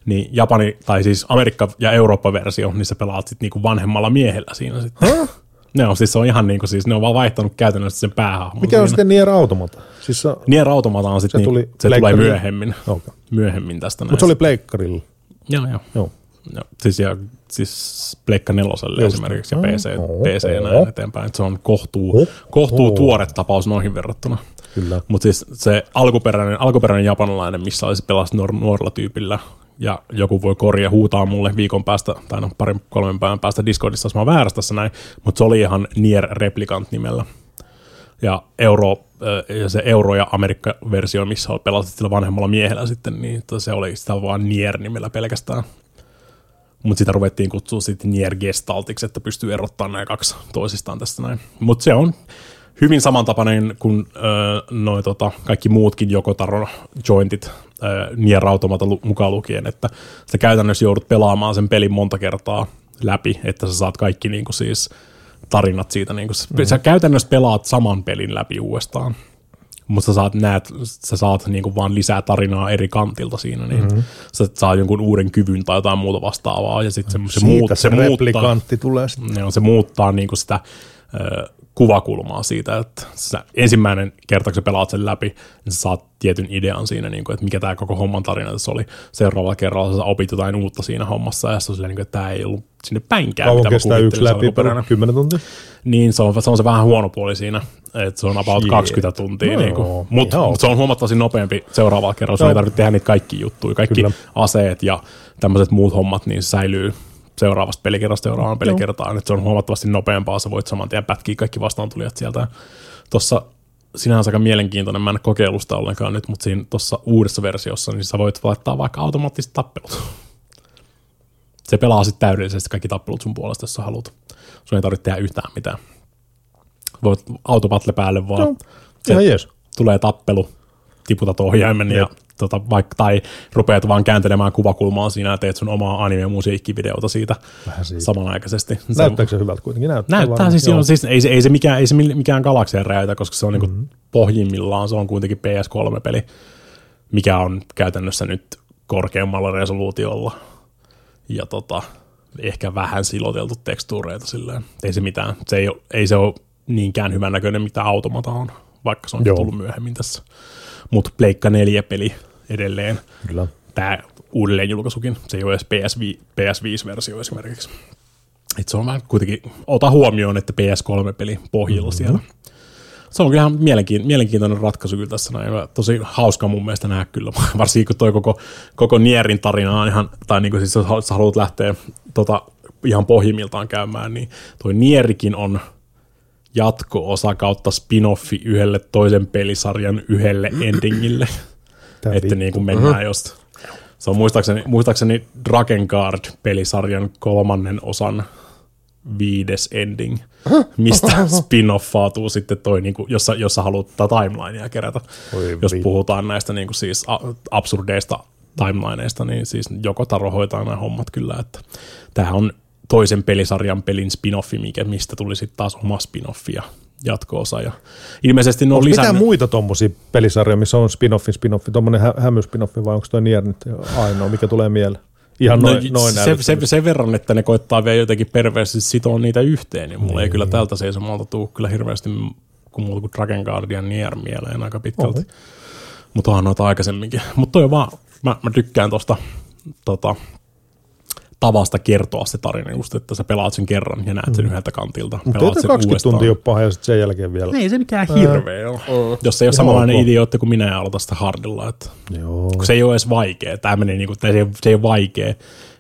Niin Japani, tai siis Amerikka- ja Eurooppa-versio, niin sä pelaat sitten niinku vanhemmalla miehellä siinä sitten. Huh? Ne on siis, se on ihan niinku siis, ne on vaan vaihtanut käytännössä sen päähahmon. Mikä on siinä. sitten Nier Automata? Siis se, Nier Automata on sitten, Se se, tuli niin, se tulee myöhemmin, okay. myöhemmin tästä Mutta se oli pleikkarilla. Joo, joo. Joo. joo. Siis, ja, siis Pleikka neloselle Just. esimerkiksi ja PC, Oho, PC ja näin eteenpäin. Et se on kohtuu, Oho. kohtuu tuore tapaus noihin verrattuna. Kyllä. Mutta siis se alkuperäinen, alkuperäinen japanilainen, missä olisi pelasi nuor- nuorella tyypillä, ja joku voi korjaa huutaa mulle viikon päästä, tai no parin kolmen päivän päästä Discordissa, jos mä väärässä tässä näin, mutta se oli ihan Nier Replicant nimellä. Ja Euro, äh, ja se Euro- ja Amerikka-versio, missä pelasit sillä vanhemmalla miehellä sitten, niin se oli sitä vaan Nier nimellä pelkästään. Mutta sitä ruvettiin kutsua sitten Nier Gestaltiksi, että pystyy erottamaan nämä kaksi toisistaan tästä näin. Mutta se on hyvin samantapainen kuin öö, noi, tota, kaikki muutkin Jokotaro jointit öö, Nier Automata mukaan lukien, että sä käytännössä joudut pelaamaan sen pelin monta kertaa läpi, että sä saat kaikki niinku siis tarinat siitä. Niinku, mm. Sä käytännössä pelaat saman pelin läpi uudestaan mutta sä saat, näet, sä saat niinku vaan lisää tarinaa eri kantilta siinä, niin mm-hmm. sä saat jonkun uuden kyvyn tai jotain muuta vastaavaa, ja sitten se, se, muut, se, muuttaa, tulee sitten. Joo, se muuttaa niinku sitä ö, kuvakulmaa siitä, että sä ensimmäinen kerta, kun sä pelaat sen läpi, niin sä saat tietyn idean siinä, niin kuin, että mikä tämä koko homman tarina tässä oli. Seuraavalla kerralla sä opit jotain uutta siinä hommassa, ja se on silleen, niin kuin, että tämä ei ollut sinne päinkään, Kauan mitä kestää yksi läpi, alkuperäinen. 10 tuntia? Niin, se on, se on se vähän huono puoli siinä, että se on about Shit. 20 tuntia. No No, niin joo, mutta mut se on huomattavasti nopeampi seuraavalla kerralla, sun Joo. ei tarvitse tehdä niitä kaikki juttuja. Kaikki Kyllä. Aseet ja tämmöiset muut hommat, niin säilyy seuraavasta pelikerrasta seuraavaan pelikertaan. Että se on huomattavasti nopeampaa, sä voit saman tien pätkiä kaikki vastaantulijat sieltä. Tuossa sinänsä aika mielenkiintoinen, mä en kokeilusta ollenkaan nyt, mutta siinä tuossa uudessa versiossa, niin sä voit laittaa vaikka automaattiset tappelut. Se pelaa sitten täydellisesti kaikki tappelut sun puolesta, jos sä haluat. Sun ei tarvitse tehdä yhtään mitään. Voit autopatle päälle vaan. Se Ihan jees. tulee tappelu, tiputat ohjaimen ja tota, vaikka, tai rupeat vaan kääntelemään kuvakulmaa siinä ja teet sun omaa anime-musiikkivideota siitä, siitä. samanaikaisesti. Se on- Näyttääkö se hyvältä kuitenkin? Näyttää, Näyttää varmaan, siis, joo. joo. siis, ei, se, ei, se mikään, ei se mikään galakseen räjäytä, koska se on mm-hmm. niinku pohjimmillaan, se on kuitenkin PS3-peli, mikä on käytännössä nyt korkeammalla resoluutiolla. Ja tota, ehkä vähän siloteltu tekstuureita silleen. Ei se mitään, se ei, ei se ole niinkään hyvän näköinen, mitä automata on, vaikka se on Joo. tullut myöhemmin tässä. Mutta Pleikka 4-peli edelleen. Kyllä. Tämä uudelleenjulkaisukin, se ei ole edes PS5, PS5-versio esimerkiksi. Et se on vähän kuitenkin, ota huomioon, että PS3-peli pohjilla mm-hmm. siellä. Se on kyllä ihan mielenkiin, mielenkiintoinen ratkaisu kyllä tässä näin. Tosi hauska mun mielestä nähdä kyllä, varsinkin kun toi koko, koko Nierin tarina on ihan, tai niin kuin siis jos haluat lähteä tota, ihan pohjimmiltaan käymään, niin toi Nierikin on jatko-osa kautta spin-offi yhdelle toisen pelisarjan yhdelle endingille. Tää että niin kuin mennään just. Se on muistaakseni, muistaakseni Drakengard-pelisarjan kolmannen osan viides ending, mistä spin-offaatuu sitten toi, niin kuin, jos, sä, jos sä haluat tätä timelinea kerätä. Oi jos vittu. puhutaan näistä niin kuin siis absurdeista timelineista, niin siis joko Taro hoitaa nämä hommat kyllä, että tämähän on toisen pelisarjan pelin spin-offi, mikä, mistä tuli sitten taas oma spin-offi ja jatko-osa. Ja ilmeisesti ne on Onko mitään lisännyt... muita tommosia pelisarjoja, missä on spin-offi, spin-offi, tommonen hä- hämy-spin-offi vai onko toi Nier nyt ainoa, mikä tulee mieleen? Ihan noin, no, noin se, se, sen verran, että ne koittaa vielä jotenkin perversisti sitoa niitä yhteen, niin mulla ei kyllä tältä seisomalta tuu kyllä hirveästi kuin muuta kuin Dragon Guardian Nier mieleen aika pitkälti. Mutta onhan noita aikaisemminkin. Mutta toi on vaan, mä, mä tykkään tosta tota, tavasta kertoa se tarina, just, että sä pelaat sen kerran ja näet sen yhdeltä kantilta. Mutta ei pelaat toi sen 20 uudestaan. tuntia ole paha ja sit sen jälkeen vielä. Ei se mikään hirveä ole. Jos ei ole samanlainen idiootti kuin minä ja aloita sitä hardilla. Että Joo. kun se ei ole edes vaikea. Tämä menee niinku, se, ei, se ei ole vaikea.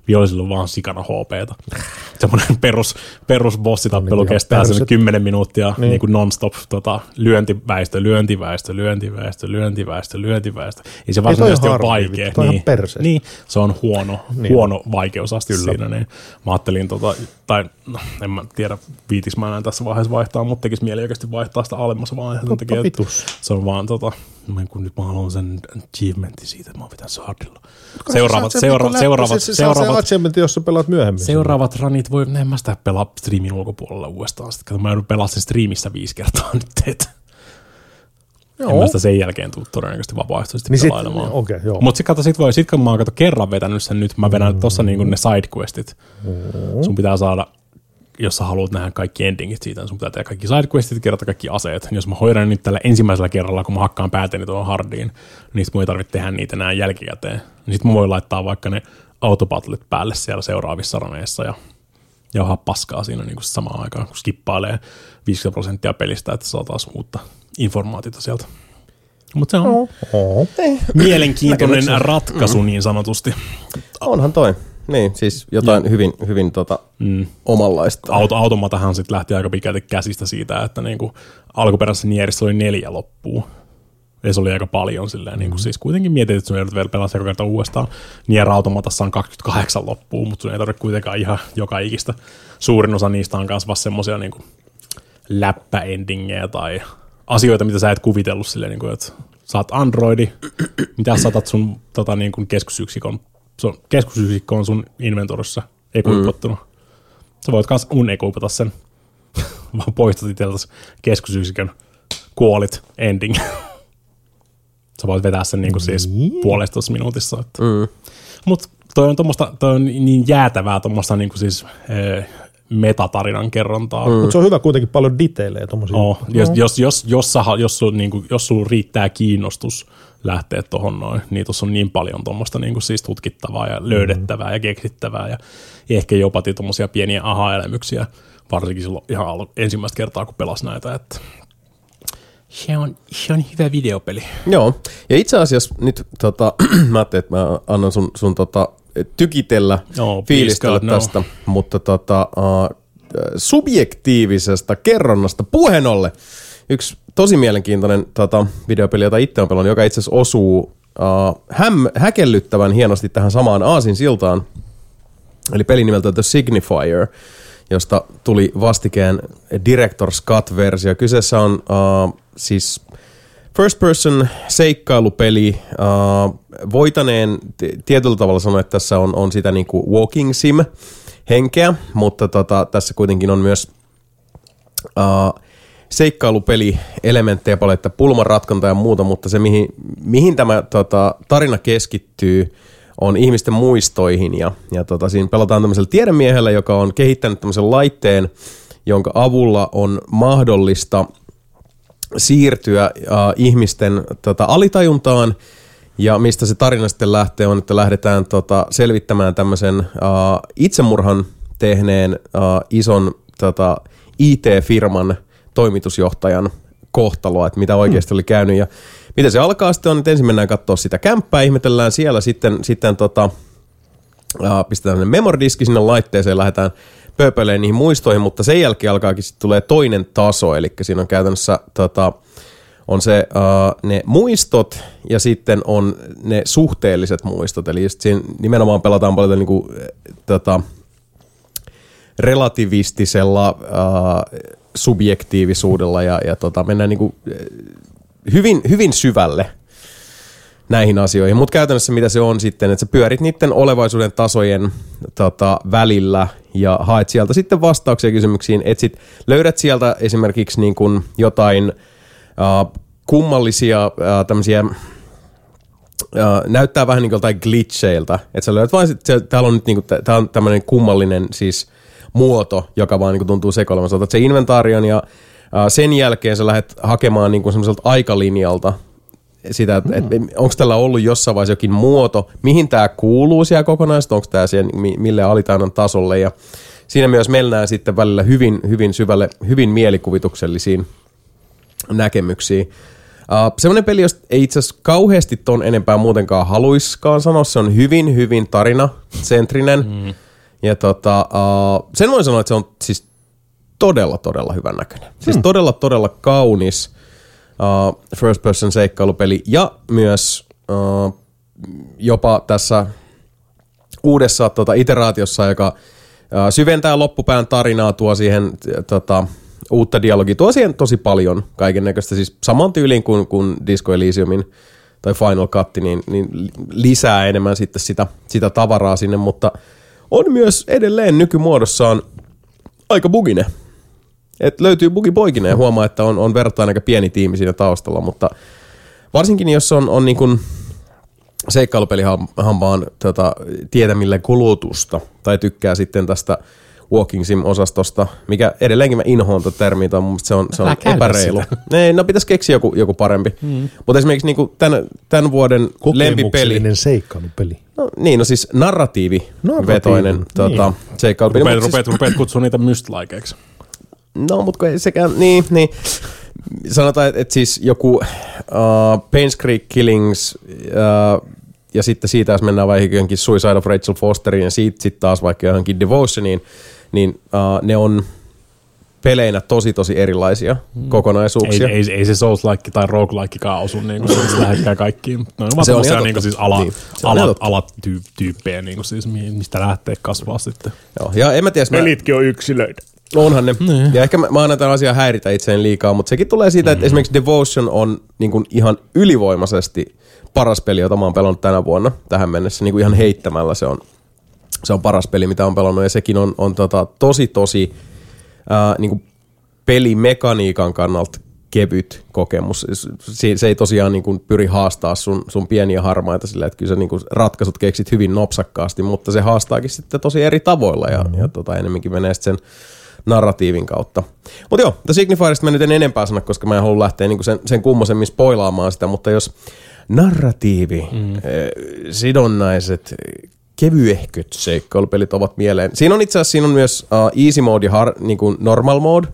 Vihollisilla on vaan sikana HPta. Semmoinen perus, perus bossitappelu Niin kestää sen perset. 10 minuuttia niin. Niin. Niin kuin non-stop tota, lyöntiväistö, lyöntiväistö, lyöntiväistö, lyöntiväistö, lyöntiväistö. Ei se varsinaisesti ole vaikea. vittu, niin, niin, se on huono, Niin niin huono vaikeusaste Kyllä. siinä. Niin. Mä ajattelin, tota, tai no, en mä tiedä, viitiks mä enää tässä vaiheessa vaihtaa, mutta tekisi mieli oikeasti vaihtaa sitä alemmassa vaiheessa. takia. Se on vaan tota, mä- kun nyt mä haluan sen achievementin siitä, että mä oon pitänyt se hardilla. Seuraavat, seura, seuraavat, se, seuraavat, Se achievement, jos sä pelaat myöhemmin. seuraavat ranit voi, en mä sitä pelaa striimin ulkopuolella uudestaan. Sitten mä joudun pelaa sen striimissä viisi kertaa nyt, että en mä sitä sen jälkeen tuu todennäköisesti vapaaehtoisesti Niin niin pelailemaan. joo. Mutta sit, kato, sit, voi, sit kun mä oon kato, kerran vetänyt sen nyt, mä vedän mm. tossa niinku ne sidequestit. Mm. Sun pitää saada, jos sä haluat nähdä kaikki endingit siitä, niin sun pitää tehdä kaikki sidequestit, kerätä kaikki aseet. Jos mä hoidan nyt tällä ensimmäisellä kerralla, kun mä hakkaan pääteni tuohon hardiin, niin sit mun ei tarvitse tehdä niitä enää jälkikäteen. Niin sit mä voin laittaa vaikka ne autopatlet päälle siellä seuraavissa raneissa ja jauhaa paskaa siinä niin kuin samaan aikaan, kun skippailee 50 prosenttia pelistä, että saa taas uutta informaatiota sieltä. Mutta se on Oh. mielenkiintoinen Näkemyksiä. ratkaisu niin sanotusti. Onhan toi. Niin, siis jotain hyvin, hyvin tota, Mm. omanlaista. Auto, automatahan sitten lähti aika pitkälti käsistä siitä, että niinku alkuperäisessä nierissä oli neljä loppua. Ja se oli aika paljon silleen, niin kuin, siis kuitenkin mietit, että sun joudut vielä pelaa joka kerta uudestaan. Nier Automatassa on 28 loppua, mutta sun ei tarvitse kuitenkaan ihan joka ikistä. Suurin osa niistä on vasta semmosia niin läppäendingejä tai asioita, mitä sä et kuvitellut silleen, niin kuin, että saat Androidi, mitä saatat sun tota, niin kuin keskusyksikon, sun, keskusyksikkö on sun inventorissa ekuipottuna. Sä voit kans unekuipata sen, vaan poistat itseltäsi keskusyksikön, kuolit, ending. Sä voit vetää sen niinku siis puolestoista minuutissa. Että. Mm. Mut toi on, tommosta, toi on niin jäätävää tuommoista niinku siis eh, metatarinan kerrontaa. Mm. Mutta se on hyvä kuitenkin paljon detailejä tommosia. Oh, jos, jos, jos, jos, sä, ha- jos, sun, niinku, jos sulla riittää kiinnostus lähteä tuohon noin, niin tuossa on niin paljon tuommoista niinku siis tutkittavaa ja löydettävää ja keksittävää ja ehkä jopa tuommoisia pieniä aha-elämyksiä, varsinkin silloin ihan ensimmäistä kertaa, kun pelas näitä, että se on, se on hyvä videopeli. Joo, ja itse asiassa nyt tota, mä ajattelin, että mä annan sun, sun tota, tykitellä, Joo, fiilistellä God, no. tästä, mutta tota, uh, subjektiivisesta kerronnasta puheen ollen. Yksi tosi mielenkiintoinen tota, videopeli, jota itse on pelannut, joka itse asiassa osuu uh, häm, häkellyttävän hienosti tähän samaan aasin siltaan, eli peli nimeltä The Signifier, josta tuli vastikään Director's Cut-versio. Kyseessä on uh, siis first person seikkailupeli. Uh, voitaneen t- tietyllä tavalla sanoa, että tässä on, on sitä niinku walking sim henkeä, mutta tota, tässä kuitenkin on myös uh, seikkailupeli elementtejä paljon, että pulmanratkonta ja muuta, mutta se mihin, mihin tämä tota, tarina keskittyy on ihmisten muistoihin ja, ja tota, siinä pelataan tämmöisellä tiedemiehellä, joka on kehittänyt tämmöisen laitteen, jonka avulla on mahdollista siirtyä äh, ihmisten tota, alitajuntaan ja mistä se tarina sitten lähtee on, että lähdetään tota, selvittämään tämmöisen äh, itsemurhan tehneen äh, ison tota, IT-firman toimitusjohtajan kohtaloa, että mitä oikeasti oli käynyt. Ja miten se alkaa sitten on, että ensin mennään katsoa sitä kämppää, ihmetellään siellä, sitten, sitten tota, äh, pistetään ne memoridiski sinne laitteeseen, lähdetään pööpöleen niihin muistoihin, mutta sen jälkeen alkaakin sitten tulee toinen taso, eli siinä on käytännössä tota, on se, uh, ne muistot ja sitten on ne suhteelliset muistot, eli just siinä nimenomaan pelataan paljon niinku, eh, tota, relativistisella uh, subjektiivisuudella ja, ja tota, mennään niinku, eh, hyvin, hyvin syvälle näihin asioihin. Mutta käytännössä mitä se on sitten, että sä pyörit niiden olevaisuuden tasojen tota, välillä ja haet sieltä sitten vastauksia kysymyksiin. Etsit, löydät sieltä esimerkiksi niin kuin jotain uh, kummallisia uh, tämmöisiä näyttää vähän niin kuin joltain glitcheiltä. Että sä löydät vain, sit, täällä on nyt niin kuin, tää on tämmöinen kummallinen siis muoto, joka vaan niin tuntuu sekoilemaan. Sä otat se inventaarion ja sen jälkeen sä lähdet hakemaan niin semmoiselta aikalinjalta sitä, että et, onko tällä ollut jossain vaiheessa jokin muoto, mihin tämä kuuluu siellä kokonaisuudessa, onko tämä siellä mi- mille alitajunnan tasolle ja siinä myös mennään sitten välillä hyvin, hyvin syvälle, hyvin mielikuvituksellisiin näkemyksiin. Uh, semmoinen peli, josta ei itse asiassa kauheasti ton enempää muutenkaan haluiskaan sanoa, se on hyvin, hyvin tarinacentrinen. Mm. Ja tota, uh, sen voin sanoa, että se on siis todella, todella hyvän näköinen. Siis todella, todella kaunis uh, first person seikkailupeli ja myös uh, jopa tässä uudessa tota, iteraatiossa, joka uh, syventää loppupään tarinaa, tuo siihen tota, uutta dialogia, tuo siihen tosi paljon kaiken näköistä, siis saman tyyliin kuin, kuin Disco Elysiumin tai Final Cut, niin, niin lisää enemmän sitten sitä, sitä tavaraa sinne, mutta on myös edelleen nykymuodossaan aika bugine. Et löytyy bugipoikinen ja huomaa, että on, on verrattain aika pieni tiimi siinä taustalla, mutta varsinkin jos on, on niin kuin seikkailupelihampaan tota, tietämille kulutusta tai tykkää sitten tästä Walking Sim-osastosta, mikä edelleenkin mä inhoan tuota termiä, tai mun se on, se on epäreilu. Ei, no pitäisi keksiä joku, joku parempi. Mm. Mutta esimerkiksi niinku tämän, tämän vuoden lempipeli, seikkailupeli. no, niin, no siis Narratiivi, tota, niin. seikkailupeli. Rupeat, Mut siis- rupeat, rupeat kutsua niitä mystlikeiksi. No, mutta kun ei sekään, niin, niin. Sanotaan, että, että siis joku, uh, uh, Pains Creek Killings, uh, ja sitten siitä, jos mennään vaikka johonkin Suicide of Rachel Fosteriin ja siitä sitten taas vaikka johonkin Devotiooniin, niin uh, ne on peleinä tosi tosi erilaisia mm. kokonaisuuksia. Ei, ei, ei se Souls-like tai roguelikekaan osu niin kuin siis läheskään kaikkiin. Vaan Se on ihan niin kuin siis ala, Niin, totta. alatyyppejä, niin kuin siis, mistä lähtee kasvaa sitten. Joo, ja en mä tiedä, mä, Pelitkin on yksilöitä. onhan ne. Ja ehkä mä, mä annan tämän asian häiritä itseään liikaa, mutta sekin tulee siitä, että esimerkiksi Devotion on niin kuin ihan ylivoimaisesti paras peli, jota mä oon pelannut tänä vuonna tähän mennessä. Niin kuin ihan heittämällä se on, se on paras peli, mitä on pelannut. Ja sekin on, on tota, tosi, tosi ää, niin kuin pelimekaniikan kannalta kevyt kokemus. Se, se ei tosiaan niin kuin pyri haastaa sun, sun pieniä harmaita sillä, että kyllä sä niin kuin ratkaisut keksit hyvin nopsakkaasti, mutta se haastaakin sitten tosi eri tavoilla ja, ja tota, enemmänkin menee sen narratiivin kautta. Mutta joo, The Signifierista mä nyt en enempää sano, koska mä en halua lähteä niinku sen, sen kummosemmin spoilaamaan sitä, mutta jos narratiivi, mm. eh, sidonnaiset, kevyehköt seikkailupelit ovat mieleen. Siinä on itse asiassa siinä on myös uh, easy mode ja har, niin kuin normal mode.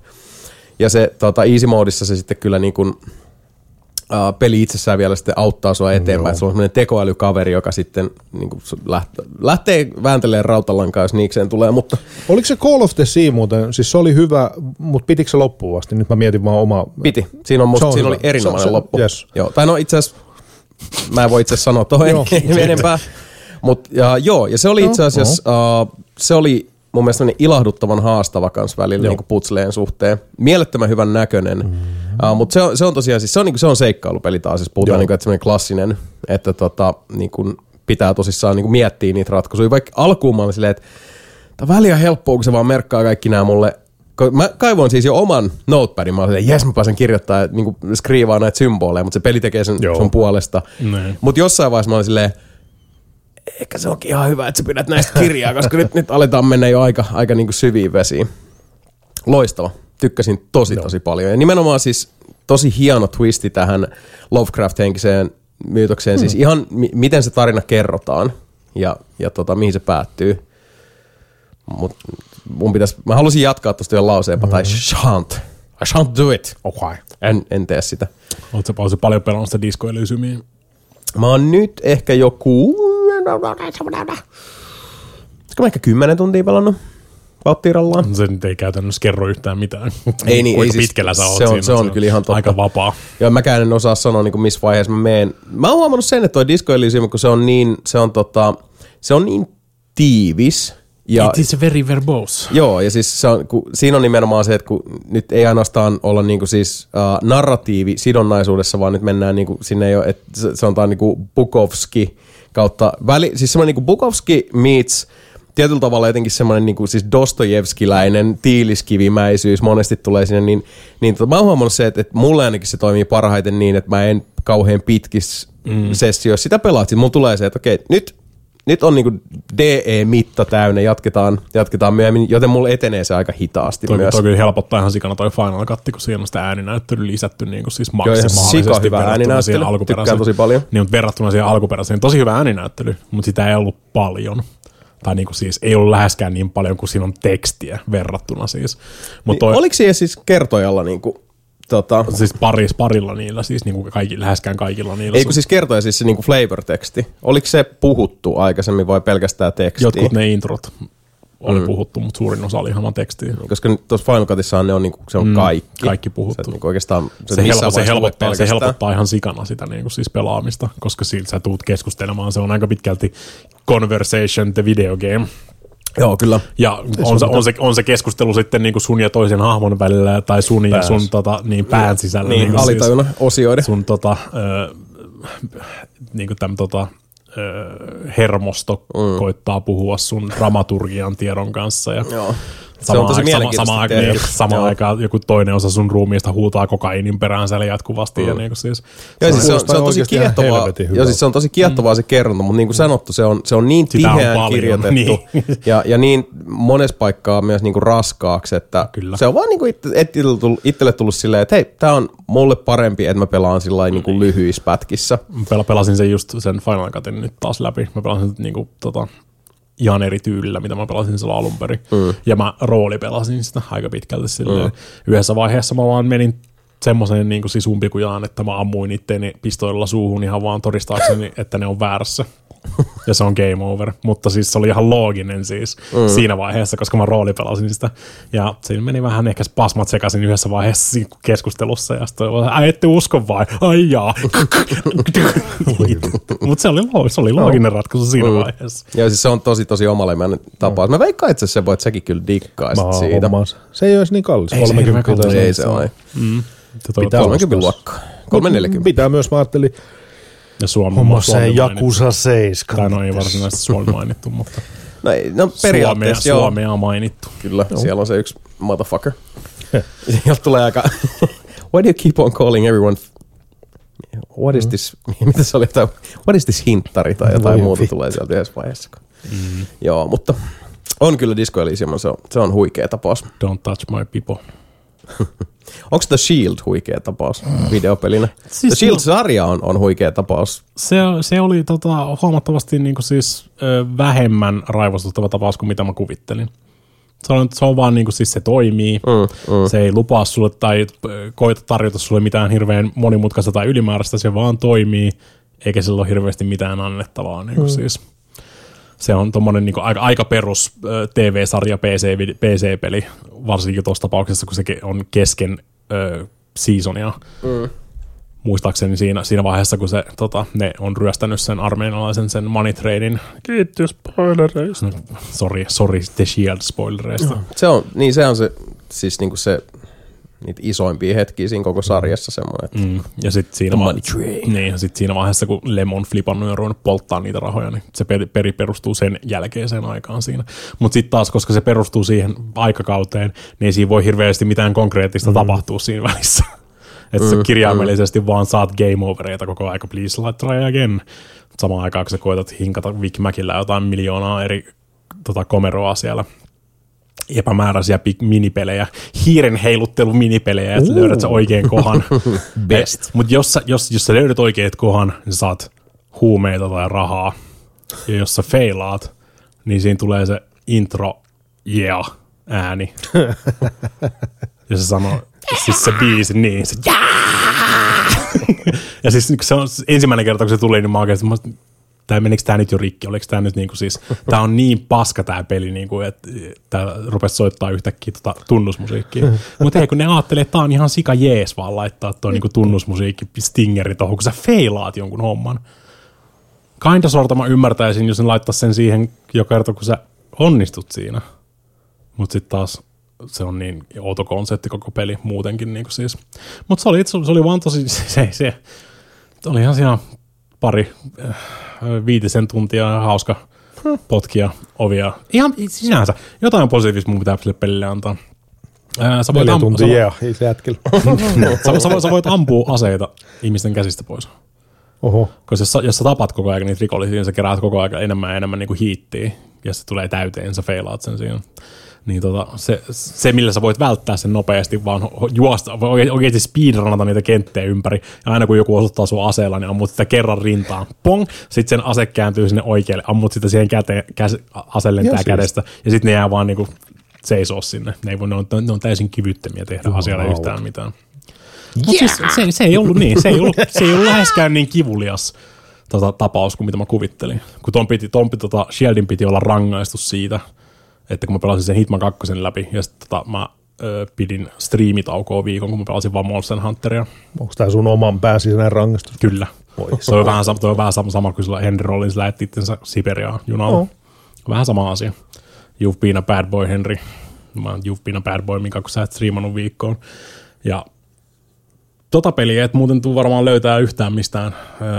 Ja se tota, easy modissa se sitten kyllä niin kuin, uh, peli itsessään vielä sitten auttaa sua eteenpäin. Se on semmoinen tekoälykaveri, joka sitten niin kuin, lähtee, lähtee vääntelemään rautalankaa, jos niikseen tulee. Mutta Oliko se Call of the Sea muuten, siis se oli hyvä, mutta pitikö se loppuun asti? Nyt mä mietin vaan omaa. Piti. Siinä, on musta, on siinä hyvä. oli erinomainen Se- se- loppu. yes. Joo. Tai no itse asiassa, mä en voi itse asiassa sanoa tuohon Joo. enempää. Mut, ja, joo, ja se oli itse asiassa, uh, se oli mun mielestä ilahduttavan haastava kans välillä niin putsleen suhteen. Mielettömän hyvän näköinen. Mm. Uh, Mutta se on, se on tosiaan siis, se on, niinku, se on seikkailupeli taas, siis puhutaan niinku, että semmoinen klassinen, että tota, niinku, pitää tosissaan niinku miettiä niitä ratkaisuja. Vaikka alkuun mä olin silleen, että Tämä väliä helppoa, kun se vaan merkkaa kaikki nämä mulle. Mä kaivoin siis jo oman notepadin. Mä olin, että jes mä pääsen kirjoittaa ja niin skriivaa näitä symboleja, mutta se peli tekee sen Joo. sun puolesta. Niin. Mutta jossain vaiheessa mä olin silleen, ehkä se onkin ihan hyvä, että sä pidät näistä kirjaa, koska nyt, nyt aletaan mennä jo aika, aika niin syviin vesiin. Loistava. Tykkäsin tosi tosi paljon. Ja nimenomaan siis tosi hieno twisti tähän Lovecraft-henkiseen myytokseen. Siis ihan mi- miten se tarina kerrotaan ja, ja tota, mihin se päättyy. Mut mun pitäisi, mä halusin jatkaa tuosta jo lauseepa, tai shan't. I shan't do it. Okay. En, en tee sitä. Oletko paljon, paljon pelannut sitä Disco Elysiumia? Mä oon nyt ehkä joku... Olisiko mä ehkä kymmenen tuntia pelannut pauttiirallaan? Se nyt ei käytännössä kerro yhtään mitään. Ei niin, Kuinka ei siis- pitkällä sä oot se on- siinä. se on kyllä ihan totta. Aika vapaa. Joo, mäkään en osaa sanoa niin missä vaiheessa mä meen. Mä oon huomannut sen, että toi Disco Elysium, kun se on niin, se on tota, se on niin tiivis. Ja, It is very verbose. Joo, ja siis se on, kun, siinä on nimenomaan se, että kun nyt ei ainoastaan olla niinku siis uh, narratiivi sidonnaisuudessa, vaan nyt mennään niinku, sinne ei ole, että se, se on tää niinku Bukowski kautta, väli, siis semmoinen niinku Bukowski meets tietyllä tavalla jotenkin semmoinen niinku siis Dostojevskiläinen tiiliskivimäisyys monesti tulee sinne, niin, niin tota, mä oon huomannut se, että, että mulle ainakin se toimii parhaiten niin, että mä en kauhean pitkissä mm. sessioissa sitä pelaa. Sitten mulla tulee se, että okei, nyt nyt on niinku DE-mitta täynnä, jatketaan, jatketaan myöhemmin, joten mulla etenee se aika hitaasti Toi, myös. toi kyllä helpottaa ihan sikana toi Final Cut, kun siinä on sitä ääninäyttelyä lisätty niin kuin siis Joo, maksimaalisesti. sika hyvä verrattuna ääninäyttely. siihen alkuperäiseen. Tykkään tosi paljon. Niin, mutta verrattuna siihen alkuperäiseen, tosi hyvä ääninäyttely, mutta sitä ei ollut paljon. Tai niin kuin siis ei ollut läheskään niin paljon kuin siinä on tekstiä verrattuna siis. Mut toi, Niin, oliko siellä siis kertojalla niinku, tota, siis paris, parilla niillä, siis niin kuin kaikki, läheskään kaikilla niillä. ei kun siis kertoja siis se niinku flavor-teksti. Oliko se puhuttu aikaisemmin vai pelkästään tekstiä? Jotkut ne introt oli mm. puhuttu, mutta suurin osa oli ihan vaan tekstiä. Koska nyt tuossa Final Cutissahan ne on, niinku, se on Mm, kaikki. kaikki puhuttu. Se, niinku oikeastaan, se, se, helpo, se, helpottaa, se helpottaa ihan sikana sitä niin kuin siis pelaamista, koska siltä sä tuut keskustelemaan. Se on aika pitkälti conversation the video game. Joo, kyllä. Ja on se, on, se, on se keskustelu sitten niin kuin sun ja toisen hahmon välillä tai sun ja sun tota, niin pään sisällä. Niin, kuin alitajunnan osioiden. sun tota, ö, niin kuin täm, tota, ö, hermosto mm. koittaa puhua sun dramaturgian tiedon kanssa. Ja Joo. Se Sama, on tosi sama, mielenkiintoista sama, tehdä. niin, sama Joo. aikaan joku toinen osa sun ruumiista huutaa kokainin perään siellä jatkuvasti. Mm. Ja niin kuin siis, Joo, siis se on, se on tosi kiehtovaa. Joo, siis se on tosi kiehtovaa se kerronta, mutta niin kuin sanottu, se on, se on niin Sitä on tiheään paljon, kirjoitettu niin. ja, ja niin monessa paikkaa myös niin kuin raskaaksi, että Kyllä. se on vaan niin kuin itse, itselle tullut, itselle tullut silleen, että hei, tämä on mulle parempi, että mä pelaan sillä lailla niin kuin lyhyissä pätkissä. Mä pel- pelasin sen just sen Final Cutin nyt taas läpi. Mä pelasin sen niinku, tota, ihan eri tyylillä, mitä mä pelasin silloin alun perin. Mm. Ja mä roolipelasin sitä aika pitkälti silleen. Mm. Yhdessä vaiheessa mä vaan menin semmoisen niin kuin siis umpikujaan, että mä ammuin itteeni pistoilla suuhun ihan vaan todistaakseni, että ne on väärässä. Ja se on game over. Mutta siis se oli ihan looginen siis mm. siinä vaiheessa, koska mä roolipelasin sitä. Ja siinä meni vähän ehkä spasmat sekaisin yhdessä vaiheessa siinä keskustelussa. Ja sitten oli, ai ette usko vai? Ai jaa. Mutta se oli, lo- se oli looginen ratkaisu siinä Mm. vaiheessa. Ja siis se on tosi tosi omaleimainen tapaus. Mä veikkaan itse asiassa, että säkin kyllä dikkaisit Mä siitä. hommas. Se ei olisi niin kallis. Ei se 30 hirveän kallis. Ei se ole. Mm. Pitää 30 ostaa. luokkaa. 340. Pitää myös, mä ajattelin, Ja Suomi, homma Suomi se. Jakusa 7. Tai no ei varsinaisesti Suomi mainittu, mutta No, ei, no Suomea, periaatteessa joo. Suomea on mainittu. Kyllä, siellä on se yksi motherfucker. Sieltä tulee aika... Why do you keep on calling everyone... What is this... Mitä se oli? Jotain, What is this hinttari tai jotain Voi muuta vittu. tulee sieltä yhdessä vaiheessa. Mm. Joo, mutta on kyllä Disco Elysium, se on, se on huikea tapaus. Don't touch my people. Onko The Shield huikea tapaus videopelinä? Siis The Shield-sarja on, on huikea tapaus. Se, se oli tota, huomattavasti niin kuin siis, ö, vähemmän raivostuttava tapaus kuin mitä mä kuvittelin. Se on, se on vaan niin kuin siis se toimii. Mm, mm. Se ei lupaa sulle tai koita tarjota sulle mitään hirveän monimutkaista tai ylimääräistä. Se vaan toimii, eikä sillä ole hirveästi mitään annettavaa. Niin kuin mm. siis. Se on tommonen niin aika, aika perus TV-sarja PC, PC-peli, varsinkin tuossa tapauksessa, kun se on kesken ö, seasonia. Mm. Muistaakseni siinä, siinä vaiheessa, kun se, tota, ne on ryöstänyt sen armeenalaisen sen money tradein. Kiitti spoilereista. No, sorry, sorry, The Shield spoilereista. Se on, niin se on se, siis niinku se, niitä isoimpia hetkiä siinä koko sarjassa semmoinen, että Mm. Ja sitten siinä, va- niin, ja sit siinä vaiheessa, kun Lemon on flipannut ja ruvennut polttaa niitä rahoja, niin se peri, peri perustuu sen jälkeiseen aikaan siinä. Mutta sitten taas, koska se perustuu siihen aikakauteen, niin ei siinä voi hirveästi mitään konkreettista mm. tapahtua siinä välissä. Että mm, sä kirjaimellisesti mm. vaan saat game overeita koko aika, please let try again. Samaan aikaan, kun sä koetat hinkata Vic Macillä jotain miljoonaa eri tota, komeroa siellä epämääräisiä minipelejä, hiiren heiluttelu minipelejä, että löydät sä oikein kohan. Best. Mutta jos, sä- jos, jos sä löydät oikeat kohan, niin saat huumeita tai rahaa. Ja jos sä feilaat, niin siinä tulee se intro yeah ääni. ja se sanoo, siis se biisi, niin se ja siis se on ensimmäinen kerta, kun se tuli, niin mä oikeasti, mä, tai menikö tämä nyt jo rikki, oliko tämä nyt niinku siis, tämä on niin paska tämä peli, niinku, että tämä rupesi soittaa yhtäkkiä tota tunnusmusiikkia. Mutta ei kun ne ajattelee, että tämä on ihan sika jees vaan laittaa tuo niinku tunnusmusiikki, stingeri tuohon, kun sä feilaat jonkun homman. Kinda sorta mä ymmärtäisin, jos ne laittaa sen siihen joka kerta, kun sä onnistut siinä. Mutta sitten taas se on niin outo konsepti koko peli muutenkin. Niin siis. Mutta se oli, se, se oli vaan tosi, se, se, se oli ihan siinä pari äh, viitisen tuntia hauska potkia ovia. Ihan sinänsä. Jotain positiivista mun pitää sille pelille antaa. Ää, sä, voit Neljä tuntia, sä, yeah, ei se jätkellä. sä, sä, sä, voit ampua aseita ihmisten käsistä pois. Oho. Koska jos, sä- jos sä tapat koko ajan niitä rikollisia, niin sä keräät koko ajan enemmän ja enemmän niin kuin hiittiä, ja se tulee täyteen, sä feilaat sen siinä. Niin tota, se, se, millä sä voit välttää sen nopeasti, vaan juosta, oikeasti speedrunata niitä kenttejä ympäri, ja aina kun joku osoittaa sun aseella, niin ammut sitä kerran rintaan, pong, sitten sen ase kääntyy sinne oikealle, ammut sitä siihen käteen, käs, ase lentää Joo, siis. kädestä, ja sitten ne jää vaan niinku seisoo sinne. Ne, ei voi, ne, on, ne on täysin kyvyttömiä tehdä asialle Jumalauta. yhtään mitään. Mut siis se, se, ei ollut niin, se ei ollut, se ei ollut läheskään niin kivulias tota, tapaus kuin mitä mä kuvittelin. Kun ton piti, ton piti, tota, Shieldin piti olla rangaistus siitä, että kun mä pelasin sen Hitman 2 läpi, ja sitten tota, mä ö, pidin striimitaukoa viikon, kun mä pelasin vaan Monster Hunteria. Onko tämä sun oman pään sisäinen rangaistus? Kyllä. Se on vähän, sama- on vähän sama, sama kuin sillä Henry Rollins lähetti itsensä Siberiaan junalla. Oh. Vähän sama asia. You've been a bad boy, Henry. Mä oon You've been a bad boy, minkä kun sä et striimannut viikkoon. Ja tota peliä et muuten tuu varmaan löytää yhtään mistään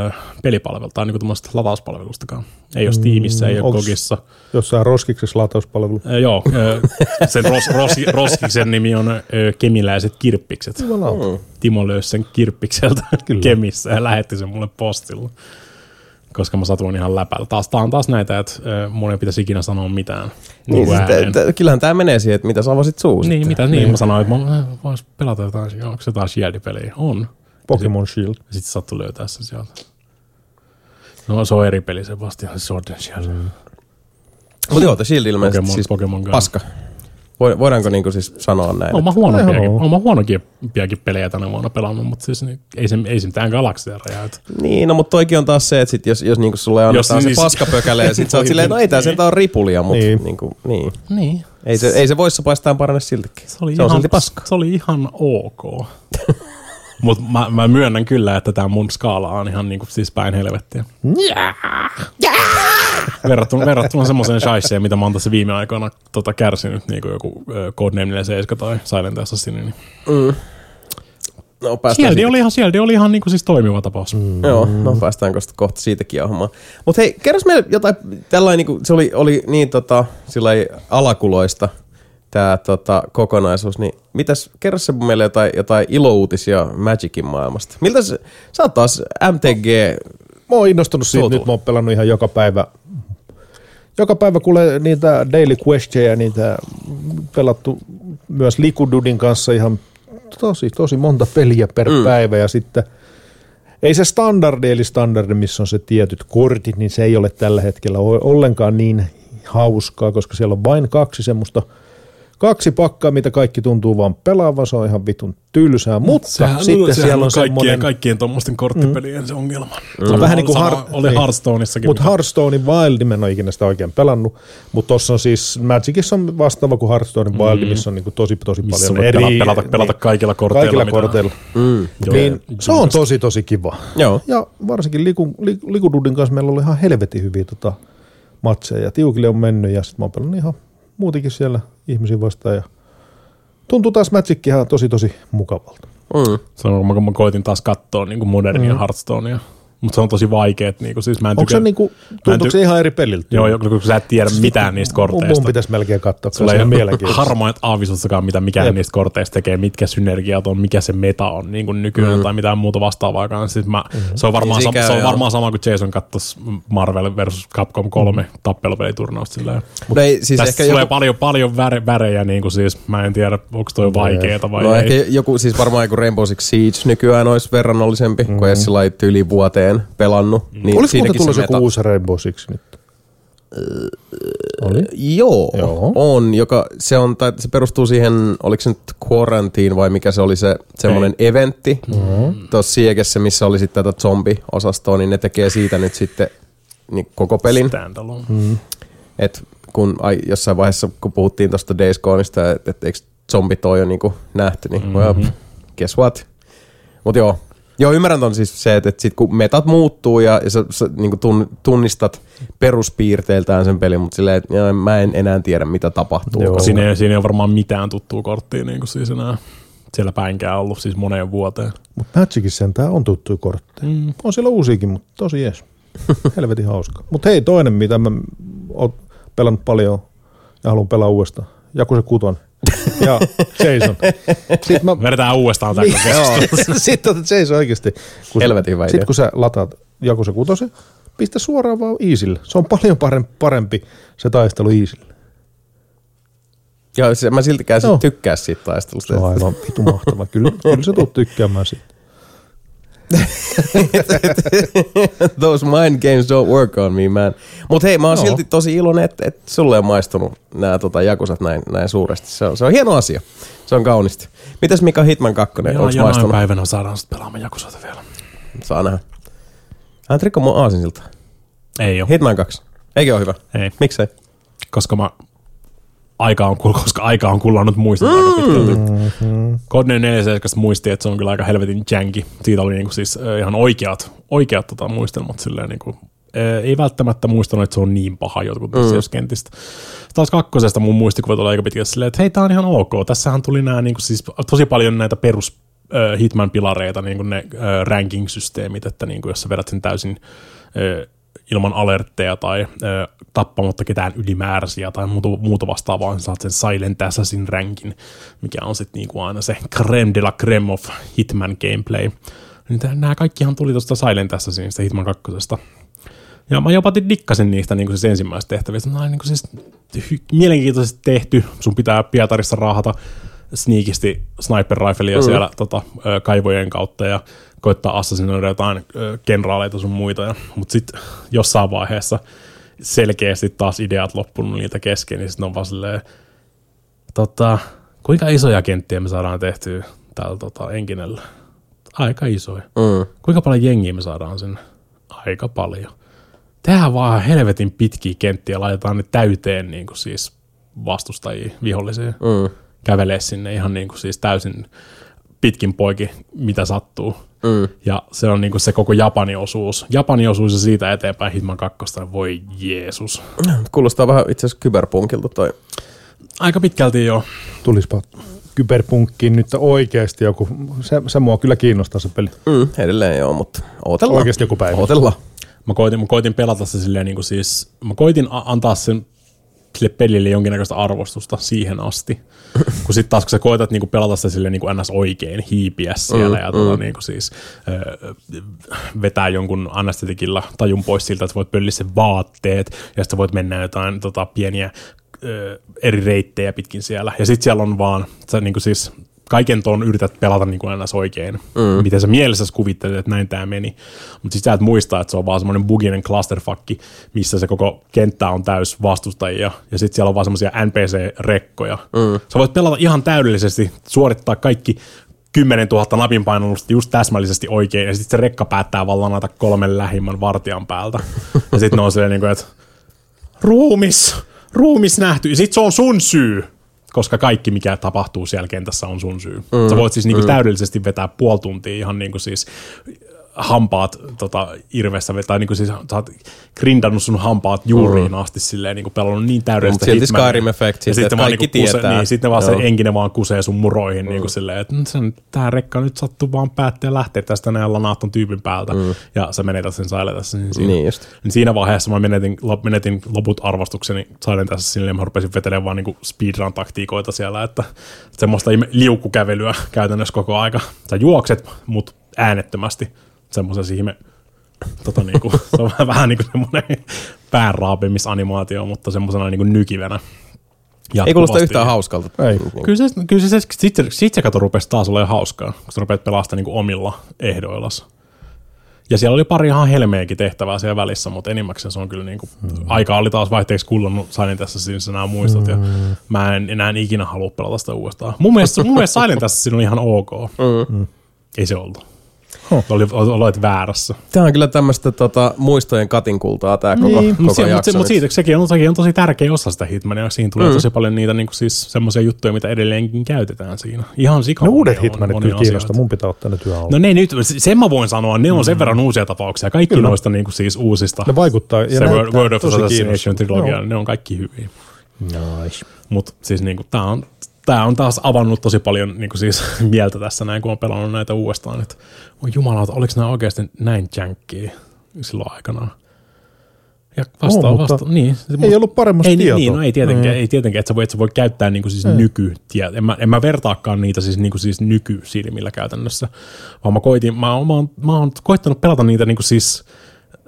ö, pelipalvelta tai niinku latauspalvelustakaan. Ei ole Steamissa, ei ole onks- Gogissa. Jossain roskiksessa latauspalvelu. Ö, joo, ö, sen ros, ros, Roskiksen nimi on ö, Kemiläiset kirppikset. Jumalauta. Timo löysi sen kirppikseltä Kemissä ja lähetti sen mulle postilla. Koska mä satuin ihan läpällä. Taas, tää on taas näitä, että mun ei pitäisi ikinä sanoa mitään. Niin, Niin, siis tä- kyllähän tämä menee siihen, että mitä sä avasit suusta. niin mitä niin, mä sanoin, että mä vois pelata jotain, onko se jotain Shield-peliä? On. Pokemon Shield. Ja sitten sattui löytää se sieltä. No se on eri peli se vasta, Sword and Shield. Mutta joo, The Shield ilmeisesti Pokemon, siis Pokemon Go. paska. Voi- Voidaanko niinku siis sanoa näin? Olen mä huonompiakin, olen mä huonompiakin pelejä tänä vuonna pelannut, mutta siis niin, ei, se, ei se mitään galaksia räjäytä. Niin, no mutta toikin on taas se, että sit jos, jos niinku sulle annetaan Jos se niin- paskapökäle ja sit sä oot silleen, no ei tää sentään on ripulia, mutta Niin. niin. Niinku, niin. Niin. Ei se, ei se voissa paistaan parane siltikin. Se oli, se on ihan, silti paska. se oli ihan ok. Mutta mä, mä, myönnän kyllä, että tämä mun skaala on ihan niinku siis päin helvettiä. Verrattuna, verrattuna semmoiseen shaiseen, mitä mä oon tässä viime aikoina tota, kärsinyt, niin kuin joku ö, Codename 47 tai Silent Assassin. Niin. No päästään Sieldi siitä. oli ihan, sieldi oli ihan niinku siis toimiva tapaus. Mm. Joo, no päästään kohta, kohta siitäkin jauhamaan. Mutta hei, kerros meille jotain, tällainen, niinku, se oli, oli niin tota, sillai alakuloista tämä tota, kokonaisuus, niin mitäs, kerro se meille jotain, jotain ilouutisia Magicin maailmasta. Miltä se, sä oot taas MTG, Mä oon innostunut siitä, nyt mä oon pelannut ihan joka päivä. Joka päivä kuulee niitä daily questia, niitä pelattu myös Likududin kanssa ihan tosi, tosi monta peliä per mm. päivä ja sitten ei se standardi, eli standardi, missä on se tietyt kortit, niin se ei ole tällä hetkellä ollenkaan niin hauskaa, koska siellä on vain kaksi semmoista, kaksi pakkaa, mitä kaikki tuntuu vaan pelaavan, se on ihan vitun tylsää, mutta sitten siellä on kaikkien, semmoinen... kaikkien tuommoisten korttipelien mm. se ongelma. Se on vähän niin kuin Har- oli niin. Hearthstoneissakin. Mutta Hearthstonein Wild, mä en ole ikinä sitä oikein pelannut, mutta tuossa on siis, Magicissa on vastaava kuin Hearthstonein Wild, missä on niinku tosi tosi missä paljon eri... pelata, pelata, pelata kaikilla korteilla. kaikilla mitä- korteilla. mm, Joo. Niin se on tosi tosi kiva. joo, Ja varsinkin Liku, Liku, Likududin kanssa meillä oli ihan helvetin hyviä tota, matseja. Ja tiukille on mennyt ja sitten mä oon pelannut ihan muutenkin siellä ihmisiä vastaan. Ja tuntuu taas Magic ihan tosi tosi mukavalta. mm. Se on, kun mä koitin taas katsoa niin modernia mm. Hearthstonea. Mutta se on tosi vaikeet. Niin kuin, siis mä en Onko se, niinku, mä en tuntuuko ty- se ihan eri peliltä? Joo, kun kun sä et tiedä mitään niistä korteista. mun pitäisi melkein katsoa, Sulla se on mielenkiintoista. harmaat aavistustakaan, mitä mikään Jep. niistä korteista tekee, mitkä synergiat on, mikä se meta on niin kuin nykyään mm. tai mitään muuta vastaavaakaan. Siis mä, Mm-hmm. se, on varmaan, Niin se on varmaan sama kuin Jason katsoisi Marvel versus Capcom 3 Mm-hmm. tappelupeliturnausta. Silleen. Mutta ei, siis Tästä ehkä tulee joku, paljon, paljon väre, värejä, niin kuin siis, mä en tiedä, onko toi vaikeeta vai no ei. ehkä joku, siis varmaan joku Rainbow Six Siege nykyään olisi verrannollisempi, mm. kun ei sillä tyyli vuoteen pelannut. Niin Olisiko muuten tullut se joku meta- uusi Rainbow Six nyt? Oli? Joo, Joo. on, joka se on, tai se perustuu siihen, oliko se nyt Quarantine vai mikä se oli se semmoinen eventti mm-hmm. tuossa Siegessä, missä oli sitten tätä zombi-osastoa, niin ne tekee siitä nyt sitten niin koko pelin. Standalone. Mm. Et kun ai, jossain vaiheessa, kun puhuttiin tuosta Days Goneista, että et, eikö zombit ole jo niinku nähty, niin mm-hmm. well, guess what? Mut joo, joo ymmärrän ton siis se, että, että sit kun metat muuttuu ja, ja sä, sä niinku tun, tunnistat peruspiirteiltään sen pelin, mutta silleen, että mä en enää tiedä mitä tapahtuu. Joo. Siinä, ei, siinä ei ole varmaan mitään tuttua korttia niin kuin siis enää siellä päinkään ollut siis moneen vuoteen. Mutta Magicissa sentään on tuttuja kortteja. Mm. On siellä uusiakin, mutta tosi jees. Helvetin hauska. Mutta hei, toinen, mitä mä oon pelannut paljon ja haluan pelaa uudestaan. Jaku se kuton. Ja Jason. Sitten mä, Vedetään uudestaan tämä Niin, keskustelu. Sitten otat Jason oikeasti. Kun Helvetin hyvä. Sitten kun sä lataat Jaku se kutosen, pistä suoraan vaan Easille. Se on paljon parempi, parempi se taistelu Easille. Joo, se, mä siltikään Joo. sit tykkää siitä taistelusta. Se on aivan vitu mahtava. Kyllä, kyllä sä tulet tykkäämään siitä. Those mind games don't work on me, man. Mut hei, mä oon Joo. silti tosi iloinen, että, että sulle on maistunut nämä tota, jakusat näin, näin suuresti. Se on, se on hieno asia. Se on kaunista. Mitäs Mika Hitman 2, Joo, jonain maistunut? päivänä saadaan sitten pelaamaan Jakusota vielä. Saa nähdä. Hän rikko mun aasinsilta. Ei ole. Hitman 2. Eikö ole hyvä? Ei, Miksei? koska mä aika on, koska aika on kullannut muistin mm. aika pitkälti. Mm-hmm. Code 47 muisti, että se on kyllä aika helvetin janky. Siitä oli niinku siis ihan oikeat, oikeat tota, muistelmat silleen niinku, ei välttämättä muistanut, että se on niin paha jotkut mm. kentistä. Taas kakkosesta mun muistikuvat oli aika pitkälti silleen, että hei, tää on ihan ok. Tässähän tuli nää niinku siis tosi paljon näitä perus äh, Hitman-pilareita, niin kuin ne äh, ranking-systeemit, että niin kuin jos sä vedät sen täysin äh, ilman alertteja tai ö, tappamatta ketään ylimääräisiä tai muuta, muuta vastaavaa, niin saat sen Silent Assassin rankin, mikä on sitten niinku aina se creme de la creme of Hitman gameplay. Niin nämä kaikkihan tuli tuosta Silent Assassinista Hitman 2. Ja mä jopa dikkasin niistä niin siis ensimmäistä tehtävistä. Nämä on niin siis hy- mielenkiintoisesti tehty. Sun pitää Pietarissa raahata sneakisti sniper rifleia mm. siellä tota, kaivojen kautta ja koittaa assassinoida jotain ö, kenraaleita sun muita. Mutta sitten jossain vaiheessa selkeästi taas ideat loppunut niitä kesken, niin sitten on vaan silleen, Tota, kuinka isoja kenttiä me saadaan tehtyä täällä tota, Enkinellä? Aika isoja. Mm. Kuinka paljon jengiä me saadaan sinne? Aika paljon. Tehdään vaan helvetin pitkiä kenttiä, laitetaan ne täyteen niin kuin siis vastustajia, vihollisia. Mm. Kävelee sinne ihan niin kuin siis täysin pitkin poikin, mitä sattuu. Mm. Ja se on niin kuin se koko Japanin osuus. Japanin osuus ja siitä eteenpäin Hitman 2. Voi Jeesus. Kuulostaa vähän itse asiassa kyberpunkilta toi. Aika pitkälti jo. Tulispa kyberpunkkiin nyt oikeasti joku, se, se mua kyllä kiinnostaa se peli. Mm, edelleen joo, mutta ootellaan. Oikeasti joku päivä. Ootellaan. Mä koitin, mä koitin pelata se silleen niin kuin siis, mä koitin antaa sen sille pelille jonkinnäköistä arvostusta siihen asti. kun sitten taas kun sä koetat niinku pelata sitä silleen niinku ns. oikein, hiipiä siellä mm, ja tota, mm. niinku siis, ö, vetää jonkun anestetikilla tajun pois siltä, että voit pölliä sen vaatteet ja sitten voit mennä jotain tota, pieniä ö, eri reittejä pitkin siellä. Ja sitten siellä on vaan, sä niinku siis kaiken tuon yrität pelata niin kuin oikein. Mm. Miten sä mielessäsi kuvittelet, että näin tämä meni. Mutta sitten sä et muista, että se on vaan semmoinen buginen clusterfuck, missä se koko kenttä on täys vastustajia. Ja sitten siellä on vaan semmoisia NPC-rekkoja. Mm. Sä voit pelata ihan täydellisesti, suorittaa kaikki 10 000 napinpainallusta just täsmällisesti oikein, ja sitten se rekka päättää vaan lanata kolmen lähimmän vartijan päältä. ja sitten ne on silleen, niin kuin, että ruumis, ruumis nähty, ja sit se on sun syy koska kaikki, mikä tapahtuu siellä kentässä, on sun syy. Mm, Sä voit siis niinku mm. täydellisesti vetää puoli tuntia ihan niinku siis hampaat tota, irvessä, tai niinku siis sä oot grindannut sun hampaat juuriin mm. asti silleen, niinku pelannut niin täydellistä Mut silti Hitmania. Skyrim-efekti, Ja että sitten kaikki niinku kuse, tietää. niin, sitten vaan Joo. se enkinen vaan kusee sun muroihin, mm. niinku silleen, että "Mm, sen, tää rekka nyt sattuu vaan päättää lähteä tästä näin lanaat ton tyypin päältä, mm. ja sä menetät sen sailetessa. Niin siinä, Niin just. niin siinä vaiheessa mä menetin, menetin loput arvostukseni Silent tässä silleen, mä rupesin vetelemään vaan niinku speedrun-taktiikoita siellä, että semmoista liukkukävelyä käytännössä koko aika. Sä juokset, mut äänettömästi semmoisen ihme, tota niinku, se on vähän- vähän niinku semmoinen päänraapimisanimaatio, mutta semmoisena niinku nykivänä. Ei kuulosta yhtään hauskalta. Ei. Kyllä se, kyllä se, sit, se, sit se kato rupesi taas olemaan hauskaa, kun sä rupeat pelaamaan niinku omilla ehdoillas. Ja siellä oli pari ihan helmeäkin tehtävää siellä välissä, mutta enimmäkseen se on kyllä niinku, mm. aika oli taas vaihteeksi kullannut Silent tässä siis nämä muistot, mm. ja mä en enää ikinä halua pelata sitä uudestaan. Mun mielestä, mun mielestä Silent tässä on ihan ok. Mm. Ei se ollut. Huh. Oli, olet väärässä. Tämä on kyllä tämmöistä tota, muistojen katinkultaa tämä koko, Niin. koko Mutta jakso. mut se, mut nyt. siitä, sekin, on, sekin on tosi tärkeä osa sitä Hitmania. Siinä tulee mm. tosi paljon niitä niinku siis semmoisia juttuja, mitä edelleenkin käytetään siinä. Ihan sika Ne monia uudet hitmanit kyllä kiinnostaa, mun pitää ottaa ne työ. No ne nyt, sen mä voin sanoa, ne on sen verran uusia tapauksia. Kaikki Kyllä. noista niinku siis uusista. Ne vaikuttaa ja se Word, näyttää Word of tosi Assassination trilogia, ne on kaikki hyviä. Nice. Mutta siis niinku, tää on, tää on taas avannut tosi paljon niinku siis mieltä tässä näin, kun on pelannut näitä uudestaan. Että, oi jumalauta, oliko nämä oikeasti näin jänkkiä silloin aikanaan? Ja vasta, On, mutta vasta, niin. ei ollut paremmasta ei, niin, tietoa. Niin, no ei tietenkään, Mm. ei tietenkään että sä voit, että sä voit käyttää niinku siis nyky, en mä, en mä vertaakaan niitä siis, niinku siis nykysilmillä käytännössä, vaan mä koitin, mä, mä, oon, mä oon koittanut pelata niitä niinku siis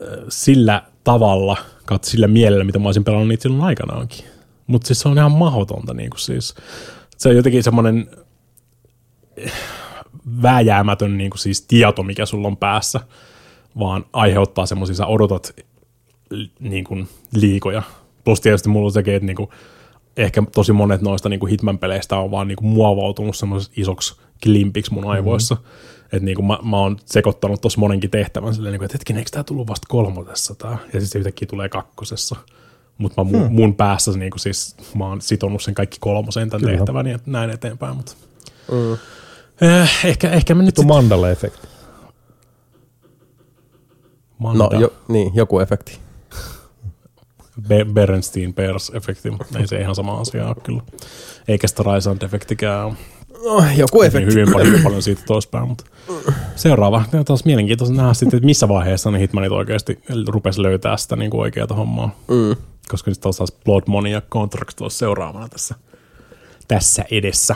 äh, sillä tavalla, kautta sillä mielellä, mitä mä olisin pelannut niitä silloin aikanaankin. Mutta siis se on ihan mahdotonta niinku siis. Se on jotenkin semmoinen vääjäämätön niinku siis tieto, mikä sulla on päässä, vaan aiheuttaa semmoisia, sä odotat niin kuin liikoja. Plus tietysti mulla on sekin, että niin kuin, ehkä tosi monet noista niin kuin Hitman-peleistä on vaan niin kuin muovautunut semmoiseksi isoksi klimpiksi mun aivoissa. Mm-hmm. Että niin kuin mä, mä oon sekoittanut tuossa monenkin tehtävän silleen, niin kuin, että hetkinen, eikö tää tullut vasta kolmosessa tää? Ja sitten se yhtäkkiä tulee kakkosessa. Mutta mun, hmm. mun päässä niin kuin siis, mä oon sitonut sen kaikki kolmoseen tämän Kyllä. tehtävän ja näin eteenpäin. Mutta. Mm. Eh, ehkä, ehkä mä nyt Tuo sit, Mandala-efekti. No, Manda- jo, niin, joku efekti. Be- Berenstein Bears-efekti, mutta ei se ihan sama asia ole kyllä. Eikä sitä Raisand-efektikään ole. No, joku Niin efekti. hyvin paljon, hyvin paljon siitä toispäin, mutta seuraava. Tämä on taas mielenkiintoista nähdä sitten, että missä vaiheessa ne Hitmanit oikeasti rupesi löytää sitä niin kuin oikeata hommaa. Mm. Koska sitten taas Blood Money ja Contract olisi seuraavana tässä, tässä edessä.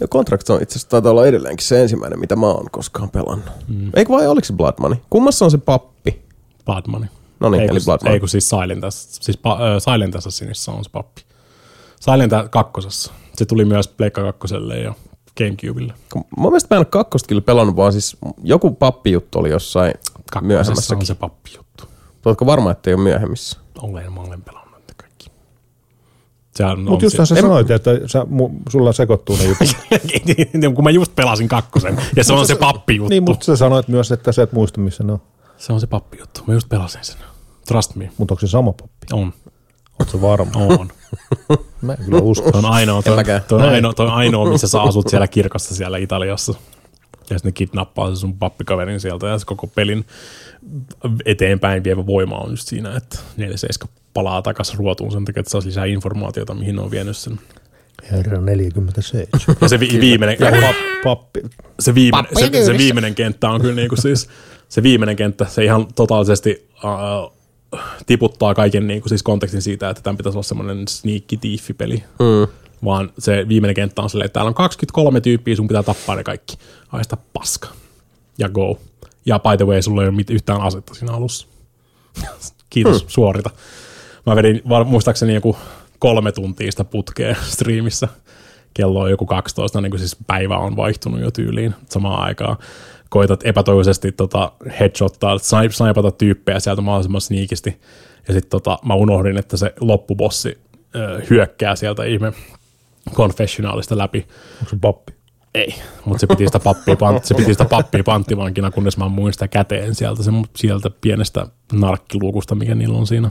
Ja Contract on itse asiassa taitaa olla edelleenkin se ensimmäinen, mitä mä oon koskaan pelannut. Mm. Eikö vai oliko se Blood Money? Kummassa on se pappi? Blood Money. No niin, eli Blood Money. ei kun siis Silent, siis pa, äh, Silent Assassinissa on se pappi. Silent kakkosessa. Se tuli myös Pleikka kakkoselle ja Gamecubelle. Kun Mun mielestä mä en ole kakkosta kyllä pelannut, vaan siis joku pappijuttu oli jossain myöhemmässäkin. on se pappijuttu. Oletko varma, että ei ole myöhemmissä? Olen, mä olen pelannut niitä kaikki. Sehän on Mutta justhan sä En- sanoit, että sä, mu, sulla sekoittuu ne jutut. Niin, kun mä just pelasin kakkosen, ja se on se pappijuttu. niin, mutta sä sanoit myös, että sä et muista, missä ne on. Se on se pappijuttu. Mä just pelasin sen. Trust me. Mutta onko se sama pappi? On. Oletko varma? On. Mä en kyllä usko. Se on ainoa, toi, toi, on ainoa, toi on ainoa, missä sä asut siellä kirkossa siellä Italiassa. Ja sitten ne kidnappaa se sun pappikaverin sieltä ja se koko pelin eteenpäin vievä voima on just siinä, että 47 palaa takaisin ruotuun sen takia, että saisi lisää informaatiota, mihin ne on vienyt sen. Herra 47. Ja se vi- viimeinen, Ja pap, pappi. se, viimeinen, se, se viimeinen kenttä on kyllä niinku siis, se viimeinen kenttä, se ihan totaalisesti uh, tiputtaa kaiken niinku siis kontekstin siitä, että tämän pitäisi olla semmoinen sneaky thief-peli. Mm. Vaan se viimeinen kenttä on silleen, että täällä on 23 tyyppiä, sun pitää tappaa ne kaikki. Haista paska. Ja go. Ja by the way, sulla ei ole mit- yhtään asetta siinä alussa. Kiitos, hmm. suorita. Mä vedin var- muistaakseni joku kolme tuntia sitä putkea striimissä. Kello on joku 12, niin kuin siis päivä on vaihtunut jo tyyliin samaan aikaan. Koitat epätoivoisesti tota headshottaa, snipata tyyppejä sieltä mahdollisimman sneakisti. Ja sitten tota, mä unohdin, että se loppubossi ö, hyökkää sieltä ihme confessionaalista läpi. Onko se pappi? Ei, mutta se piti sitä pappia, pant, se piti sitä pappia panttivankina, kunnes mä ammuin sitä käteen sieltä, se, sieltä pienestä narkkiluukusta, mikä niillä on siinä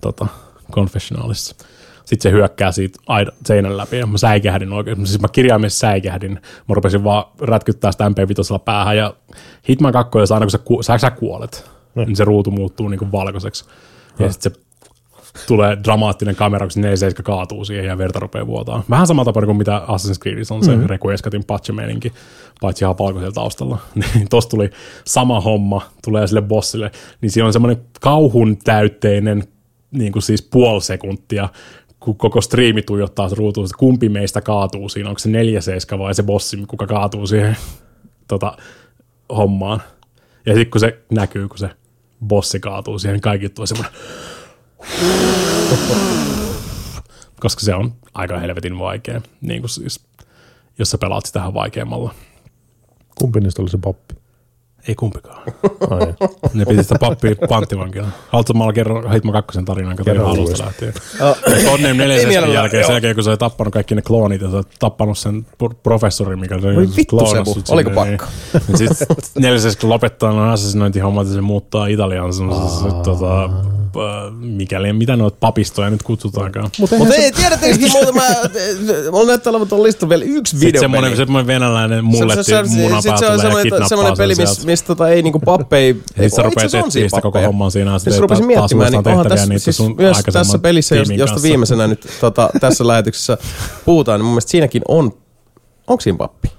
tota, confessionaalissa. Sitten se hyökkää siitä aida, seinän läpi ja mä säikähdin oikein. Siis mä kirjaimessa säikähdin. Mä rupesin vaan rätkyttää sitä MP5 päähän ja Hitman 2, aina kun sä, ku, sä, sä kuolet, niin se ruutu muuttuu niin kuin valkoiseksi. Ja sitten se tulee dramaattinen kamera, kun se 47 kaatuu siihen ja verta rupeaa vuotaa. Vähän samalla tapaa kuin mitä Assassin's Creedissä on se mm-hmm. Requiescatin patch-meininki, paitsi ihan valkoisella taustalla. Niin tossa tuli sama homma, tulee sille bossille, niin siinä on semmoinen kauhun täytteinen niin kuin siis puoli sekuntia, kun koko striimi tuijottaa ruutuun, että kumpi meistä kaatuu siinä, onko se 47 vai se bossi, kuka kaatuu siihen tota, hommaan. Ja sitten kun se näkyy, kun se bossi kaatuu siihen, niin kaikki tulee semmoinen koska se on aika helvetin vaikea, niin kuin siis, jos sä pelaat sitä vähän vaikeammalla. Kumpi niistä oli se pappi? Ei kumpikaan. Ai, Ne piti sitä pappia panttivankina. Haluatko mä kerran Hitman 2 tarinan, kun Kerro alusta lähtien. Tonne Ei 40 mielellään, jälkeen, joo. sen jälkeen, kun sä oot tappanut kaikki ne kloonit ja sä oot tappanut sen pro- professorin, mikä oli Voi vittu, kloonannut Sebu, sut oliko sinne, pakko? Niin, niin sit 40 kun lopettaa noin assassinointihommat ja se muuttaa Italiaan semmoisessa, tota, mikäli, mitä noita papistoja nyt kutsutaankaan. Mutta Mutta ei, tiedättekö te muuta, mä, mulla näyttää olevan tuon listan vielä yksi Sitten video. semmoinen, semmoinen venäläinen mulletti se, se, munan sit se päältä on tulee ja semmoinen, peli, missä mis, tota, ei niinku pappeja... Ja sit sä rupeat itse asiassa on etsiä sitä koko homman siinä. Siis rupesin miettimään, niin onhan tässä, niitä siis sun myös tässä pelissä, josta viimeisenä nyt tota, tässä lähetyksessä puhutaan, niin mun mielestä siinäkin on, onko siinä pappi?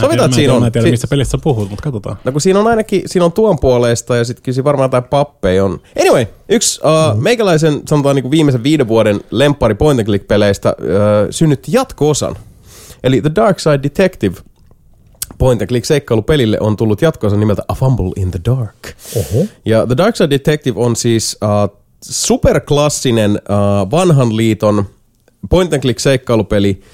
Sovitaan, että siinä on. Mä en tiedä, Si- mistä pelistä sä puhut, mutta katsotaan. No kun siinä on ainakin, siinä on tuon puoleista ja sitten kyllä siinä varmaan jotain pappeja on. Anyway, yksi uh, Mm. meikäläisen sanotaan niin kuin viimeisen viiden vuoden lemppari point and click peleistä uh, synnytti jatko-osan. Eli The Dark Side Detective point and click seikkailupelille on tullut jatko nimeltä A Fumble in the Dark. Oho. Ja The Dark Side Detective on siis uh, superklassinen uh, vanhan liiton point and click seikkailupeli, uh,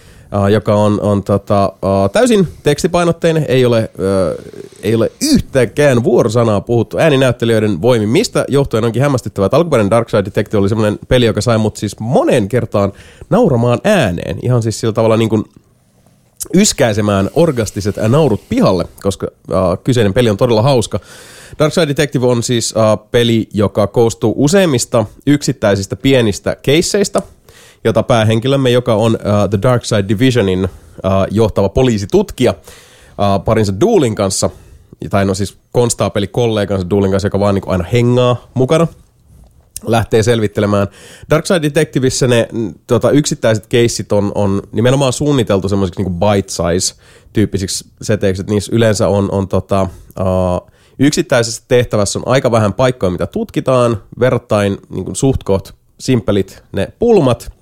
joka on, on tota, uh, täysin tekstipainotteinen, ei ole, uh, ei ole yhtäkään vuorosanaa puhuttu ääninäyttelijöiden voimin, mistä johtuen onkin hämmästyttävää, että alkuperäinen Dark Side Detective oli semmoinen peli, joka sai mut siis monen kertaan nauramaan ääneen, ihan siis sillä tavalla niin kuin yskäisemään orgastiset naurut pihalle, koska äh, kyseinen peli on todella hauska. Dark Side Detective on siis äh, peli, joka koostuu useimmista yksittäisistä pienistä keisseistä, jota päähenkilömme, joka on äh, The Dark Side Divisionin äh, johtava poliisitutkija äh, parinsa Duulin kanssa, tai no siis konstaapeli kollegansa Duulin kanssa, joka vaan niin aina hengaa mukana lähtee selvittelemään. Darkside Detectiveissä ne tota, yksittäiset keissit on, on nimenomaan suunniteltu semmoisiksi niin bite-size-tyyppisiksi seteiksi, että niissä yleensä on, on tota, uh, yksittäisessä tehtävässä on aika vähän paikkoja, mitä tutkitaan, verrattain niin suht koht simppelit ne pulmat,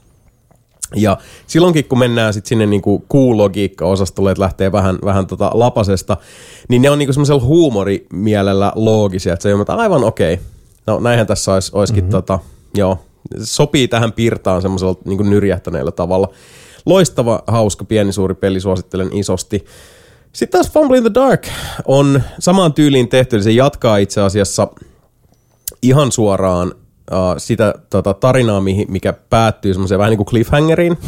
ja silloinkin, kun mennään sit sinne niinku Q-logiikka-osastolle, että lähtee vähän, vähän tota lapasesta, niin ne on niinku semmoisella huumorimielellä loogisia, että se on että aivan okei. Okay. No näinhän tässä olisi, olisikin mm-hmm. tota, joo, sopii tähän pirtaan semmoisella niinku nyrjähtäneellä tavalla. Loistava, hauska, pieni, suuri peli, suosittelen isosti. Sitten taas Fumble in the Dark on samaan tyyliin tehty, eli se jatkaa itse asiassa ihan suoraan sitä tota, tarinaa, mihin, mikä päättyy semmoiseen vähän niin kuin cliffhangeriin.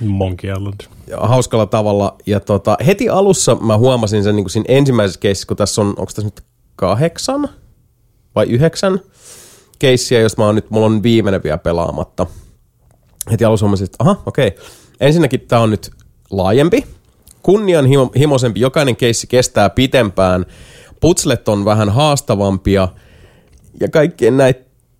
Monkey Island. Ja hauskalla tavalla. Ja tota, heti alussa mä huomasin sen niin kuin siinä ensimmäisessä keississä, kun tässä on, onko tässä nyt kahdeksan vai yhdeksän keissiä, josta mä oon nyt, mulla on viimeinen vielä pelaamatta. Heti alussa huomasin, että aha, okei. Okay. Ensinnäkin tää on nyt laajempi, kunnianhimoisempi, jokainen keissi kestää pitempään, putslet on vähän haastavampia ja kaikkien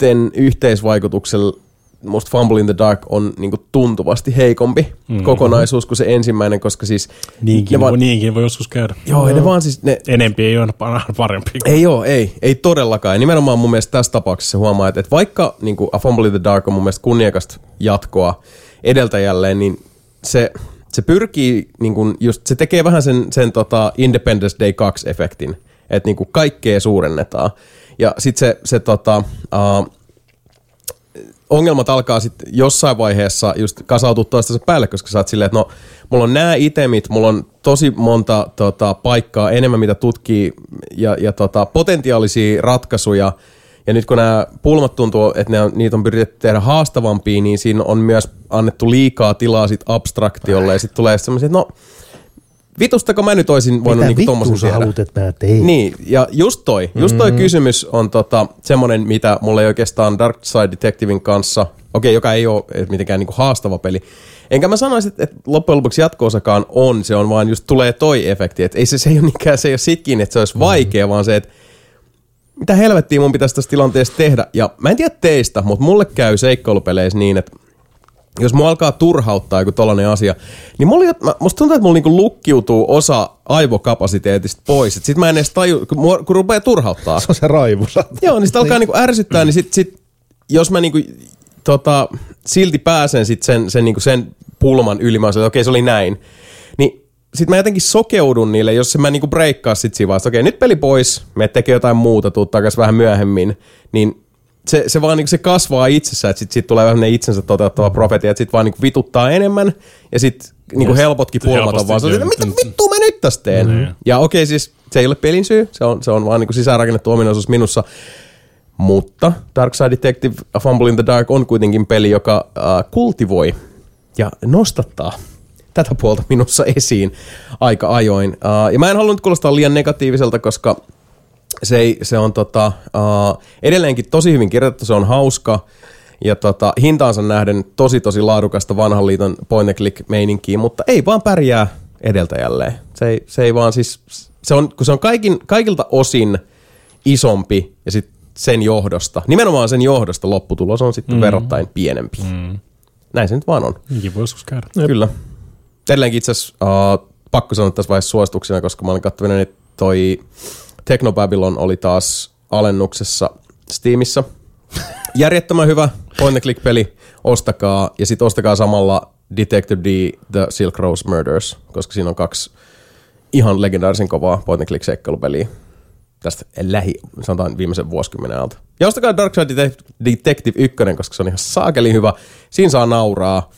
näiden yhteisvaikutuksella musta Fumble in the Dark on niinku tuntuvasti heikompi mm-hmm. kokonaisuus kuin se ensimmäinen, koska siis... Niinkin, vaan, niinkin voi joskus käydä. Joo, ne vaan siis... Ne, Enempi ei ole parempi. ei oo, ei, ei todellakaan. Ja nimenomaan mun mielestä tässä tapauksessa huomaa, että, että vaikka niinku A Fumble in the Dark on mun mielestä kunniakasta jatkoa edeltäjälleen, niin se, se pyrkii, niin kuin just, se tekee vähän sen, sen tota Independence Day 2-efektin, että niin kuin kaikkea suurennetaan. Ja sitten se, se tota, uh, ongelmat alkaa sitten jossain vaiheessa just kasautua toistensa päälle, koska sä oot silleen, että no, mulla on nämä itemit, mulla on tosi monta tota, paikkaa enemmän, mitä tutkii, ja, ja tota, potentiaalisia ratkaisuja, ja nyt kun nämä pulmat tuntuu, että ne on, niitä on pyritetty tehdä haastavampia, niin siinä on myös annettu liikaa tilaa sit abstraktiolle, ja sitten tulee semmoisia, että no, vitustako mä nyt olisin voinut Mitä niinku tommosen tehdä? haluat, että mä tein? Niin, ja just toi, just toi mm-hmm. kysymys on tota, semmoinen, mitä mulla ei oikeastaan Dark Side Detectivin kanssa, okei, okay, joka ei ole mitenkään niinku haastava peli. Enkä mä sanoisi, että, että loppujen lopuksi jatko-osakaan on, se on vaan just tulee toi efekti, että ei se, se ei ole niinkään, se ei ole sitkin, että se olisi vaikea, vaan se, että mitä helvettiä mun pitäisi tässä tilanteessa tehdä. Ja mä en tiedä teistä, mutta mulle käy seikkailupeleissä niin, että jos mua alkaa turhauttaa joku tollanen asia, niin mulla, mä, musta tuntuu, että mulla niinku lukkiutuu osa aivokapasiteetista pois. Et sit mä en edes taju, kun, mua, kun rupeaa turhauttaa. Se on se raivu. Joo, niin sit alkaa niinku ärsyttää, niin sit, sit jos mä niinku, tota, silti pääsen sit sen, sen, niinku sen pulman yli, mä okei se oli näin. Niin sit mä jotenkin sokeudun niille, jos mä niinku breikkaa sit siinä vaiheessa, okei nyt peli pois, me tekee jotain muuta, tuu takas vähän myöhemmin, niin se, se vaan niinku se kasvaa itsessä, että sit, sit tulee vähän ne itsensä toteuttava profetia, että sit vaan niinku vituttaa enemmän ja sit niinku Ja helpotkin pulmat on vaan se, kyllä. mitä vittua mä nyt tästä teen? Niin. Ja okei siis se ei ole pelin syy, se on, se on vaan niinku sisäänrakennettu ominaisuus minussa. Mutta Dark Side Detective A Fumble in the Dark on kuitenkin peli, joka äh, kultivoi ja nostattaa tätä puolta minussa esiin aika ajoin. Uh, ja mä en halunnut kuulostaa liian negatiiviselta, koska se, ei, se on tota, uh, edelleenkin tosi hyvin kirjoitettu, se on hauska ja tota, hintaansa nähden tosi tosi laadukasta vanhan liiton point and click meininkiä, mutta ei vaan pärjää edeltäjälleen. Se ei, se ei vaan siis, se on, kun se on kaikin, kaikilta osin isompi ja sit sen johdosta, nimenomaan sen johdosta lopputulos on sitten mm. verrattain pienempi. Mm. Näin se nyt vaan on. Niinkin voi joskus käydä. Jep. Kyllä. Edelleenkin itse asiassa uh, pakko sanoa tässä vaiheessa suosituksena, koska mä olin katsonut, että toi Technobabylon oli taas alennuksessa Steamissa. Järjettömän hyvä point click peli, ostakaa ja sitten ostakaa samalla Detective D The Silk Rose Murders, koska siinä on kaksi ihan legendaarisen kovaa point and click seikkailupeliä tästä lähi, sanotaan viimeisen vuosikymmenen alta. Ja ostakaa Dark Side Detec- Detective 1, koska se on ihan saakeli hyvä. Siinä saa nauraa.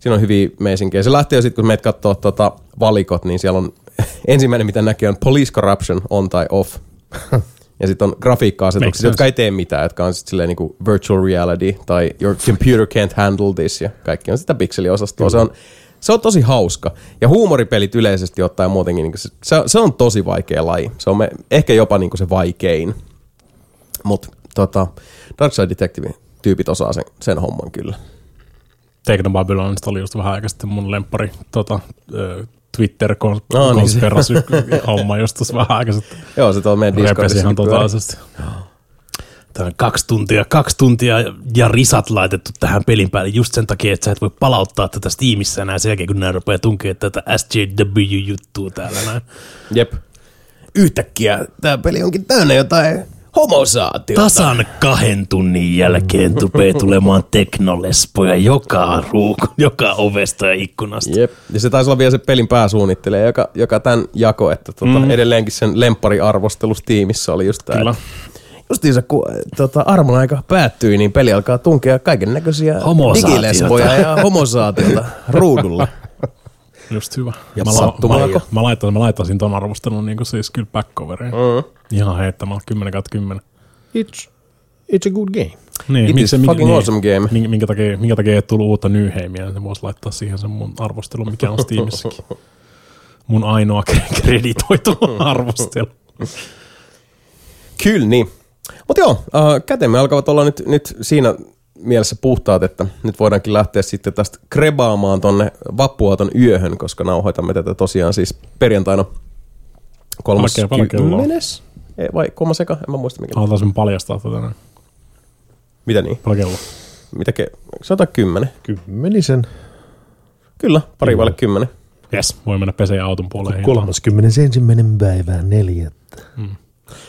Siinä on hyviä meisinkiä. Se lähtee jo sitten, kun meitä katsoo tota valikot, niin siellä on ensimmäinen, mitä näkee, on Police Corruption on tai off. ja sitten on grafiikka-asetukset, jotka ei tee mitään, jotka on sitten silleen niinku virtual reality tai your computer can't handle this ja kaikki on sitä pikseliosastoa. Se on, se on tosi hauska. Ja huumoripelit yleisesti ottaen muutenkin, niin se, se, on tosi vaikea laji. Se on me, ehkä jopa niin se vaikein. Mutta tota, Dark Side Detective-tyypit osaa sen, sen homman kyllä. Technobabylonista oli just vähän aikaa sitten mun lemppari tota, ö, twitter No niin, just tuossa vähän aikaa sitten. Joo, se tuolla meidän Repesi Discordissa. ihan totaalisesti. Tää on kaksi tuntia, kaksi tuntia ja risat laitettu tähän pelin päälle just sen takia, että sä et voi palauttaa tätä Steamissa enää sen jälkeen, kun nää rupeaa tunkea tätä SJW-juttua täällä näin. Jep. Yhtäkkiä tämä peli onkin täynnä jotain homosaatiota. Tasan kahden tunnin jälkeen tupee tulemaan teknolespoja joka ruuku, joka ovesta ja ikkunasta. Jep. Ja se taisi olla vielä se pelin pääsuunnittelija, joka, joka tämän jako, että tota, mm. edelleenkin sen lemppariarvostelustiimissä oli just tämä. Kyllä. Justiinsa kun tota, armon aika päättyi, niin peli alkaa tunkea kaiken näköisiä digilesboja ja homosaatiota ruudulle. Just hyvä. Ja mä, sattumaako? mä, mä, laittaisin, mä laittaisin ton arvostelun niin siis kyllä backcoveriin. Mm. Ihan heittämällä 10 kautta 10. It's, it's a good game. Niin, It is fucking awesome game. Minkä, minkä, takia, minkä takia ei tullut uutta Nyheimiä, niin voisi laittaa siihen sen mun arvostelun, mikä on Steamissakin. Mun ainoa kre- kreditoitu arvostelu. Kyllä niin. Mutta joo, äh, kätemme alkavat olla nyt, nyt siinä mielessä puhtaat, että nyt voidaankin lähteä sitten tästä krebaamaan tonne vappuaaton yöhön, koska nauhoitamme tätä tosiaan siis perjantaina kelloa? 30. Ei, vai kolmas eka? En mä muista mikä. Haluaisin sen paljastaa tätä näin. Mitä niin? Paljon kello? Mitä ke... Sanotaan kymmenen. Kymmenisen. Kyllä, pari vaille kymmenen. Yes, voi mennä peseen auton puoleen. hintaan. 31. päivää neljättä.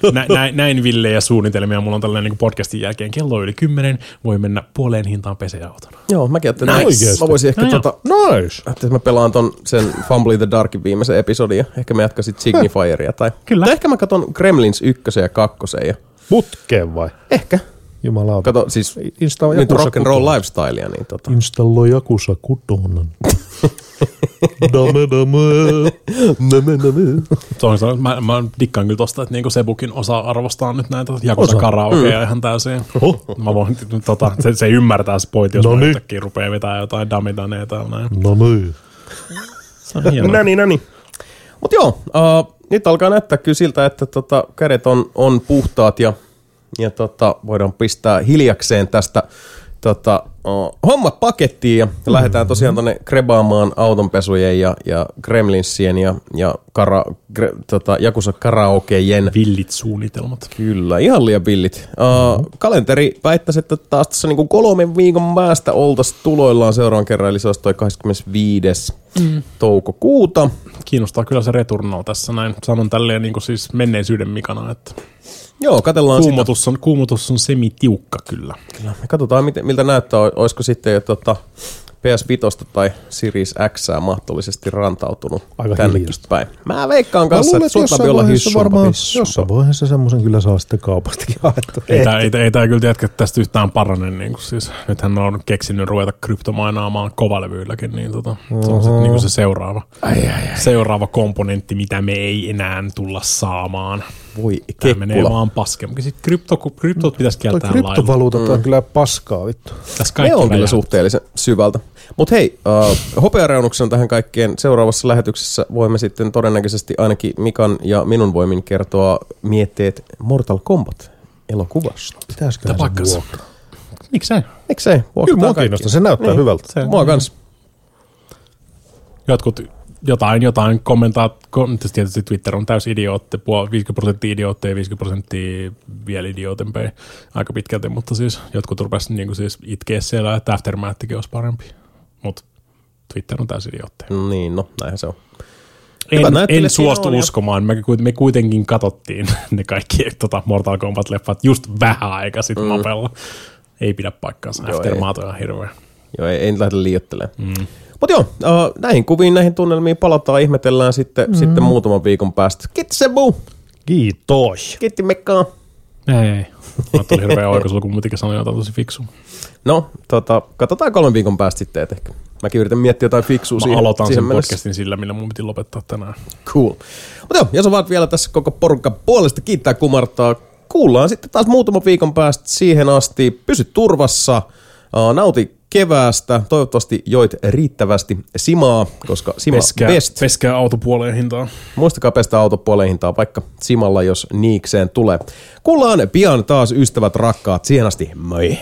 Nä, näin, näin villejä suunnitelmia. Mulla on tällainen niin podcastin jälkeen kello on yli kymmenen. Voi mennä puoleen hintaan peseen auton. Joo, mäkin ajattelin, Nice. mä voisin ehkä No tota, Nice. että mä pelaan ton sen Fumble in the Darkin viimeisen episodin ja ehkä mä jatkasin Signifieria tai, Kyllä. tai ehkä mä katon Gremlins ykkösen ja kakkosen ja Putkeen vai? ehkä. Jumalauta. Kato siis Installa nyt Jakusa rock and roll kutonen. lifestylea, niin tota. Installoi Jakusa kutonen. dame dame. Se on, se on, mä, mä dikkaan kyllä tosta, että niinku Sebukin osaa arvostaa nyt näitä Jakusa Osaa. karaokeja Mm. ihan täysin. Oh. Mä voin, tota, se, se ymmärtää se pointti, jos No mä niin. yhtäkkiä rupeaa vetää jotain damidaneja täällä näin. No niin. Se on hienoa. Näni, näni. Mut joo, uh, nyt alkaa näyttää kyllä siltä, että tota, kädet on, on puhtaat ja, ja tota, voidaan pistää hiljakseen tästä tota, hommat pakettiin ja mm-hmm. lähdetään tosiaan tonne krebaamaan autonpesujen ja, ja gremlinsien ja, ja kara, gre, tota, Jakusa karaokejen. Villit suunnitelmat. Kyllä, ihan liian villit. Uh, kalenteri väittäisi, että taas tässä niinku kolmen viikon päästä oltaisiin tuloillaan seuraavan kerran, eli se olisi toi 25. Mm. toukokuuta. Kiinnostaa kyllä se Returnal tässä näin. Sanon tälleen niin kuin siis menneisyyden mikana, että Joo, katsellaan sitä. kuumotus on, kuumotus on semitiukka kyllä. Kyllä. Me katsotaan, miten, miltä näyttää, olisiko sitten jo tota PS5 tai Series X mahdollisesti rantautunut Aika tännekin hiljaista. päin. Mä veikkaan Mä kanssa, luulen, että että olla varmaan, jossain vaiheessa semmoisen kyllä saa sitten kaupastakin haettu. Ei, tää, ei, ei tää kyllä että tästä yhtään parane. Niin kuin siis, nythän on keksinyt ruveta kryptomainaamaan kovalevyilläkin, niin tota, se on sitten niin kuin se seuraava, Ai, ai, ai. seuraava komponentti, mitä me ei enää tulla saamaan. Voi Tämä menee vaan paskeen. Mutta sitten krypto, kryptot pitäisi kieltää lailla. kryptovaluutat on kyllä paskaa vittu. Tässä Ne kaikki on kyllä suhteellisen syvältä. Mutta hei, uh, hopeareunuksen tähän kaikkeen seuraavassa lähetyksessä voimme sitten todennäköisesti ainakin Mikan ja minun voimin kertoa mietteet Mortal Kombat elokuvasta. Pitäisiköhän Mitä se vuokraa? Miksei? Miksei? Kyllä mua kiinnostaa, se näyttää Niin. hyvältä. Se, Mua kans. jotkut jotain, jotain kommentaa, kom, tietysti Twitter on täys idiootti, puol- 50 prosenttia idiootteja, 50 prosenttia vielä idiootempeja aika pitkälti, mutta siis jotkut rupesivat niin siis itkeä siellä, että Aftermathikin olisi parempi, mutta Twitter on täys idiootteja. Niin, no näinhän se on. En, en suostu on uskomaan, me, me kuitenkin katsottiin ne kaikki tota Mortal Kombat-leffat just vähän aika sitten mm. mapella. Ei pidä paikkaansa, Joo, Aftermath on ihan hirveä. Joo, ei, ei nyt lähde liioittelemaan. Mm. Mutta joo, uh, näihin kuviin, näihin tunnelmiin palataan, ihmetellään sitten, mm. sitten muutaman viikon päästä. Kiitos Sebu! Kiitos. Kiitti Mekkaa! Ei, ei. Mä tuli hirveä oikaisulla, kun muutenkin sanoin jotain tosi fiksu. No, tota, katsotaan kolmen viikon päästä sitten, ehkä. Mäkin yritän miettiä jotain fiksua Mä siihen, aloitan siihen sen mennessä. podcastin sillä, millä mun piti lopettaa tänään. Cool. Mutta joo, jos on vaan vielä tässä koko porukan puolesta kiittää kumartaa. Kuullaan sitten taas muutama viikon päästä siihen asti. Pysy turvassa, uh, nauti keväästä. Toivottavasti joit riittävästi simaa, koska sima Peskää, best. peskää autopuoleen hintaan. Muistakaa pestä auto puoleen hintaa vaikka simalla, jos niikseen tulee. Kuullaan pian taas ystävät rakkaat. Siihen asti, moi!